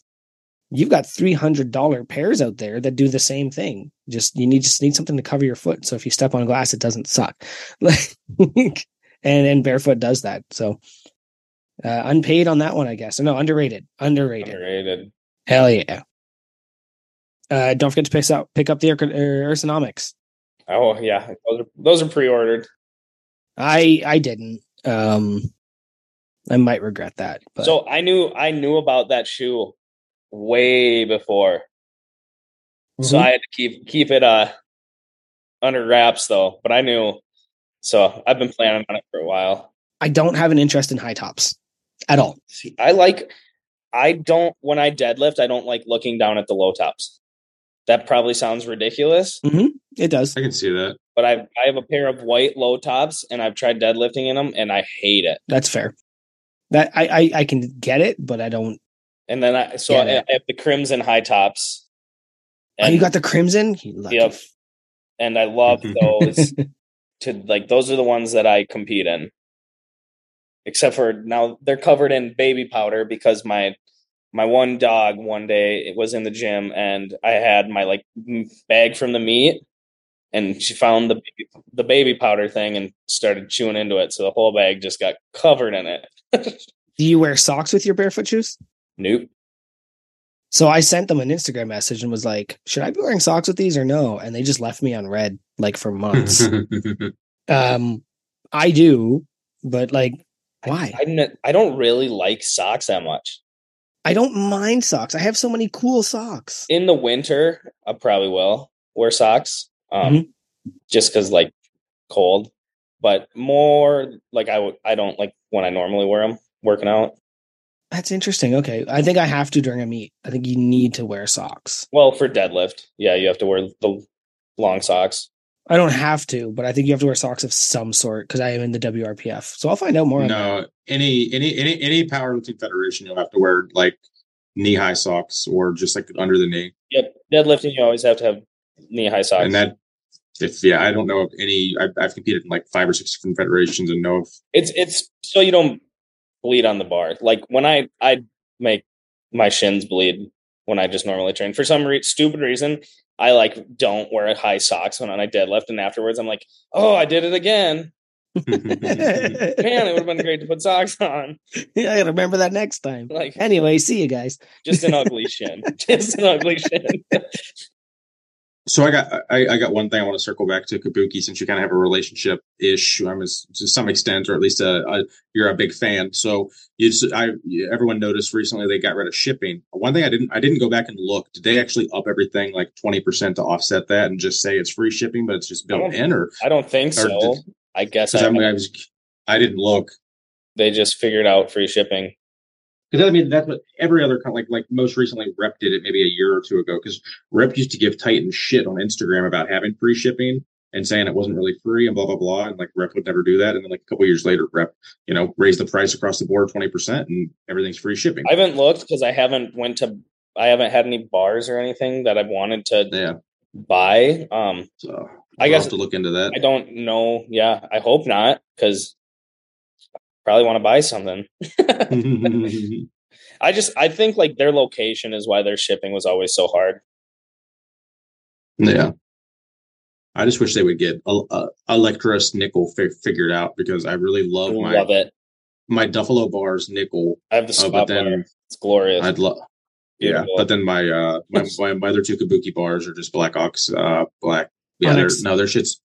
you've got $300 pairs out there that do the same thing. Just, you need, just need something to cover your foot. So if you step on glass, it doesn't suck. Like, and, and barefoot does that. So, uh, unpaid on that one, I guess. No, underrated, underrated. Underrated. Hell yeah. Uh, don't forget to pick up pick up the Ur- Ur- Ursonomics. Oh yeah, those are, those are pre-ordered. I I didn't. Um, I might regret that. But So I knew I knew about that shoe way before. So Mhm. I had to keep keep it uh under wraps though, but I knew. So I've been planning on it for a while. I don't have an interest in high tops at all. See, I like I don't when I deadlift, I don't like looking down at the low tops. That probably sounds ridiculous, It does. I can see that. but I I have a pair of white low tops and I've tried deadlifting in them and I hate it. That's fair. That I I, I can get it, but I don't. And then I so I. I have the crimson high tops. Oh, you got the crimson. You lucky. Yep. and I love those. to like those are the ones that I compete in. Except for now they're covered in baby powder because my my one dog one day it was in the gym and I had my like bag from the meet and she found the the baby powder thing and started chewing into it so the whole bag just got covered in it. Do you wear socks with your barefoot shoes? Nope. So I sent them an Instagram message and was like, "Should I be wearing socks with these or no?" And they just left me on read like for months. um, I do, but like, why? I don't really like socks that much. I don't mind socks. I have so many cool socks. in the winter, I probably will wear socks, um, Mhm. just because like cold. But more like I I don't like when I normally wear them working out. That's interesting. Okay, I think I have to during a meet. I think you need to wear socks. Well, for deadlift, yeah, you have to wear the long socks. I don't have to, but I think you have to wear socks of some sort because I am in the WRPF. So I'll find out more. on that. no, any any any any powerlifting federation, you'll have to wear like knee high socks or just like under the knee, Yep, deadlifting, you always have to have knee high socks. and that if yeah, I don't know of any. I've, I've competed in like five or six different federations and know if It's it's so you don't bleed on the bar. Like when I I make my shins bleed when I just normally train for some re- stupid reason. I like don't wear high socks when I deadlift, and afterwards I'm like, oh, I did it again. Man, it would have been great to put socks on. yeah, I gotta remember that next time. Like Anyway, see you guys. just an ugly shin, just an ugly shin. So I got I, I got one thing I want to circle back to Kabuki since you kind of have a relationship ish. I'm as, to some extent, or at least a, a, you're a big fan. So you just, I everyone noticed recently they got rid of shipping. One thing I didn't I didn't go back and look. Did they actually up everything like twenty percent to offset that and just say it's free shipping, but it's just built in? Or I don't think so. did- I guess I, I, mean, I was I didn't look. they just figured out free shipping. Because I mean, that's what every other con- like like most recently Rep did it maybe a year or two ago. Because Rep used to give Titan shit on Instagram about having free shipping and saying it wasn't really free and blah blah blah. And like Rep would never do that. And then like a couple years later, Rep you know raised the price across the board twenty percent and everything's free shipping. I haven't looked because I haven't went to. I haven't had any bars or anything that I've wanted to yeah, buy. Um, so I guess- to look into that. I don't know. Yeah, I hope not because probably want to buy something. I just I think like their location is why their shipping was always so hard. yeah. I just wish they would get a, uh, Electroless nickel fi- figured out because I really love my Love it. my Duffalo bars nickel. I have the Uh, spot but bar. then It's glorious. I'd love. Yeah, Beautiful. but then my uh my, my, my other two kabuki bars are just black ox uh black yeah they're, Onyx. no their shit's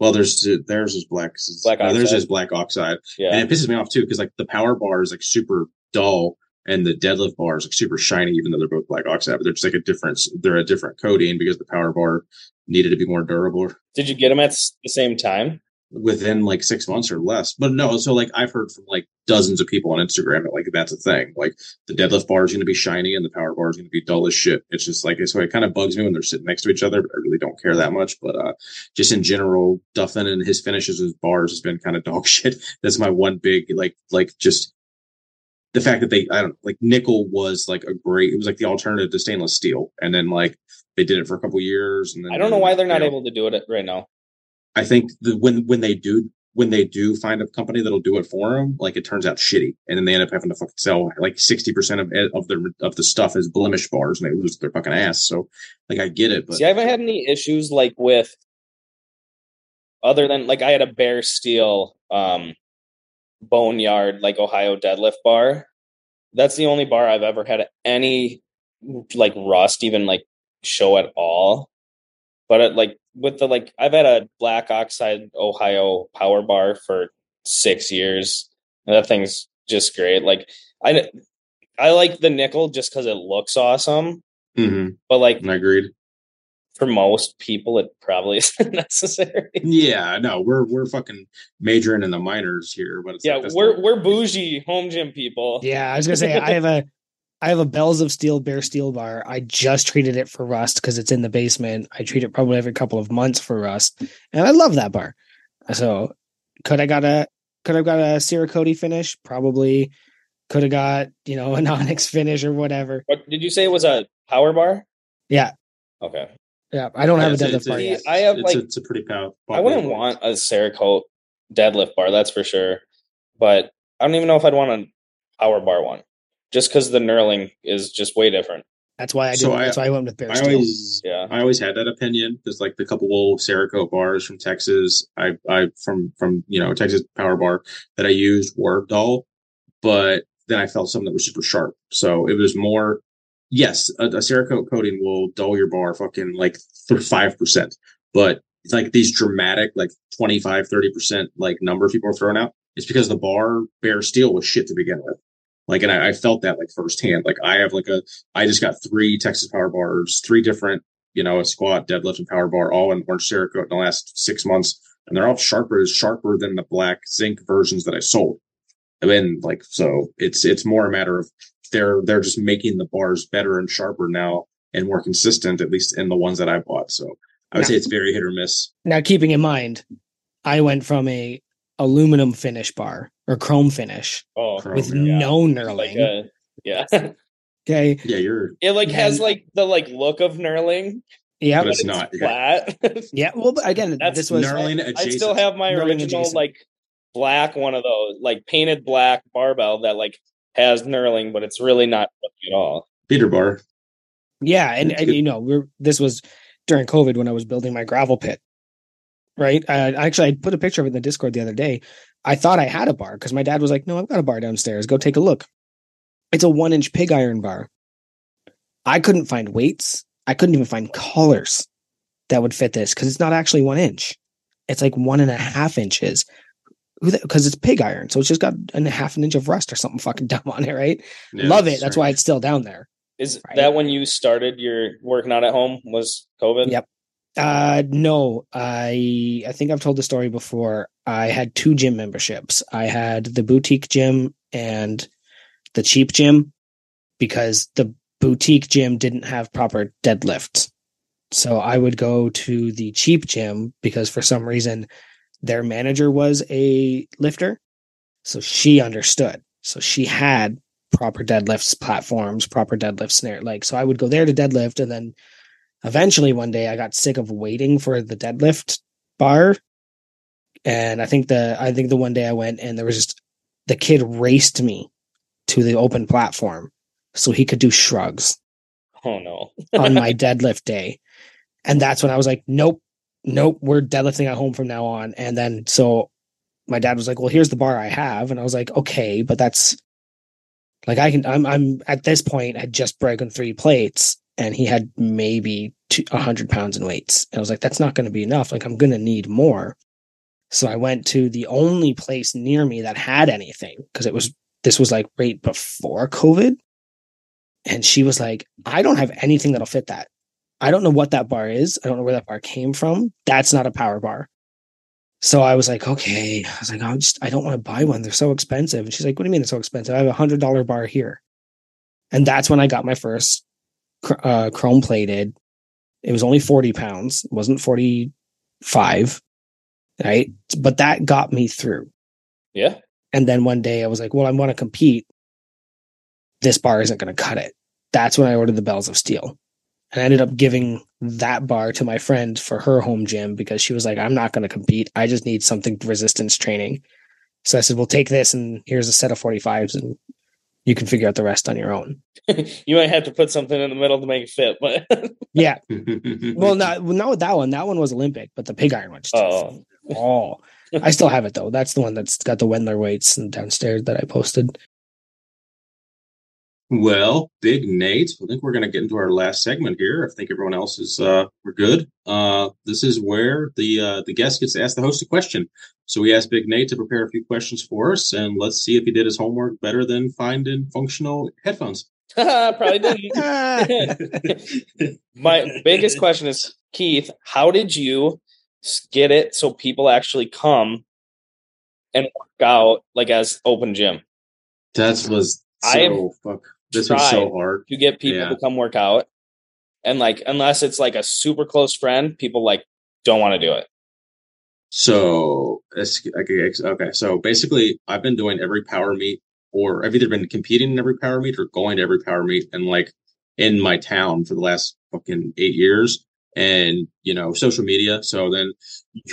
well there's theirs is black Black no, oxide. is black oxide yeah. and it pisses me off too because like the power bar is like super dull and the deadlift bar is like super shiny even though they're both black oxide but they're just like a difference they're a different coating because the power bar needed to be more durable Did you get them at the same time? Within like six months or less. But no, so like I've heard from like dozens of people on Instagram that like that's a thing. Like the deadlift bar is going to be shiny and the power bar is going to be dull as shit. It's just like so it kind of bugs me when they're sitting next to each other. But I really don't care that much. But uh just in general, Duffin and his finishes with bars has been kind of dog shit. That's my one big like like just the fact that they I don't like nickel was like a great it was like the alternative to stainless steel and then like they did it for a couple years and then I don't know why they're not know, able to do it right now. I think that when when they do when they do find a company that'll do it for them, like it turns out shitty, and then they end up having to fucking sell like sixty percent of of their of the stuff as blemish bars, and they lose their fucking ass. So, like, I get it, but See, I haven't had any issues like with other than like I had a bare steel um boneyard like Ohio deadlift bar. That's the only bar I've ever had any like rust even like show at all. But it, like with the like I've had a black oxide Ohio power bar for 6 years. And that thing's just great. Like I I like the nickel just cuz it looks awesome, Mhm, but like I agreed. for most people it probably isn't necessary. Yeah, no, we're we're fucking majoring in the minors here, but it's Yeah, like, we're the- we're bougie home gym people. Yeah, I was gonna say I have a I have a Bells of Steel Bear Steel bar. I just treated it for rust because it's in the basement. I treat it probably every couple of months for rust, and I love that bar. So could I got a could have got a Cerakote finish? Probably could have got you know an Onyx finish or whatever. What did you say it was a power bar? Yeah, Okay. yeah. I don't have a deadlift it's- bar See, yet. I have it's, like a, it's a pretty pow- I wouldn't popular- want a Cerakote deadlift bar, that's for sure. But I don't even know if I'd want a power bar one. Just because the knurling is just way different. That's why I did. So I- that's why I went with Bear I Steel. always Yeah. I always had that opinion because like the couple old Cerakote bars from Texas, I I from from you know Texas Power Bar that I used were dull, but then I felt some that were super sharp. So it was more. Yes, a, a Cerakote coating will dull your bar fucking like five percent, but it's like these dramatic like 25 30 percent like numbers people are throwing out. It's because the bar bare steel was shit to begin with. Like, and I, I felt that like firsthand. Like I have like a I just got three Texas power bars, three different, you know, a squat, deadlift, and power bar, all in orange Cerakote in the last six months, and they're all sharper, sharper than the black zinc versions that I sold. And then, like, so it's it's more a matter of they're they're just making the bars better and sharper now and more consistent, at least in the ones that I bought. So I would say it's very hit or miss. Now, keeping in mind, I went from a aluminum finish bar or chrome finish Oh, Chrome, with yeah. no like uh, knurling. a, yeah. okay, it Yeah, you're It like has And- like the like look of knurling, Yeah, but it's not. flat. yeah. Well, again, That's this was knurling I adjacent. still have my Knurling original adjacent. like black one of those, like painted black barbell that like has knurling, but it's really not at all. beater bar. Yeah, and, and you know, we're this was during COVID when I was building my gravel pit. Right. I actually I put a picture of it in the Discord the other day. I thought I had a bar because my dad was like, "No, I've got a bar downstairs. Go take a look." It's a one inch pig iron bar. I couldn't find weights. I couldn't even find collars that would fit this because it's not actually one inch. It's like one and a half inches. Because it's pig iron, so it's just got a half an inch of rust or something fucking dumb on it, right? Yeah, Love it. That's why it's still down there. Is Right. that when you started your working out at home? Was COVID? Yep. Uh no, I I think I've told the story before. I had two gym memberships. I had the boutique gym and the cheap gym because the boutique gym didn't have proper deadlifts. So I would go to the cheap gym because for some reason their manager was a lifter. So she understood. So she had proper deadlifts platforms, proper deadlift snare. Like so I would go there to deadlift and then eventually one day I got sick of waiting for the deadlift bar. And I think the I think the one day I went and there was just the kid raced me to the open platform so he could do shrugs Oh no. on my deadlift day. And that's when I was like, nope, nope, we're deadlifting at home from now on. And then so my dad was like, well, here's the bar I have. And I was like, okay, but that's like I can I'm I'm at this point had just broken three plates and he had maybe two, 100 pounds in weights. And I was like, that's not going to be enough. Like I'm going to need more. So I went to the only place near me that had anything because it was this was like right before COVID. And she was like, I don't have anything that'll fit that. I don't know what that bar is. I don't know where that bar came from. That's not a power bar. So I was like, okay. I was like, I just, I don't want to buy one. They're so expensive. And she's like, what do you mean they're so expensive? I have a hundred dollar bar here. And that's when I got my first uh, chrome plated. It was only 40 pounds. It wasn't 45. Right. But that got me through. Yeah. And then one day I was like, well, I want to compete. This bar isn't going to cut it. That's when I ordered the Bells of Steel. And I ended up giving that bar to my friend for her home gym because she was like, I'm not going to compete. I just need something resistance training. So I said, well, take this and here's a set of 45s and you can figure out the rest on your own. you might have to put something in the middle to make it fit, but Yeah. Well, not, well, not with that one. That one was Olympic, but the pig iron one. Oh. oh. I still have it though. That's the one that's got the Wendler weights and downstairs that I posted. Well, Big Nate, I think we're going to get into our last segment here. I think everyone else is uh, we're good. Uh, this is where the uh, the guest gets to ask the host a question. So we asked Big Nate to prepare a few questions for us, and let's see if he did his homework better than finding functional headphones. probably didn't. My biggest question is, Keith, how did you get it so people actually come and work out like as open gym? That was I am so fuck. This was so hard. to get people Yeah. to come work out. And like, unless it's like a super close friend, people like don't want to do it. So it's- okay, okay. So basically, I've been doing every power meet, or I've either been competing in every power meet or going to every power meet, and like in my town for the last fucking eight years. And you know, social media. So then,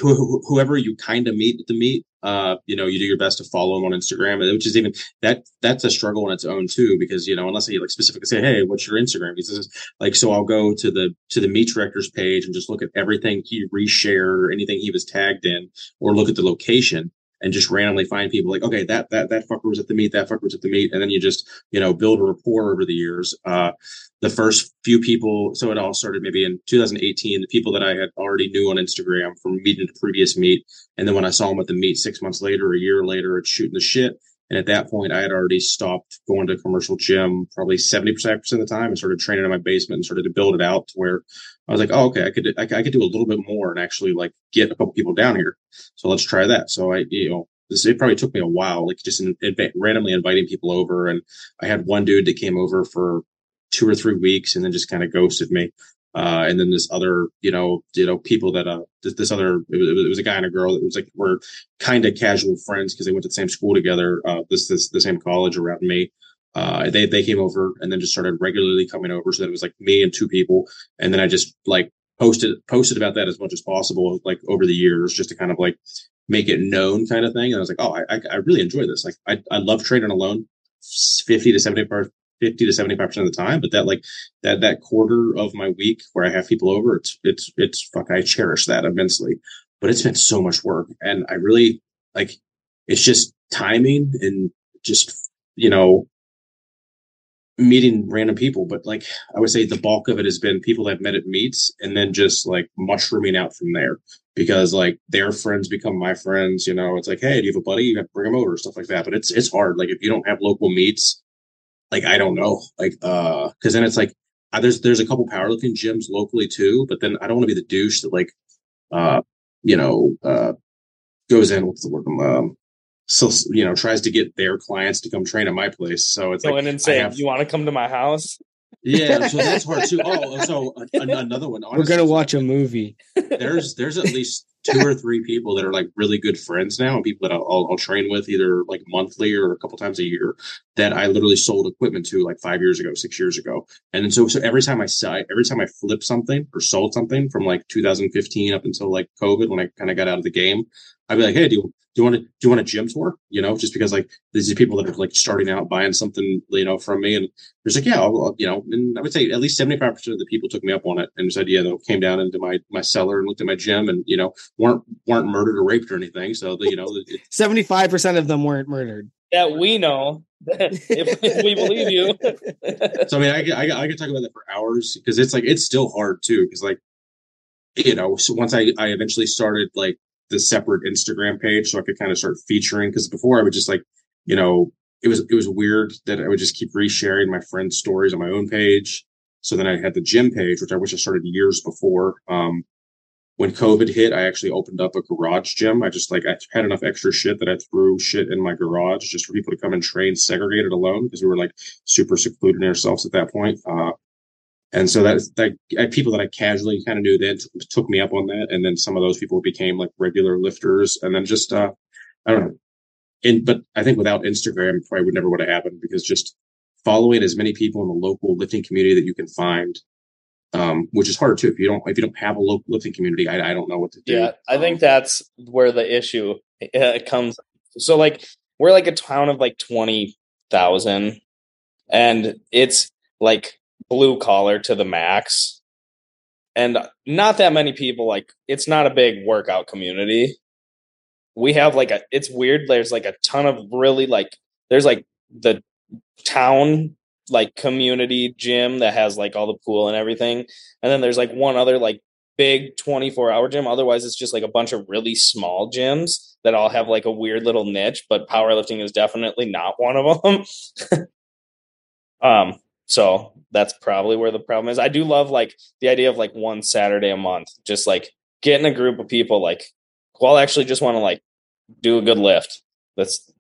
wh- whoever you kind of meet at the meet, uh, you know, you do your best to follow them on Instagram, which is even that that's a struggle on its own too, because you know, unless they like specifically say, "Hey, what's your Instagram?" Because like, so I'll go to the to the meet director's page and just look at everything he reshared or anything he was tagged in, or look at the location and just randomly find people like, okay, that that that fucker was at the meet, that fucker was at the meet, and then you just you know build a rapport over the years. Uh, the first few people, so it all started maybe in 2018. The people that I had already knew on Instagram from meeting the previous meet, and then when I saw them at the meet six months later, a year later, it's shooting the shit. And at that point, I had already stopped going to a commercial gym probably 70% of the time and started training in my basement and started to build it out to where I was like, oh, okay, I could, I, could- do a little bit more and actually like get a couple people down here. So let's try that. So I, you know, this, it probably took me a while, like just in, in, randomly inviting people over. And I had one dude that came over for two or three weeks and then just kind of ghosted me. Uh, and then this other, you know, you know, people that, uh, this, this other, it was, it was a guy and a girl that was like, we're kind of casual friends because they went to the same school together, uh, this, this, the same college around me. Uh, they, they came over and then just started regularly coming over. So it was like me and two people. And then I just like posted posted about that as much as possible, like over the years, just to kind of like make it known, kind of thing. And I was like, oh, I I really enjoy this. Like I I love training alone, fifty to seventy 50 to 75 percent of the time but that like that that quarter of my week where i have people over it's it's it's fuck i cherish that immensely. But it's been so much work and i really like it's just timing and just you know meeting random people. But like i would say the bulk of it has been people that i've met at meets and then just like mushrooming out from there because like their friends become my friends you know? It's like hey do you have a buddy? You have to bring them over stuff like that. But it's it's hard. Like if you don't have local meets like I don't know, like uh, because then it's like uh, there's there's a couple powerlifting gyms locally too, but then I don't want to be the douche that like uh, you know, uh, goes in what's the word um, so you know tries to get their clients to come train at my place. So it's going like and saying, have, "You want to come to my house?" Yeah, so that's hard too. Oh, so another one. Honestly, We're gonna watch a movie. There's there's at least two or three people that are like really good friends now, and people that I'll, I'll, train with either like monthly or a couple times a year. That I literally sold equipment to like five years ago, six years ago, and then so so every time I sell, every time I flip something or sold something from like 2015 up until like COVID when I kind of got out of the game, I'd be like, hey, do you, do you want to do you want a gym tour? You know, just because like these are people that are like starting out buying something, you know, from me, and there's like, yeah, I'll, you know, and I would say at least seventy five percent of the people took me up on it and said, yeah, they came down into my my cellar and looked at my gym, and you know, weren't weren't murdered or raped or anything. So you know, seventy five percent of them weren't murdered. That we know, if, if, we believe you. so I mean, I, I I could talk about that for hours because it's like it's still hard too because like you know, so once I I eventually started like the separate Instagram page so I could kind of start featuring because before I would just like, you know, it was it was weird that I would just keep resharing my friends' stories on my own page. So then I had the gym page, which I wish I started years before. Um, when COVID hit, I actually opened up a garage gym. I just like I had enough extra shit that I threw shit in my garage just for people to come and train segregated alone because we were like super secluded ourselves at that point. Uh, and so that that people that I casually kind of knew then t- took me up on that, and then some of those people became like regular lifters, and then just uh, I don't know. And but I think without Instagram, probably would never would have happened because just following as many people in the local lifting community that you can find, um, which is hard too. If you don't if you don't have a local lifting community, I, I don't know what to do. Yeah, I think that's where the issue uh, comes. So like we're like a town of like twenty thousand, and it's like blue collar to the max. And not that many people like it's not a big workout community. We have like a it's weird there's like a ton of really like there's like the town like community gym that has like all the pool and everything. And then there's like one other like big 24 hour gym. Otherwise, it's just like a bunch of really small gyms that all have like a weird little niche, but powerlifting is definitely not one of them. um, so that's probably where the problem is. I do love like the idea of like one Saturday a month, just like getting a group of people like, well, actually just want to like do a good lift. That's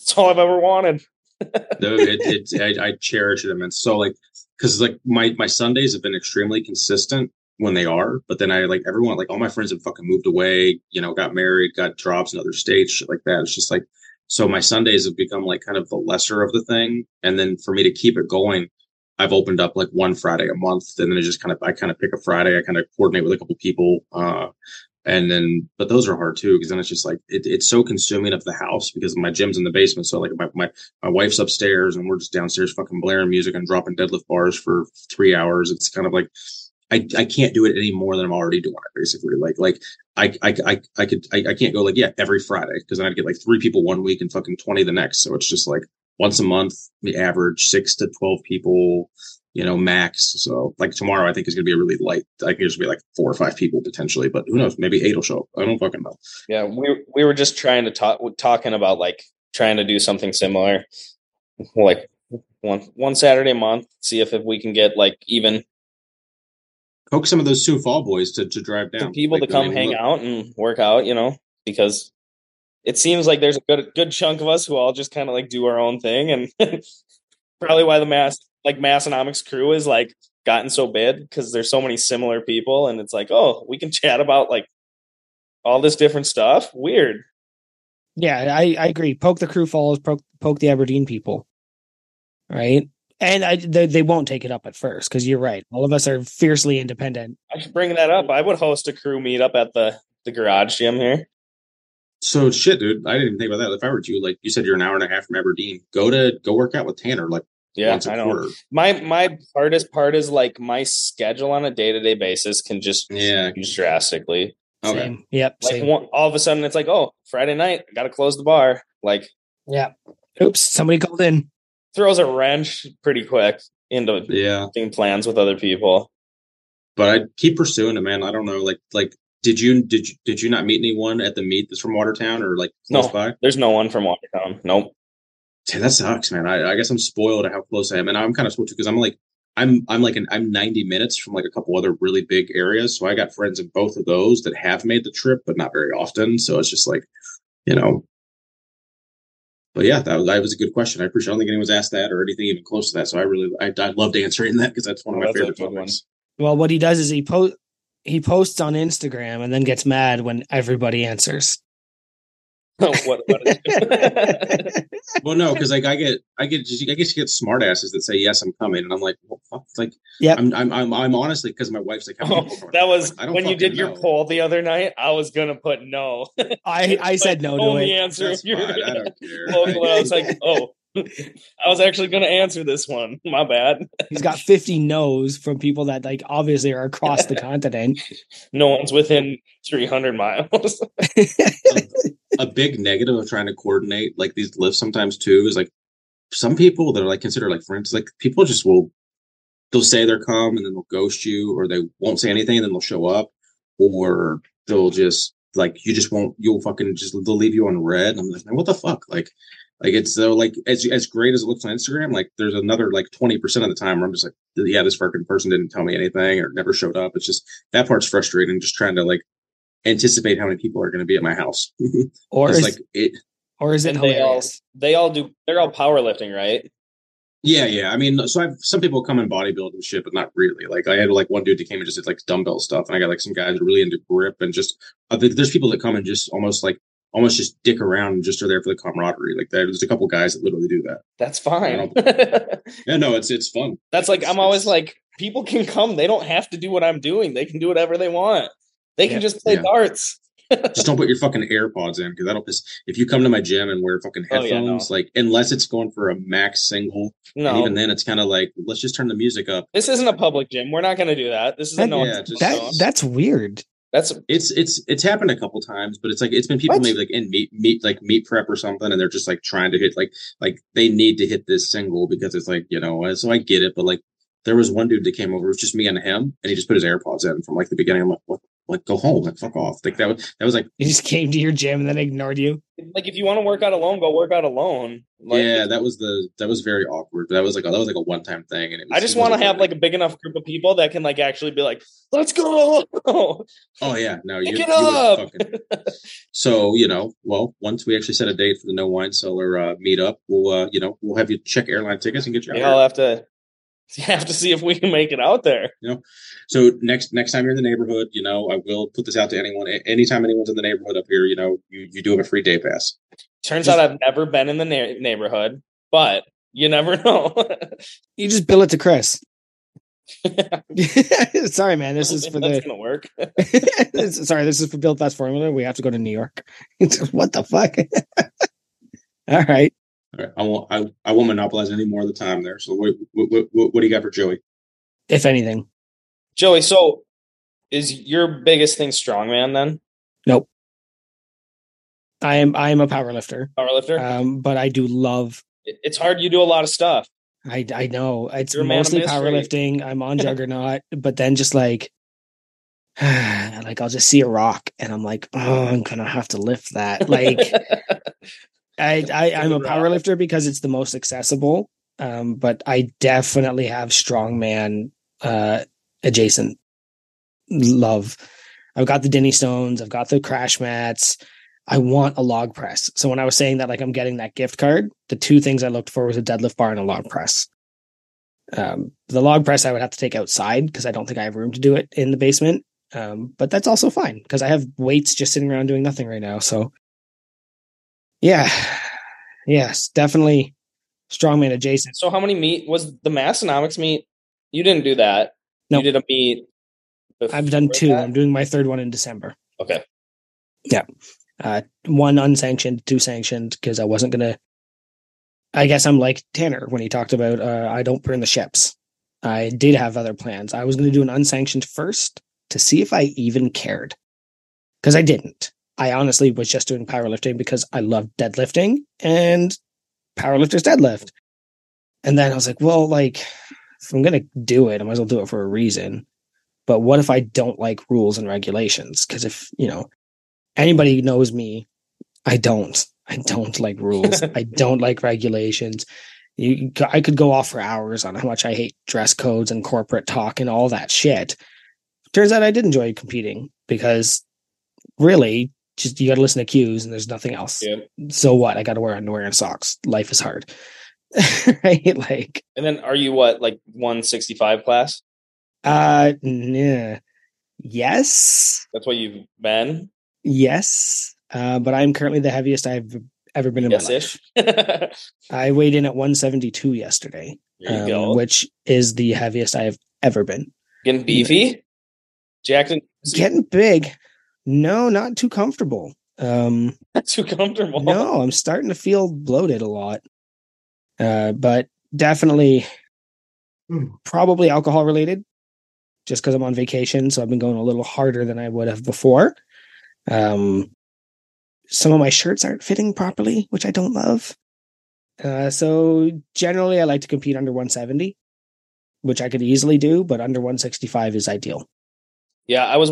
that's all I've ever wanted. no, it, it, I, I cherish it immensely. So like, because like my my Sundays have been extremely consistent when they are, but then I like everyone like all my friends have fucking moved away, you know, got married, got jobs in other states, shit like that. It's just like so my Sundays have become like kind of the lesser of the thing, and then for me to keep it going I've opened up like one Friday a month, and then I just kind of I kind of pick a Friday. I kind of coordinate with a couple people, uh, and then but those are hard too because then it's just like it, it's so consuming of the house because my gym's in the basement. So like my, my my wife's upstairs and we're just downstairs fucking blaring music and dropping deadlift bars for three hours. It's kind of like I, I can't do it any more than I'm already doing it. Basically, like like I I I, I could I, I can't go like yeah every Friday because then I'd get like three people one week and fucking twenty the next. So it's just like once a month, we average six to 12 people, you know, max. So like tomorrow, I think is going to be a really light. I think there's going to be like four or five people potentially, but who knows? Maybe eight will show up. I don't fucking know. Yeah. We, we were just trying to talk, talking about like trying to do something similar, like one, one Saturday a month, see if, if we can get like even poke some of those Sioux Falls boys to, to drive down. people like, to come hang look. out and work out, you know, because it seems like there's a good good chunk of us who all just kind of like do our own thing, and probably why the mass like Massenomics crew is like gotten so big because there's so many similar people, and it's like, oh, we can chat about like all this different stuff. Weird. Yeah, I, I agree. Poke the crew follows poke, poke the Aberdeen people, right? And I, they, they won't take it up at first because you're right. All of us are fiercely independent. I should bring that up. I would host a crew meetup at the the garage gym here. So shit, dude. I didn't even think about that. If I were you, like you said, you're an hour and a half from Aberdeen. Go to go work out with Tanner like Yeah, once a I know. quarter. My my hardest part is like my schedule on a day to day basis can just Yeah. change drastically. Okay. Same. Yep. Like Same. one, all of a sudden, it's like, oh, Friday night, I got to close the bar. Like yeah. Oops. Somebody called in. throws a wrench pretty quick into Yeah. making plans with other people. But I keep pursuing it, man. I don't know. Like like did you did you did you not meet anyone at the meet that's from Watertown or like close No. by? There's no one from Watertown. Nope. Damn, that sucks, man. I, I guess I'm spoiled at how close I am, and I'm kind of spoiled too because I'm like, I'm I'm like an, I'm 90 minutes from like a couple other really big areas, so I got friends in both of those that have made the trip, but not very often. So it's just like, you know. But yeah, that was, that was a good question. I appreciate. I don't think anyone's asked that or anything even close to that. So I really I, I loved answering that because that's one of Oh, my favorite good one. topics. Well, what he does is he post he posts on Instagram and then gets mad when everybody answers. Oh, what, what is- Well, no, because like I get I get I guess you get smart asses that say yes, I'm coming, and I'm like, well, fuck, like, yeah, I'm I'm I'm, I'm honestly because my wife's like, how Oh, people are coming? that was Like, I don't when you fucking did your poll the other night. I was gonna put no. I I said no to Only it. answer That's if you're fine. I don't care. local. I was like, oh, I was actually gonna answer this one. My bad. He's got 50 no's from people that like obviously are across the continent. No one's within 300 miles. a big negative of trying to coordinate like these lifts sometimes too is like some people that are like considered like friends, like people just will they'll say they're come and then they'll ghost you or they won't say anything and then they'll show up or they'll just like you just won't you'll fucking just they'll leave you on read. I'm like, what the fuck? Like like it's so like as as great as it looks on Instagram, like there's another like twenty percent of the time where I'm just like, yeah, this fucking person didn't tell me anything or never showed up. It's just that part's frustrating. Just trying to like anticipate how many people are going to be at my house. Or is, like it. or is it they all they all do. They're all powerlifting, right? Yeah, yeah. I mean, so I've some people come in bodybuilding shit, but not really. Like I had like one dude that came and just did like dumbbell stuff, and I got like some guys that really into grip and just. Uh, I think there's people that come and just almost like almost just dick around and just are there for the camaraderie. Like there's a couple guys that literally do that. That's fine. Yeah, no, it's it's fun. That's like I'm always like people can come. They don't have to do what I'm doing. They can do whatever they want. They can just play Yeah. darts. just don't put your fucking AirPods in because that'll piss. If you come to my gym and wear fucking Oh, yeah, no. headphones, like unless it's going for a max single, and No, even then it's kind of like let's just turn the music up. this isn't a public gym. We're not going to do that. This is a no. yeah, just- That that's weird. That's It's it's it's happened a couple times, but it's like it's been people What? maybe like in meet meet like meet prep or something, and they're just like trying to hit like like they need to hit this single because it's like you know. So I get it, but like there was one dude that came over, it was just me and him, and he just put his AirPods in from like the beginning. I'm like, what? Like go home, like fuck off. Like that was that was like He just came to your gym and then ignored you. like if you want to work out alone, go work out alone. Like, yeah, that was the that was very awkward. But that was like a, that was like a one time thing, and it was, I just want to have like a big enough group of people that can like actually be like, let's go. Oh yeah, no, you, Pick you it would up. fucking. So you know, well, once we actually set a date for the No Whine Cellar uh, meetup, we'll uh, you know we'll have you check airline tickets and get you. out We here. all have to you have to see if we can make it out there. So next next time you're in the neighborhood, you know, I will put this out to anyone. A- Anytime anyone's in the neighborhood up here, you know, you, you do have a free day pass. Turns out I've never been in the na- neighborhood, but you never know. You just bill it to Chris. Sorry, man. This is for That's the gonna work. Sorry, this is for Build Fast Formula. We have to go to New York. what the fuck? All right. All right, I won't I, I won't monopolize any more of the time there. So what what, what, what do you got for Joey? If anything, Joey, so is your biggest thing strongman then? Nope. I am I am a power lifter. Powerlifter? Um, but I do love it's hard. You do a lot of stuff. I I know it's You're a man of mostly mystery. powerlifting. I'm on Juggernaut, but then just like like I'll just see a rock and I'm like, oh, I'm gonna have to lift that. Like I, I I'm a power lifter because it's the most accessible. Um, but I definitely have strongman uh adjacent love. I've got the Dinnie stones, I've got the crash mats. I want a log press. So when I was saying that like I'm getting that gift card, the two things I looked for was a deadlift bar and a log press. Um, the log press I would have to take outside because I don't think I have room to do it in the basement. Um, but that's also fine because I have weights just sitting around doing nothing right now. So yeah, yes, definitely, strongman adjacent. So how many meet was the Massenomics meet? You didn't do that. No. You did a meet. I've done two. that? I'm doing my third one in December. Okay. Yeah. Uh, one unsanctioned, two sanctioned, because I wasn't gonna. I guess I'm like Tanner when he talked about uh, I don't burn the ships. I did have other plans. I was going to do an unsanctioned first to see if I even cared, because I didn't. I honestly was just doing powerlifting because I love deadlifting and powerlifters deadlift. And then I was like, well, like if I'm going to do it, I might as well do it for a reason. But what if I don't like rules and regulations? Because if you know anybody knows me, I don't. I don't like rules. I don't like regulations. You, I could go off for hours on how much I hate dress codes and corporate talk and all that shit. Turns out I did enjoy competing because really, just you got to listen to cues and there's nothing else. So what? I got to wear underwear and socks. Life is hard, right? Like, And then are you what like 165 class? uh, yeah. yes, That's what you've been. yes. Uh, but I'm currently the heaviest I've ever been in my Yes life. ish. there I weighed in at 172 yesterday, you um, go. which is the heaviest I have ever been. Getting beefy. Jackson Getting big. No, not too comfortable. Um, too comfortable. no, I'm starting to feel bloated a lot. Uh, but definitely probably alcohol related just because I'm on vacation. So I've been going a little harder than I would have before. Um, some of my shirts aren't fitting properly, which I don't love. Uh, so generally, I like to compete under 170, which I could easily do, but under 165 is ideal. Yeah, I was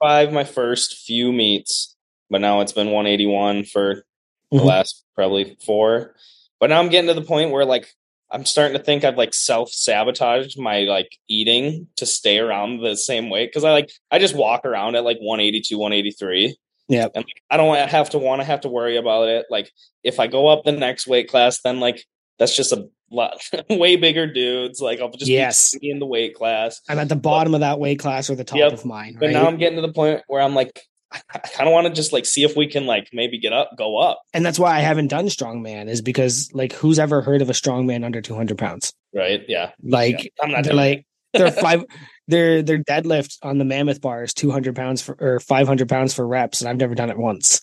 165 my first few meets, but now it's been 181 for the Mhm. last probably four. But now I'm getting to the point where like I'm starting to think I've like self sabotaged my like eating to stay around the same weight because I like I just walk around at like 182, 183. Yeah, And like, I don't have to want to have to worry about it. Like if I go up the next weight class, then like that's just a lot way bigger dudes. Like I'll just Yes. be in the weight class. I'm at the bottom of that weight class or the top Yep. of mine. But now I'm getting to the point where I'm like, I, kind of want to just like see if we can like maybe get up, go up, and that's why I haven't done strongman is because like who's ever heard of a strongman under 200 pounds? right? Yeah, Like Yeah, I'm not they're like they're five their their deadlift on the mammoth bar is 200 pounds for or 500 pounds for reps and i've never done it once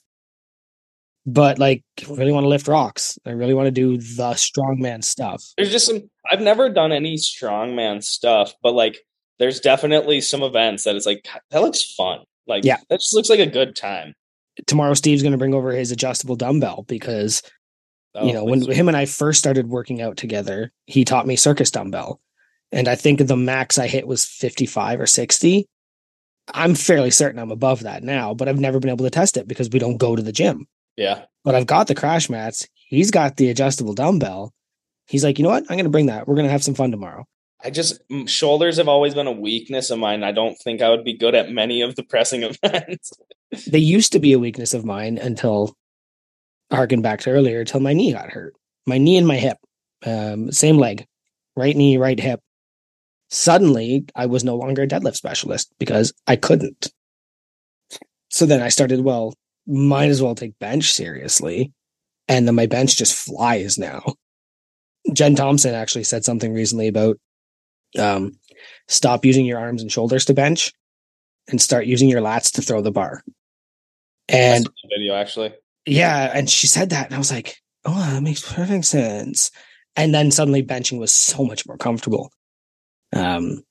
but like I really want to lift rocks i really want to do the strongman stuff there's just some. I've never done any strongman stuff, but like there's definitely some events that it's like that looks fun. Like Yeah. that just looks like a good time. tomorrow steve's going to bring over his adjustable dumbbell because you Oh, know when him and i first started working out together he taught me circus dumbbell and i think the max i hit was 55 or 60 i'm fairly certain i'm above that now but i've never been able to test it because we don't go to the gym yeah, but I've got the crash mats. He's got the adjustable dumbbell. He's like, you know what? I'm going to bring that. We're going to have some fun tomorrow. I just shoulders have always been a weakness of mine. I don't think I would be good at many of the pressing events. They used to be a weakness of mine until, harken back to earlier, until my knee got hurt. My knee and my hip, um, same leg, right knee, right hip. Suddenly, I was no longer a deadlift specialist because I couldn't. So then I started, well, might as well take bench seriously. And then my bench just flies now. Jen Thompson actually said something recently about um, stop using your arms and shoulders to bench and start using your lats to throw the bar. And video actually. yeah, and she said that, and I was like, oh, that makes perfect sense. And then suddenly benching was so much more comfortable. Um,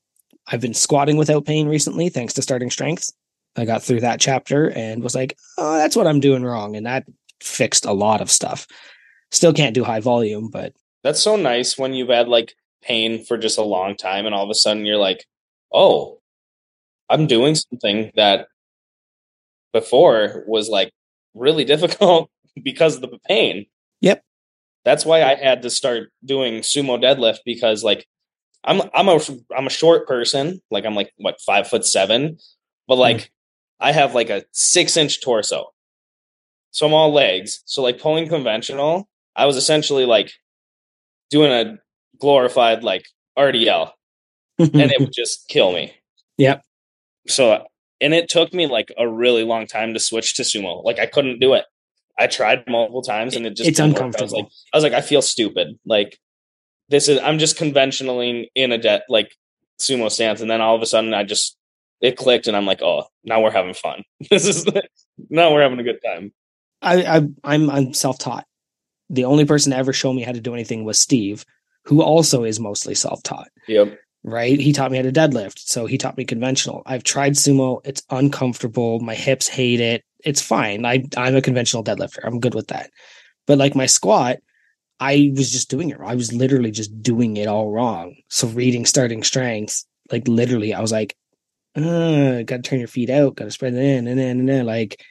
I've been squatting without pain recently, thanks to starting strength. I got through that chapter and was like, oh, that's what I'm doing wrong. And that fixed a lot of stuff. Still can't do high volume, but That's so nice when you've had like pain for just a long time and all of a sudden you're like, oh, I'm doing something that before was like really difficult because of the pain. Yep. That's why I had to start doing sumo deadlift because like I'm I'm a I'm a short person, like I'm like what five foot seven, but like I have like a six inch torso. So I'm all legs. So like pulling conventional, I was essentially like doing a glorified like RDL and it would just kill me. Yep. So and it took me like a really long time to switch to sumo. Like I couldn't do it. I tried multiple times and it just it's work. I was uncomfortable. like, I was like, I feel stupid. Like this is I'm just conventionally in a debt like sumo stance, and then all of a sudden I just it clicked, and I'm like, oh, now we're having fun. this is now we're having a good time. I, I I'm I'm self taught. The only person to ever show me how to do anything was Steve, who also is mostly self taught. Yep. Right? He taught me how to deadlift, so he taught me conventional. I've tried sumo; it's uncomfortable. My hips hate it. It's fine. I I'm a conventional deadlifter. I'm good with that. But like my squat, I was just doing it. I was literally just doing it all wrong. So reading starting strength, like literally, I was like, uh, got to turn your feet out, got to spread it in, and then and then like.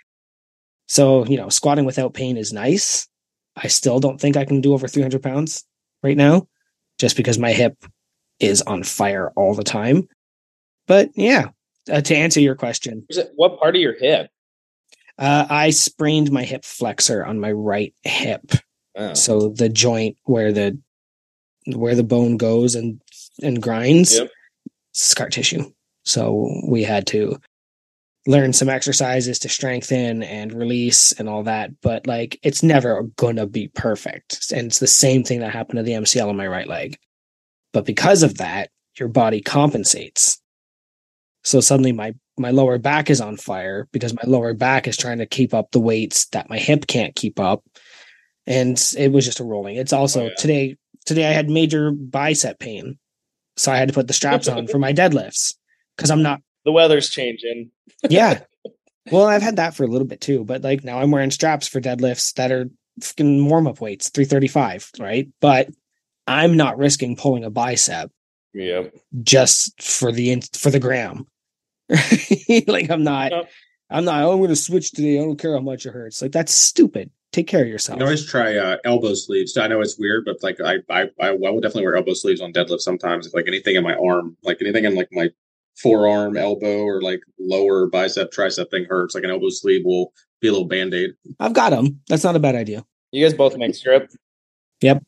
So you know, squatting without pain is nice. I still don't think I can do over 300 pounds right now, just because my hip is on fire all the time. But yeah, uh, to answer your question, Is it- What part of your hip? uh, I sprained my hip flexor on my right hip. Oh. So the joint where the where the bone goes and and grinds, Yep. scar tissue. So we had to learn some exercises to strengthen and release and all that. But like, it's never gonna be perfect, and it's the same thing that happened to the MCL on my right leg. But because of that, your body compensates. So suddenly my my lower back is on fire because my lower back is trying to keep up the weights that my hip can't keep up and it was just a rolling it's also Oh, yeah. today today i had major bicep pain so i had to put the straps on for my deadlifts because i'm not The weather's changing. yeah well i've had that for a little bit too but like now i'm wearing straps for deadlifts that are fucking warm-up weights 335 right but i'm not risking pulling a bicep Yep. just for the in- for the gram. like I'm not Nope. I'm not oh, I'm gonna switch today. I don't care how much it hurts. Like that's stupid. Take care of yourself. can always try uh, elbow sleeves. I know it's weird, but like I, I, I, I will definitely wear elbow sleeves on deadlift sometimes. If like anything in my arm, like anything in like my forearm, elbow, or like lower bicep, tricep thing hurts, like an elbow sleeve will be a little band aid. I've got them. That's not a bad idea. You guys both make strip. Yep.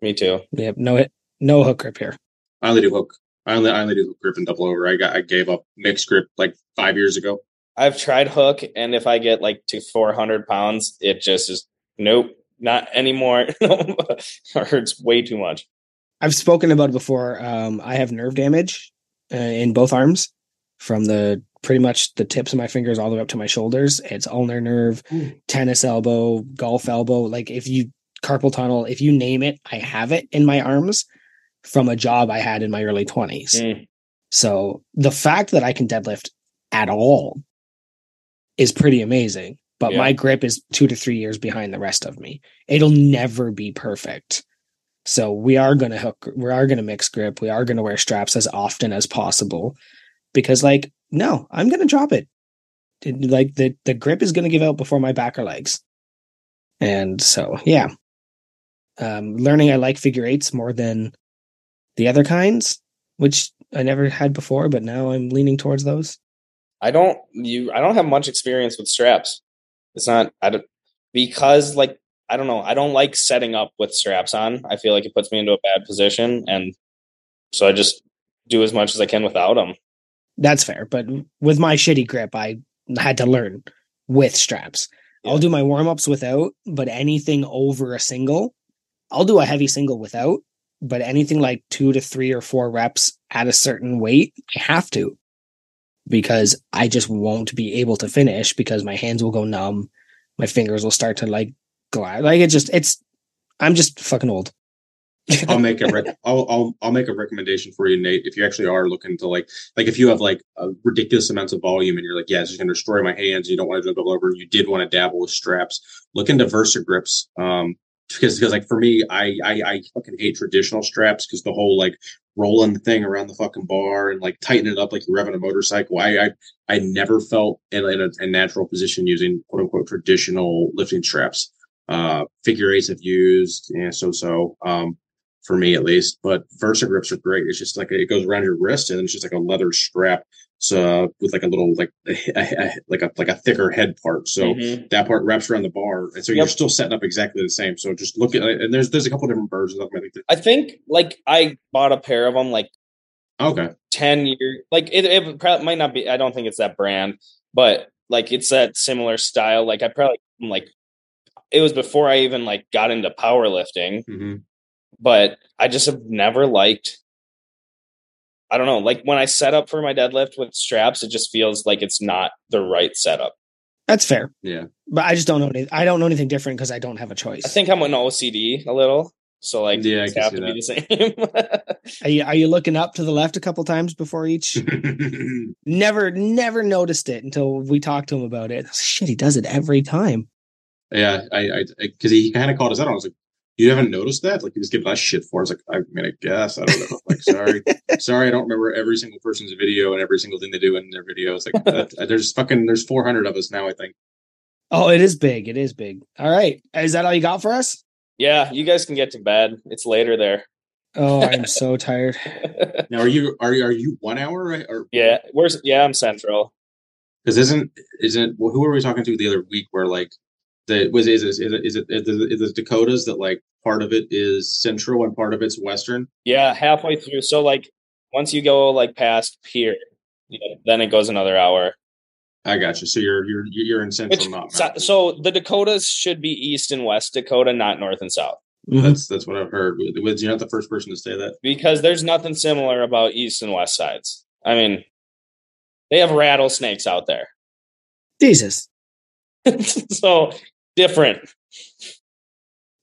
Me too. Yep. No hit no hook grip here. I only do hook. I only, I only do hook grip and double over. I got, I gave up mixed grip like five years ago. I've tried hook, and if I get like to 400 pounds, it just is nope, not anymore. it hurts way too much. I've spoken about it before. Um, I have nerve damage uh, in both arms from the pretty much the tips of my fingers all the way up to my shoulders. It's ulnar nerve, Mm. tennis elbow, golf elbow. Like if you carpal tunnel, if you name it, I have it in my arms from a job I had in my early 20s. Mm. So the fact that I can deadlift at all is pretty amazing. But Yeah. my grip is two to three years behind the rest of me. It'll never be perfect. So we are going to hook, we are going to mix grip. We are going to wear straps as often as possible because, like, no, I'm going to drop it. Like the the grip is going to give out before my back or legs, and so yeah. Um, learning I like figure eights more than the other kinds, which I never had before, but now I'm leaning towards those. I don't you I don't have much experience with straps. It's not I don't because like I don't know, I don't like setting up with straps on. I feel like it puts me into a bad position and so I just do as much as I can without them. That's fair, but with my shitty grip, I had to learn with straps. I'll do my warm ups without, but anything over a single, I'll do a heavy single without. But anything like two to three or four reps at a certain weight, I have to because I just won't be able to finish because my hands will go numb, my fingers will start to like glide. Like it just, it's, I'm just fucking old. I'll make a rec- I'll, I'll I'll make a recommendation for you, Nate. If you actually are looking to like like if you have like a ridiculous amounts of volume and you're like, yeah, it's just gonna destroy my hands. You don't want to double over. You did want to dabble with straps. Look into Versa Gripps. Um, because because like for me, I I, I fucking hate traditional straps because the whole like rolling the thing around the fucking bar and like tightening it up like you're revving a motorcycle. I I, I never felt in, in a, a natural position using quote unquote traditional lifting straps. Uh, figure eights have used, yeah, so so. Um, for me at least. But Versa Gripps are great. It's just like it goes around your wrist and it's just like a leather strap. So with like a little like like a like a thicker head part. So Mhm. that part wraps around the bar, and so you're still setting up exactly the same. So just look at and there's there's a couple different versions of them. I think. Like I bought a pair of them like Okay. 10 years like it, it probably might not be i don't think it's that brand but like it's that similar style like i probably like, it was before I even like got into powerlifting, hmm but I just have never liked. I don't know, like when I set up for my deadlift with straps, it just feels like it's not the right setup. That's fair. Yeah. But I just don't know any, I don't know anything different because I don't have a choice. I think I'm an OCD a little, so like Yeah, I it's have see to be the same. Are you are you looking up to the left a couple times before each? never never noticed it until we talked to him about it. Shit, he does it every time. Yeah, I, I, because he kind of called us out. I was like, "You haven't noticed that?" Like you just giving us shit for. us. like, I mean, I guess I don't know. Like, sorry, sorry, I don't remember every single person's video and every single thing they do in their videos. Like, that, uh, there's fucking, there's 400 of us now. I think. Oh, it is big. It is big. All right. Is that all you got for us? yeah, you guys can get to bed. It's later there. Oh, I'm so tired. Now, are you, are you, are you one hour right? Or yeah, where's yeah, I'm central. because isn't isn't well, who were we talking to the other week where like the was is it is it is it is it, is it Dakotas that like part of it is central and part of it's western? Yeah, halfway through. So like once you go like past Pierre, you know, then it goes another hour. I got you. So you're you're you're in central, Which, not so, mountain. so the Dakotas should be east and west Dakota, not north and south, Mhm. That's that's what I've heard. You're not the first person to say that. because there's nothing similar about east and west sides. I mean, they have rattlesnakes out there, Jesus. so different.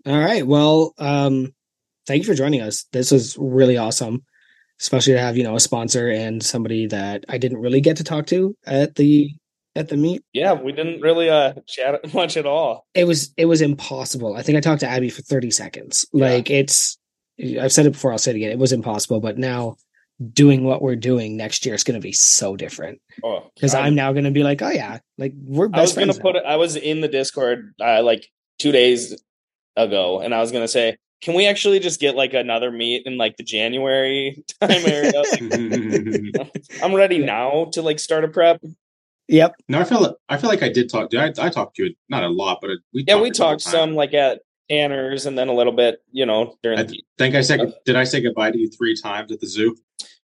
All right. Well, um, thank you for joining us. This was really awesome, especially to have you know a sponsor and somebody that I didn't really get to talk to at the at the meet. Yeah, we didn't really uh chat much at all. It was it was impossible. I think I talked to Abby for thirty seconds. Yeah. Like it's, I've said it before. I'll say it again. It was impossible. But now, doing what we're doing next year is going to be so different Oh, because I'm- I'm now going to be like, oh yeah, like we're I was best gonna friends. put it. I was in the Discord uh, like two days ago, and I was gonna say, can we actually just get like another meet in like the January time area? no, I'm ready now to like start a prep. Yep. No, I feel like I feel like I did talk. I, I talked to you not a lot, but we Yeah, we talked some like at Tanner's, and then a little bit, you know, during I the think I said did I say goodbye to you three times at the zoo?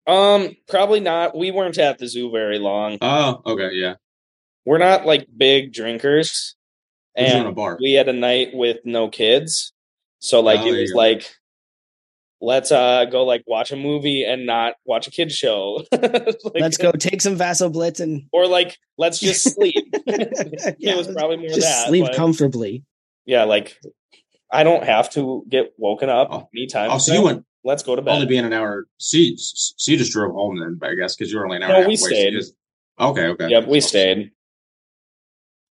Um probably not. We weren't at the zoo very long. Oh, okay, yeah. We're not like big drinkers, We a and bar. we had a night with no kids, so like Oh, it was like. Let's uh go like watch a movie and not watch a kid show. Like- Let's go take some Vasoblitz and or like let's just sleep. it was probably more just that. sleep but comfortably. yeah, like I don't have to get woken up Oh. anytime. Oh, so you went Let's go to bed. only being an hour. So you, so just drove home then, I guess, because you were only an hour. No, and we stayed. just- okay, okay. yep, we So, stayed.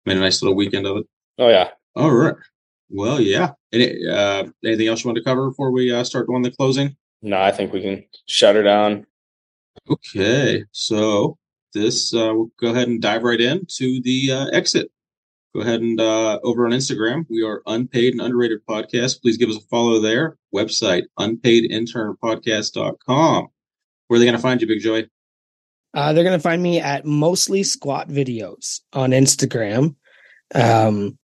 Made a nice little weekend of it. Oh yeah. All right. Well, yeah. Any, uh, anything else you want to cover before we uh, start doing the closing? No, I think we can shut her down. Okay, so this uh, we'll go ahead and dive right into the uh, exit. Go ahead and uh, over on Instagram, we are unpaid and underrated podcast. Please give us a follow there. Website unpaidinternpodcast.com. Where are they going to find you, Big Joey? Uh, they're going to find me at mostly squat videos on Instagram. Um,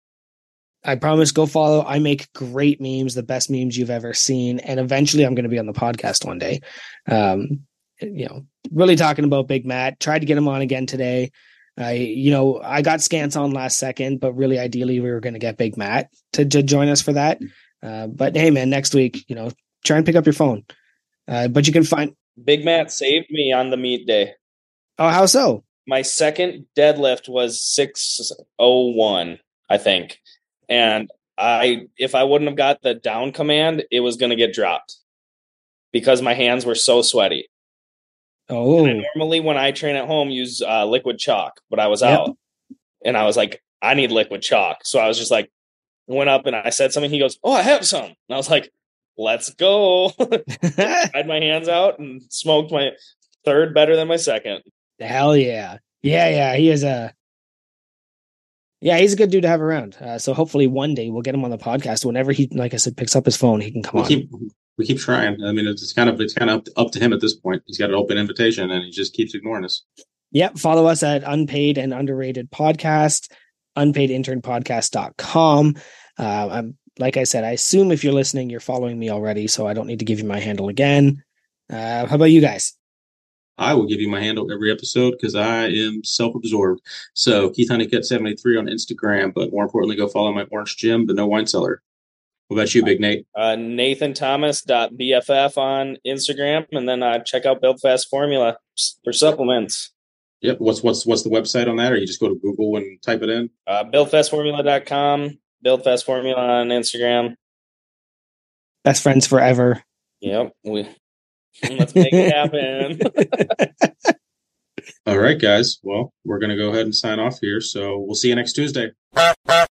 I promise, go follow. I make great memes, the best memes you've ever seen, and eventually I'm going to be on the podcast one day. Um, you know, really talking about Big Matt. Tried to get him on again today. I, you know, I got Scants on last second, but really, ideally, we were going to get Big Matt to, to join us for that. Uh, but hey, man, next week, you know, try and pick up your phone. Uh, but you can find. Big Matt saved me on the meet day. Oh, how so? My second deadlift was six oh one, I think. And I if I wouldn't have got the down command, it was gonna get dropped. Because my hands were so sweaty. Oh, Normally when I train at home use uh, liquid chalk, but I was Yep. out. And I was like, I need liquid chalk. So I was just like went up and I said something. He goes, Oh, I have some. And I was like, Let's go. I had my hands out and smoked my third better than my second. Hell yeah. Yeah, yeah. He is a yeah, he's a good dude to have around. Uh, so hopefully one day we'll get him on the podcast. Whenever he, like I said, picks up his phone, he can come on. We keep trying. I mean, it's, it's kind of it's kind of up to, up to him at this point. He's got an open invitation, and he just keeps ignoring us. Yep. Follow us at unpaid and underrated podcast, unpaidinternpodcast.com. Uh, I'm, like I said, I assume if you're listening, you're following me already, so I don't need to give you my handle again. Uh, how about you guys? I will give you my handle every episode because I am self-absorbed. So Keith Honeycutt seventy three on Instagram, but more importantly, go follow my Orange Gym, the No Whine Cellar. What about you, Big Nate? Uh, Bff on Instagram, and then uh, check out Build Fast Formula for supplements. Yep. What's what's what's the website on that? Or you just go to Google and type it in? Uh, BuildFastFormula.com, Build Fast Formula on Instagram. Best friends forever. Yep. We let's make it happen. All right, guys. Well, we're gonna go ahead and sign off here. So we'll see you next Tuesday.